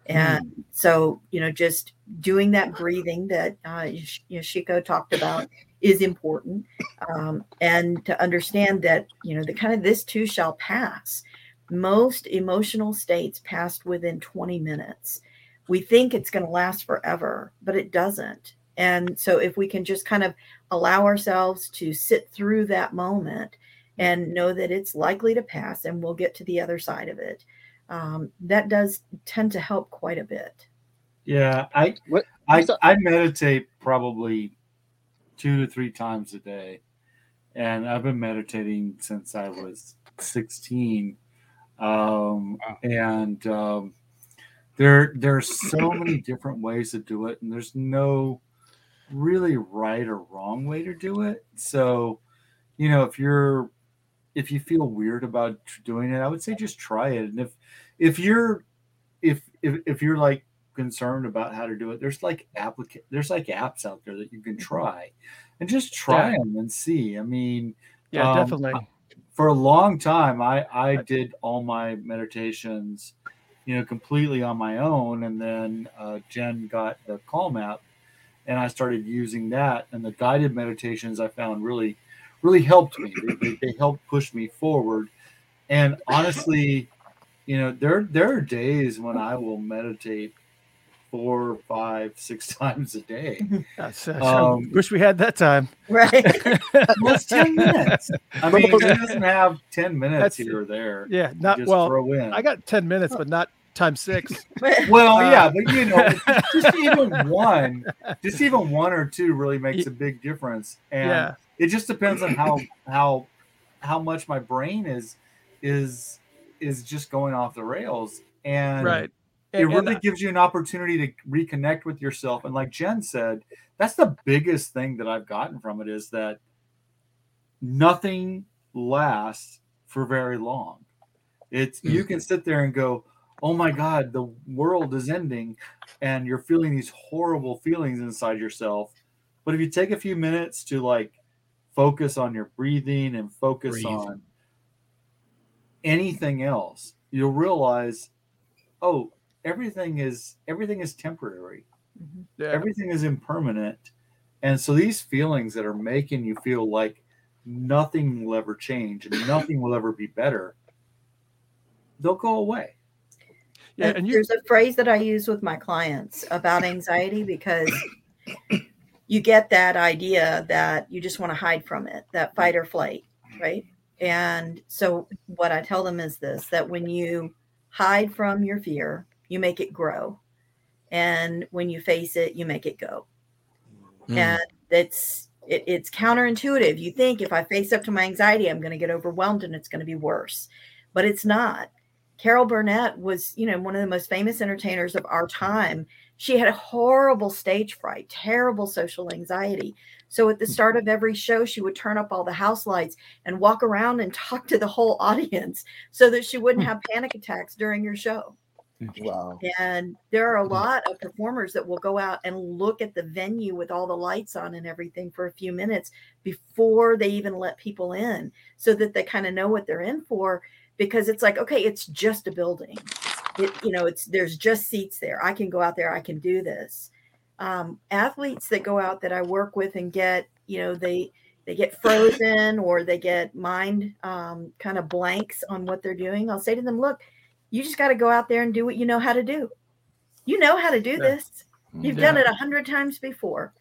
I: And so, you know, just doing that breathing that uh, Yoshiko talked about is important. Um, and to understand that, you know, the kind of this too shall pass. Most emotional states passed within 20 minutes. We think it's going to last forever, but it doesn't. And so, if we can just kind of allow ourselves to sit through that moment and know that it's likely to pass and we'll get to the other side of it, um, that does tend to help quite a bit.
L: Yeah, I
N: what,
L: I, I meditate probably two to three times a day, and I've been meditating since I was sixteen. Um, and um, there are so many different ways to do it, and there's no really right or wrong way to do it. So, you know, if you're if you feel weird about doing it, I would say just try it. And if if you're if if if you're like concerned about how to do it, there's like applicant there's like apps out there that you can try and just try
A: Yeah.
L: them and see. I mean,
A: Yeah,
L: um,
A: definitely.
L: For a long time, I I did all my meditations, you know, completely on my own, and then uh, Jen got the Calm app, and I started using that. And the guided meditations I found really, really helped me. They, they, they helped push me forward. And honestly, you know, there there are days when I will meditate four, five, six times a day.
A: That's,
L: Um,
A: wish we had that time.
I: Right.
L: well, it's ten minutes. I mean, who doesn't have ten minutes
A: That's-
L: here or there?
A: Yeah, not
L: just
A: well.
L: throw in.
A: I got ten minutes, but not times six.
L: Well,
A: Uh,
L: yeah, but you know, just even one, just even one or two really makes a big difference, and
A: Yeah.
L: it just depends on how how how much my brain is is is just going off the rails, and
A: Right.
L: it
A: and
L: really gives you an opportunity to reconnect with yourself. And like Jen said, that's the biggest thing that I've gotten from it is that nothing lasts for very long. It's you can sit there and go, "Oh my god, the world is ending," and you're feeling these horrible feelings inside yourself. But if you take a few minutes to like focus on your breathing and focus
B: Breathe.
L: on anything else, you'll realize, oh, everything is everything is temporary. Mm-hmm.
A: Yeah.
L: Everything is impermanent. And so these feelings that are making you feel like nothing will ever change and nothing will ever be better, they'll go away.
A: Yeah,
I: And
A: and you-
I: there's a phrase that I use with my clients about anxiety because you get that idea that you just want to hide from it, that fight or flight, right? And so what I tell them is this that when you hide from your fear, you make it grow. And when you face it, you make it go.
B: Mm.
I: And it's it, it's counterintuitive. You think if I face up to my anxiety, I'm going to get overwhelmed and it's going to be worse, but it's not. Carol Burnett was, you know, one of the most famous entertainers of our time. She had a horrible stage fright, terrible social anxiety. So at the mm. start of every show, she would turn up all the house lights and walk around and talk to the whole audience so that she wouldn't hmm. have panic attacks during your show.
N: Wow.
I: And there are a mm-hmm. lot of performers that will go out and look at the venue with all the lights on and everything for a few minutes before they even let people in so that they kind of know what they're in for because it's like okay it's just a building. It, you know it's there's just seats there. I can go out there. I can do this. Um, athletes that go out that i work with and get you know they they get frozen or they get mind um, kind of blanks on what they're doing i'll say to them look you just got to go out there and do what you know how to do. You know how to do this. You've done it a hundred times before.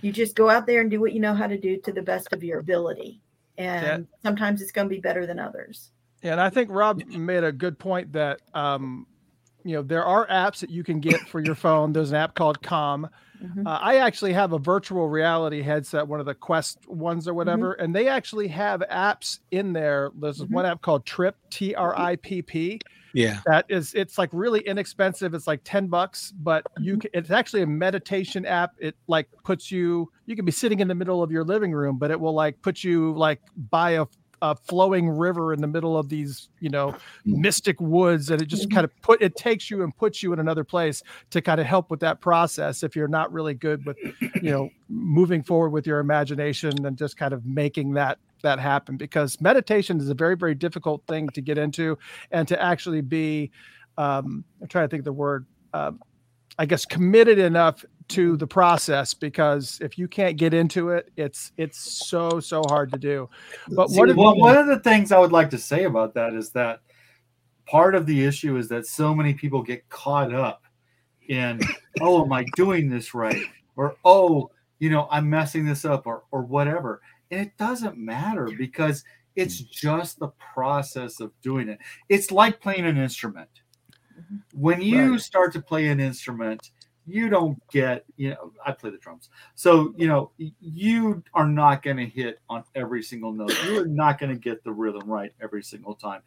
I: You just go out there and do what you know how to do to the best of your ability. And sometimes it's going to be better than others.
A: Yeah, and I think Rob made a good point that um, you know there are apps that you can get for your phone. There's an app called Calm.
I: Mhm.
A: Uh, I actually have a virtual reality headset, one of the Quest ones or whatever, and they actually have apps in there. There's one app called Trip, T R I P P.
B: Yeah.
A: That is, it's like really inexpensive. It's like ten bucks, but you can. It's actually a meditation app. It like puts you. You can be sitting in the middle of your living room, but it will like put you like by a a flowing river in the middle of these, you know, mystic woods, and it just kind of put it takes you and puts you in another place to kind of help with that process. If you're not really good with, you know, moving forward with your imagination and just kind of making that that happen, because meditation is a very very difficult thing to get into and to actually be. Um, I'm trying to think of the word uh, I guess, committed enough to the process because if you can't get into it, it's it's so so hard to do. But
L: See,
A: what
L: well, one of the things I would like to say about that is that part of the issue is that so many people get caught up in, oh, am I doing this right? Or oh, you know, I'm messing this up or or whatever. And it doesn't matter because it's just the process of doing it. It's like playing an instrument. Mm-hmm. When you
A: Right.
L: start to play an instrument, you don't get, you know, I play the drums. So, you know, you are not going to hit on every single note. You're not going to get the rhythm right every single time.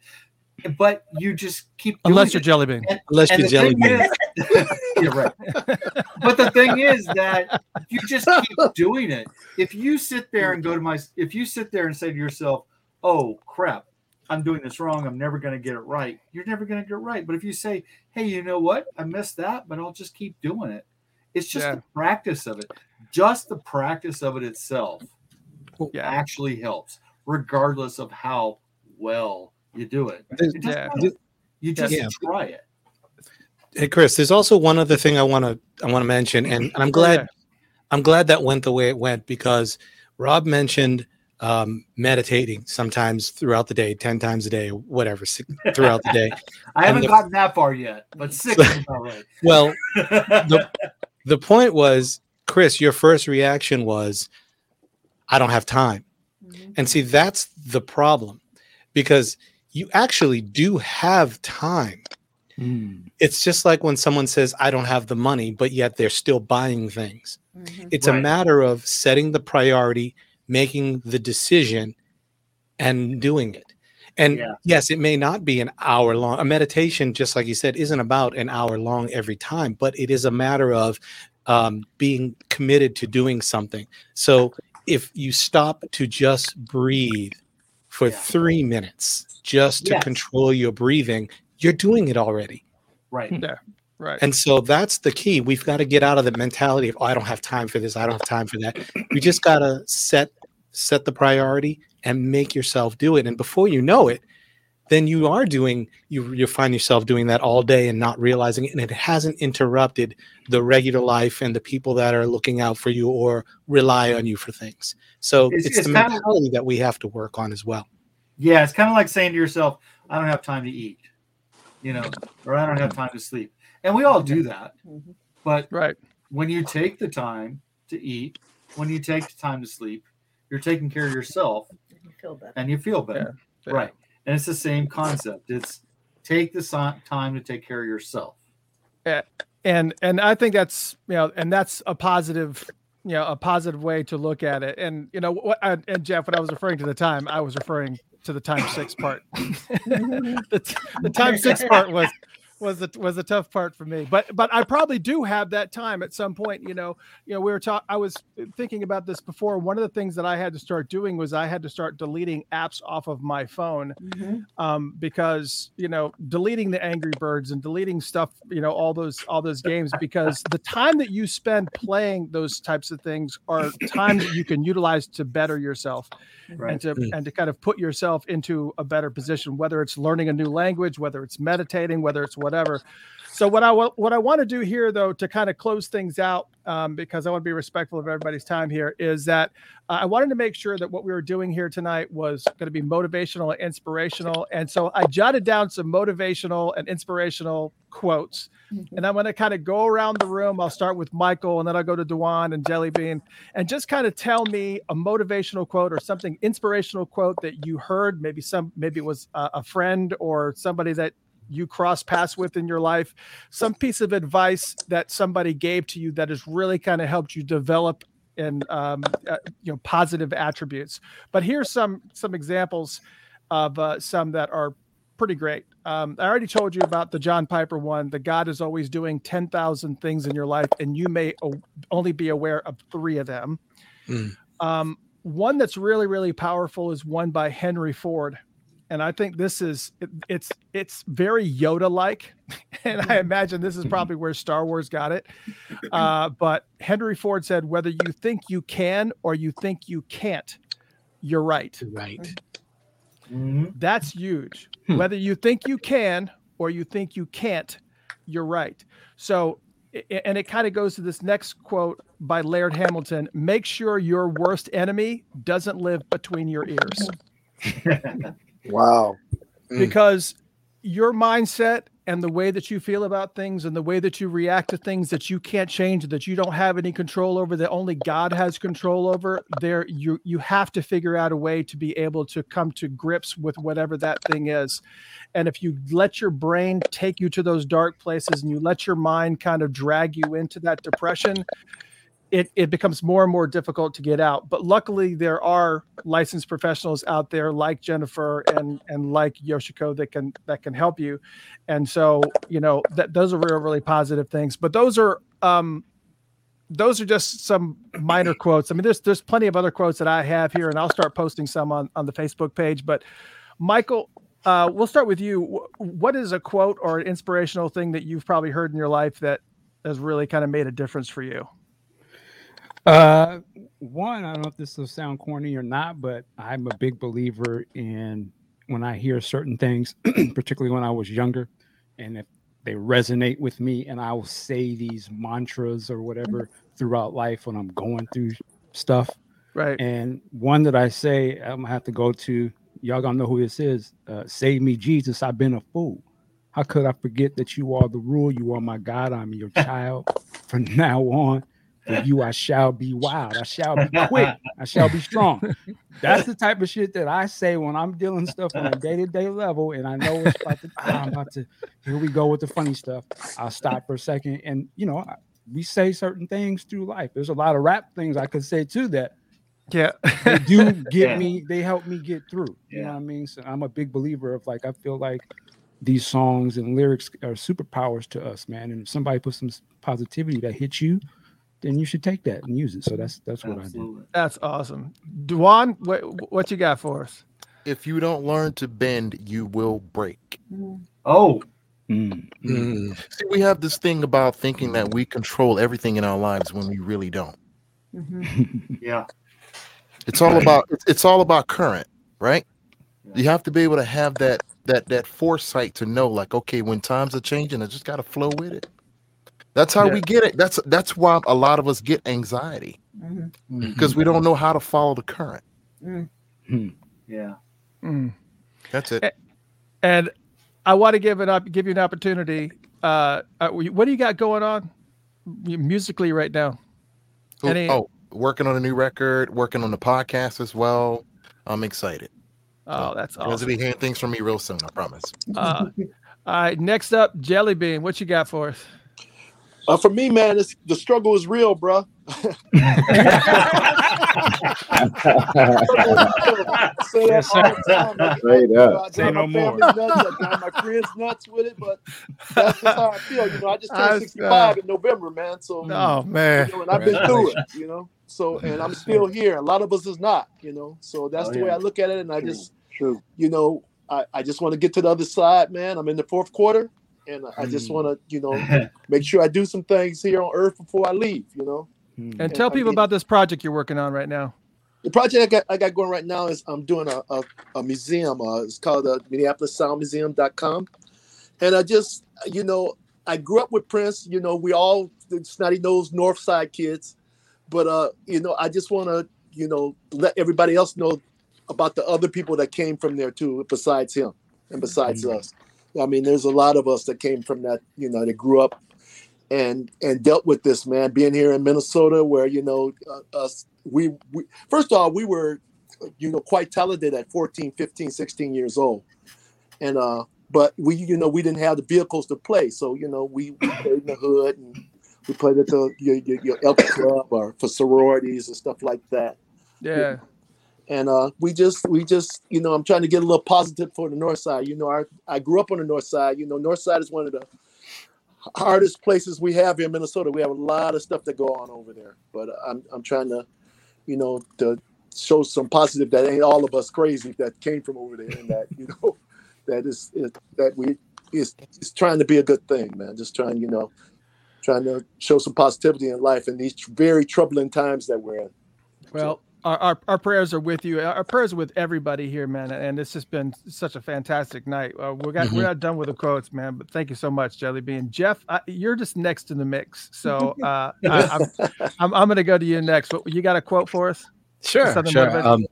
L: But you just keep doing
A: Unless you're
L: it.
A: jelly bean.
L: And-
B: Unless
L: and
B: you're
L: the
B: jelly bean.
L: is- You're right. But the thing is that you just keep doing it. If you sit there and go to my, if you sit there and say to yourself, "Oh crap, I'm doing this wrong. I'm never going to get it right." You're never going to get it right. But if you say, "Hey, you know what? I missed that, but I'll just keep doing it." It's just
A: Yeah.
L: the practice of it. Just the practice of it itself
A: Yeah.
L: actually helps, regardless of how well you do it. It
A: yeah.
L: matter. You just
B: Yeah.
L: try it.
B: Hey Chris, there's also one other thing I want to I want to mention, and, and I'm glad. I'm glad that went the way it went because Rob mentioned um, meditating sometimes throughout the day, ten times a day, whatever, si- throughout the day.
L: I haven't
B: the-
L: gotten that far yet, but six is about right.
B: Well, the the point was, Chris, your first reaction was, I don't have time. Mm-hmm. And see, that's the problem because you actually do have time. Hmm. It's just like when someone says, I don't have the money, but yet they're still buying things. Mm-hmm. It's a matter of setting the priority, making the decision, and doing it. And
L: Yeah.
B: yes, it may not be an hour long. A meditation, just like you said, isn't about an hour long every time, but it is a matter of um, being committed to doing something. So if you stop to just breathe for
L: Yeah.
B: three minutes, just to
L: Yes.
B: control your breathing, you're doing it already.
L: Right.
A: Yeah. Right.
B: And so that's the key. We've got to get out of the mentality of, oh, I don't have time for this. I don't have time for that. We just got to set set the priority and make yourself do it. And before you know it, then you are doing you you find yourself doing that all day and not realizing it. And it hasn't interrupted the regular life and the people that are looking out for you or rely on you for things. So
L: It's-
B: it's,
L: it's
B: the mentality that we have to work on as well.
L: Yeah, it's kind of like saying to yourself, I don't have time to eat, you know, or I don't have time to sleep. And we all do that. Mm-hmm. But
A: right.
L: when you take the time to eat, when you take the time to sleep, you're taking care of yourself
I: You feel better.
L: and you feel better.
A: Yeah.
L: Right. And it's the same concept. It's take the time to take care of yourself.
A: Yeah, and and I think that's you know, and that's a positive, you know, a positive way to look at it. And you know, what and, and Jeff, when I was referring to the time, I was referring to the time six part. the, t- the time six part was was the was a tough part for me. But but I probably do have that time at some point. You know, you know, we were talking. I was thinking about this before. One of the things that I had to start doing was I had to start deleting apps off of my phone um, because you know deleting the Angry Birds and deleting stuff, you know, all those all those games because the time that you spend playing those types of things are times that you can utilize to better yourself
L: Right.
A: and to
B: Mm.
A: and to kind of put yourself into a better position, whether it's learning a new language, whether it's meditating, whether it's whatever. So what I what I want to do here, though, to kind of close things out, um, because I want to be respectful of everybody's time here, is that uh, I wanted to make sure that what we were doing here tonight was going to be motivational and inspirational. And so I jotted down some motivational and inspirational quotes. And I'm going to kind of go around the room. I'll start with Michael, and then I'll go to Duane and Jelly Bean, and just kind of tell me a motivational quote or something inspirational quote that you heard. Maybe some, maybe it was a, a friend or somebody that you cross paths with in your life, some piece of advice that somebody gave to you that has really kind of helped you develop and um, uh, you know positive attributes. But here's some some examples of uh, some that are pretty great. Um, I already told you about the John Piper one. The God is always doing ten thousand things in your life, and you may o- only be aware of three of them.
B: Mm.
A: Um, one that's really really powerful is one by Henry Ford, and I think this is it, it's it's very Yoda like, and I mm-hmm. imagine this is mm-hmm. probably where Star Wars got it. Uh, but Henry Ford said, "Whether you think you can or you think you can't, you're right."
B: Right. Mm-hmm.
A: That's huge. Hmm. Whether you think you can or you think you can't, you're right. So, and it kind of goes to this next quote by Laird Hamilton make sure your worst enemy doesn't live between your ears.
M: wow. Mm.
A: Because your mindset and the way that you feel about things and the way that you react to things that you can't change that you don't have any control over that only god has control over there you you have to figure out a way to be able to come to grips with whatever that thing is and if you let your brain take you to those dark places and you let your mind kind of drag you into that depression it, it becomes more and more difficult to get out. But luckily, there are licensed professionals out there like Jennifer and and like Yoshiko that can that can help you. And so, you know, that those are really really positive things. But those are um, those are just some minor quotes. I mean, there's there's plenty of other quotes that I have here, and I'll start posting some on on the Facebook page. But Michael, uh, we'll start with you. What is a quote or an inspirational thing that you've probably heard in your life that has really kind of made a difference for you?
G: Uh, one, I don't know if this will sound corny or not, but I'm a big believer in when I hear certain things, particularly when I was younger, and if they resonate with me, and I will say these mantras or whatever throughout life when I'm going through stuff.
A: Right.
G: And one that I say, I'm gonna have to go to. Y'all gonna know who this is. Uh, Save me, Jesus. I've been a fool. How could I forget that you are the rule? You are my God. I'm your child. From now on, for you I shall be wild. I shall be quick. I shall be strong. That's the type of shit that I say when I'm dealing stuff on a day-to-day level, and I know it's about to. ah, I'm about to. Here we go with the funny stuff. I'll stop for a second, and you know, I- we say certain things through life. There's a lot of rap things I could say too that
A: Yeah.
G: they do get
A: Yeah.
G: me. They help me get through. You know what I mean? So I'm a big believer of like I feel like these songs and lyrics are superpowers to us, man. And if somebody puts some positivity that hits you, then you should take that and use it. So that's that's what I do.
A: That's awesome. Duane, what what you got for us?
J: If you don't learn to bend, you will break.
L: Oh. Mm, mm. Mm.
J: See, we have this thing about thinking that we control everything in our lives when we really don't. Mm-hmm.
L: Yeah.
J: It's all about it's, it's all about current, right? You have to be able to have that that that foresight to know, like, okay, when times are changing, I just got to flow with it. That's how
L: Yeah.
J: we get it. That's that's why a lot of us get anxiety because we don't know how to follow the current.
L: Yeah.
A: Mm.
J: That's it.
A: And I want to give it up, give you an opportunity. Uh, uh, what do you got going on musically right now?
J: Who-
A: Any-
J: oh, working on a new record, working on the podcast as well. I'm excited.
A: Oh, that's awesome.
J: You guys will
A: awesome.
J: be hearing things from me real soon. I promise.
A: Uh, all right, next up, Jelly Bean. What you got for us?
M: Uh, for me, man, it's, the struggle is real, bro. say that all the time. Like,
C: Straight
M: you know,
C: up.
M: I,
C: say no more.
M: Nuts, I my friends nuts with it, but that's just how I feel. You know, I just turned 65 in November, man. So,
A: oh man,
M: you know, and I've been through it. You know, so and I'm still here. A lot of us is not, you know. So that's
F: Oh,
M: the way. I look at it, and I
F: True.
M: just,
F: True.
M: you know, I, I just want to get to the other side, man. I'm in the fourth quarter, and I just want to, you know, make sure I do some things here on Earth before I leave, you know.
A: And tell
M: I
A: people
M: mean-
A: about this project you're working on right now.
M: The project I got, I got going right now is I'm doing a, a, a museum. Uh, it's called uh, MinneapolisSoundMuseum.com. And I just, you know, I grew up with Prince. You know, we all the snotty nosed North Side kids. But, uh, you know, I just want to, you know, let everybody else know about the other people that came from there too, besides him and besides us. I mean, there's a lot of us that came from that, you know, that grew up and and dealt with this man. Being here in Minnesota where you know uh, us we, we first of all we were you know quite talented at 14 15 16 years old. And uh but we you know we didn't have the vehicles to play. So you know we, we played in the hood and we played at the your, your, your club or for sororities and stuff like that.
A: Yeah.
M: And uh, we just we just you know i'm trying to get a little positive for the north side. You know I, I grew up on the north side. You know north side is one of the hardest places we have here in minnesota. We have a lot of stuff that go on over there. But i'm, I'm trying to you know to show some positive that ain't all of us crazy that came from over there and that you know that is, is that we is, is trying to be a good thing man. Just trying you know trying to show some positivity in life in these very troubling times that we're in.
A: Well, our, our, our, prayers are with you. Our prayers are with everybody here, man. And it's just been such a fantastic night. Uh, we got mm-hmm. we're not done with the quotes, man. But thank you so much, Jelly Bean. Jeff, I, you're just next in the mix. So uh, I, am I'm, I'm, I'm going to go to you next. What, you got a quote for us?
B: Sure, sure. Um,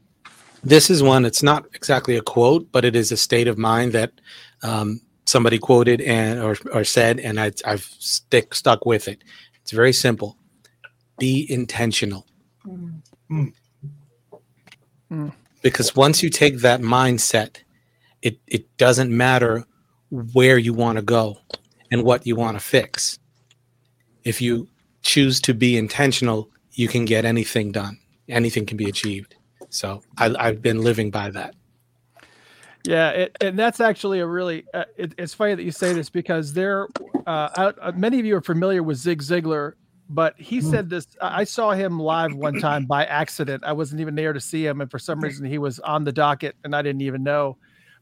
B: this is one. It's not exactly a quote, but it is a state of mind that um, somebody quoted and or, or said, and I, I've stick stuck with it. It's very simple. Be intentional. Mm-hmm. Because once you take that mindset, it, it doesn't matter where you want to go and what you want to fix. If you choose to be intentional, you can get anything done. Anything can be achieved. So I, I've been living by that.
A: Yeah, it, and that's actually a really. Uh, it, it's funny that you say this because there, uh, uh, many of you are familiar with Zig Ziglar, but he hmm. said this. I saw him live one time by accident. I wasn't even there to see him, and for some reason he was on the docket, and I didn't even know.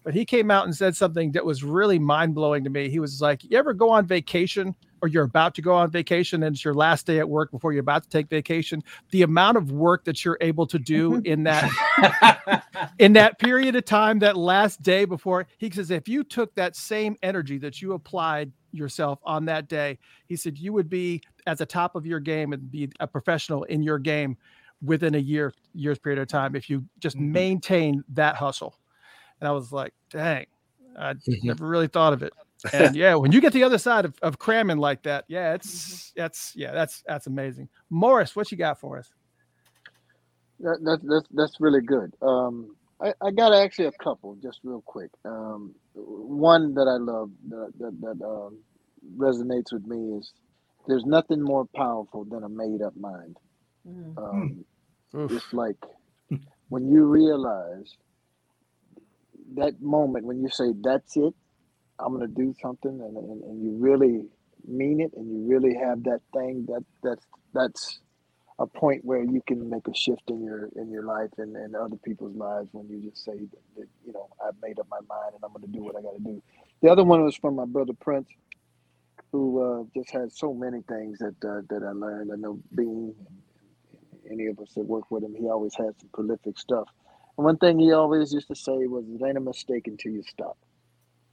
A: But he came out and said something that was really mind blowing to me. He was like, "You ever go on vacation?" or you're about to go on vacation and it's your last day at work before you're about to take vacation the amount of work that you're able to do in that in that period of time that last day before he says if you took that same energy that you applied yourself on that day. He said you would be at the top of your game and be a professional in your game within a year years period of time if you just mm-hmm. maintain that hustle. And I was like, dang, I mm-hmm. never really thought of it. And yeah, when you get the other side of, of cramming like that, yeah, it's mm-hmm. that's yeah, that's that's amazing. Morris, what you got for us?
F: That, that, that's that's really good. Um, I, I got actually a couple, just real quick. Um, one that I love that that, that um, resonates with me is there's nothing more powerful than a made up mind. Mm. Um, it's like when you realize that moment when you say that's it, I'm gonna do something, and, and, and you really mean it, and you really have that thing that that's that's a point where you can make a shift in your in your life and, and other people's lives when you just say that, that you know I've made up my mind and I'm going to do what I got to do. The other one was from my brother Prince, who uh, just had so many things that uh, that I learned. I know Bean, any of us that work with him, he always had some prolific stuff. And one thing he always used to say was, "It ain't a mistake until you stop."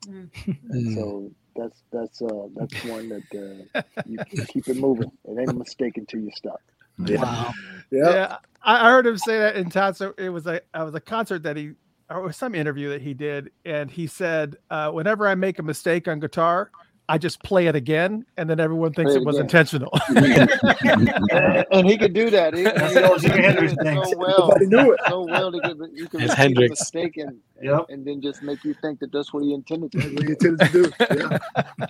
F: Mm. so that's that's uh, that's one that uh, you keep it moving. It ain't a mistake until you stop.
A: Yeah. Wow. Yeah. yeah. I heard him say that in town. So it was a, it was a concert that he, or some interview that he did. And he said, uh, whenever I make a mistake on guitar, I just play it again, and then everyone thinks it, it was intentional.
F: and he could do that. He, he knows so well. Nobody knew it so well. He could, he could make a mistake and, yep. and then just make you think that that's what he intended to, what he intended to do.
A: Yeah.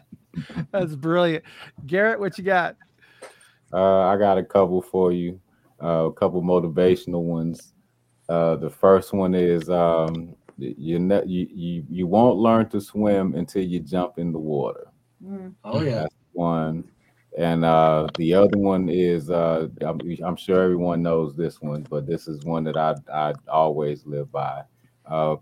A: that's brilliant, Garrett. What you got?
C: Uh, I got a couple for you, uh, a couple motivational ones. Uh, the first one is um, you, ne- you you you won't learn to swim until you jump in the water.
H: Mm. Oh yeah,
C: That's one. And uh, the other one is uh, I'm, I'm, sure everyone knows this one, but this is one that I I always live by. Uh,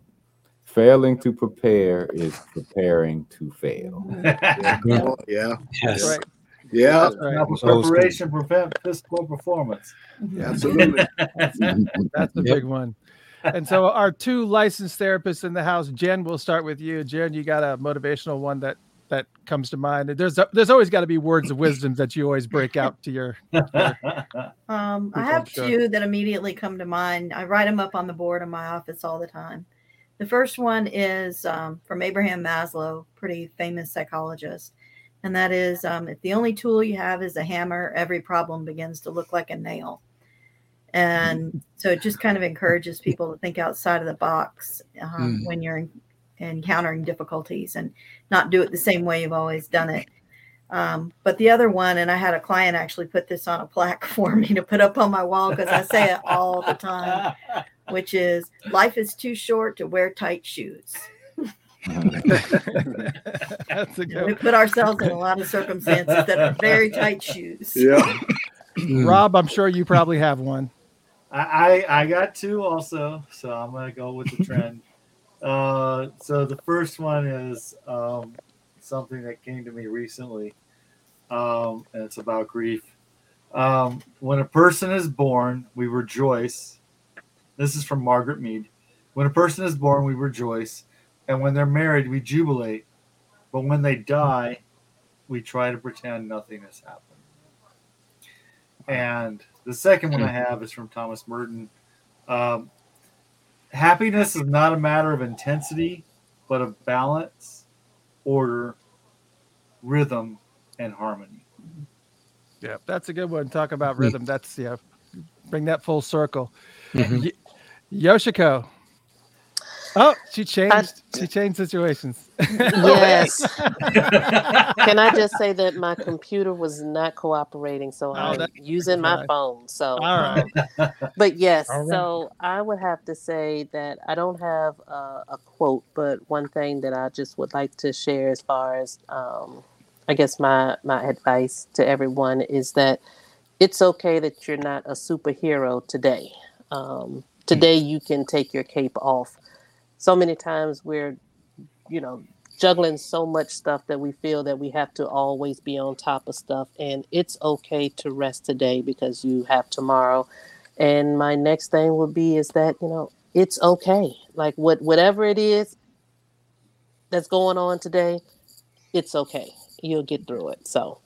C: failing to prepare is preparing to fail.
M: yeah, yeah.
C: Yes.
M: Right. Yeah.
L: Right. Preparation prevent physical performance.
M: Yeah, absolutely.
A: that's, that's a yep. big one. And so our two licensed therapists in the house, Jen, we'll start with you. Jen, you got a motivational one that that comes to mind. There's there's always got to be words of wisdom that you always break out to your. your
I: um, I have two that immediately come to mind. I write them up on the board in my office all the time. The first one is um, from Abraham Maslow, pretty famous psychologist and that is um, if the only tool you have is a hammer, every problem begins to look like a nail. And so it just kind of encourages people to think outside of the box um, mm. when you're encountering difficulties and not do it the same way you've always done it. Um, but the other one, and I had a client actually put this on a plaque for me to put up on my wall because I say it all the time, which is life is too short to wear tight shoes. That's a good we put ourselves in a lot of circumstances that are very tight shoes.
M: Yeah.
A: Rob, I'm sure you probably have one.
L: I, I, I got two also, so I'm gonna go with the trend. Uh, so the first one is um, something that came to me recently, um, and it's about grief. Um, when a person is born, we rejoice This is from Margaret Mead. When a person is born, we rejoice, and when they're married, we jubilate. But when they die, we try to pretend nothing has happened. And the second one I have is from Thomas Merton. Um, happiness is not a matter of intensity, but of balance, order, rhythm, and harmony.
A: Yeah, that's a good one. Talk about rhythm. That's yeah, bring that full circle.
B: Mhm.
A: Y- Yoshiko. Oh, she changed. she changed situations.
E: Yes. Can I just say that my computer was not cooperating, so I'm using my
A: fine.
E: phone. So,
A: All right.
E: um, but yes,
A: All right.
E: so I would have to say that I don't have a, a quote, but one thing that I just would like to share as far as, um, I guess my my advice to everyone is that it's okay that you're not a superhero today. Um, today you can take your cape off. So many times we're, you know, juggling so much stuff that we feel that we have to always be on top of stuff, and it's okay to rest today because you have tomorrow. And my next thing would be is that you know it's okay. Like what whatever it is that's going on today, it's okay. You'll get through it. So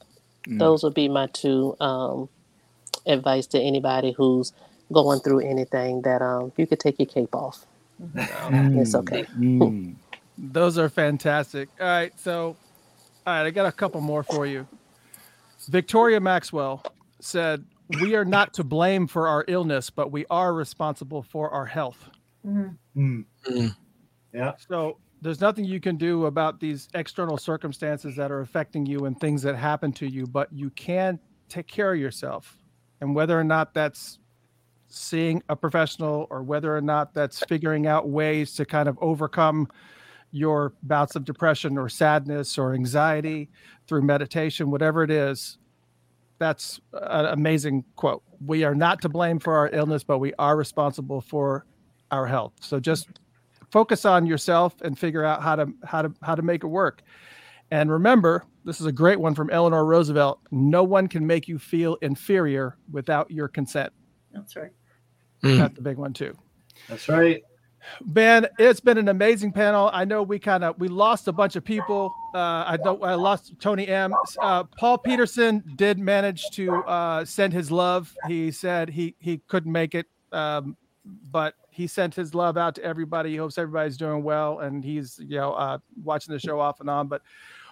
B: Mm.
E: those would be my two um, advice to anybody who's going through anything that um, you could take your cape off. Mm-hmm. It's okay. Mm-hmm.
A: Those are fantastic. All right, so all right, I got a couple more for you. Victoria Maxwell said, "We are not to blame for our illness, but we are responsible for our health."
L: Mm. Yeah.
A: So there's nothing you can do about these external circumstances that are affecting you and things that happen to you, but you can take care of yourself. And whether or not that's seeing a professional or whether or not that's figuring out ways to kind of overcome your bouts of depression or sadness or anxiety through meditation, whatever it is, that's an amazing quote. We are not to blame for our illness, but we are responsible for our health. So just focus on yourself and figure out how to how to how to make it work. And remember, this is a great one from Eleanor Roosevelt. No one can make you feel inferior without your consent.
I: That's right.
A: That's the big one too.
L: That's right.
A: Ben, it's been an amazing panel. I know we kind of we lost a bunch of people. Uh, I don't. I lost Tony M. Uh, Paul Peterson did manage to uh, send his love. He said he he couldn't make it, um, but he sent his love out to everybody. He hopes everybody's doing well, and he's you know uh, watching the show off and on. But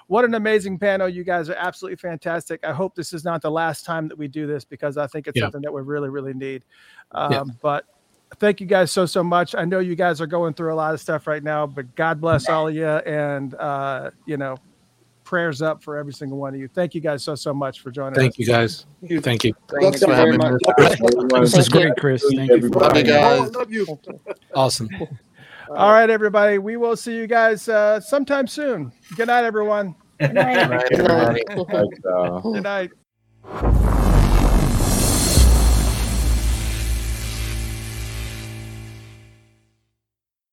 A: what an amazing panel! You guys are absolutely fantastic. I hope this is not the last time that we do this because I think it's
B: Yeah.
A: something that we really really need. Um,
B: Yeah.
A: But thank you guys so so much. I know you guys are going through a lot of stuff right now, but God bless all of you, and uh, you know, prayers up for every single one of you. Thank you guys so so much for joining.
B: Thank
A: us.
B: you guys. Thank you.
A: Thank you very much.
G: This is great, Chris. Thank you. for
J: Love you
G: having me.
J: guys.
M: Love you.
B: Awesome.
A: All right, everybody. We will see you guys uh, sometime soon. Good night, everyone.
I: Good night.
E: Good night.
C: Thanks, uh,
A: Good night.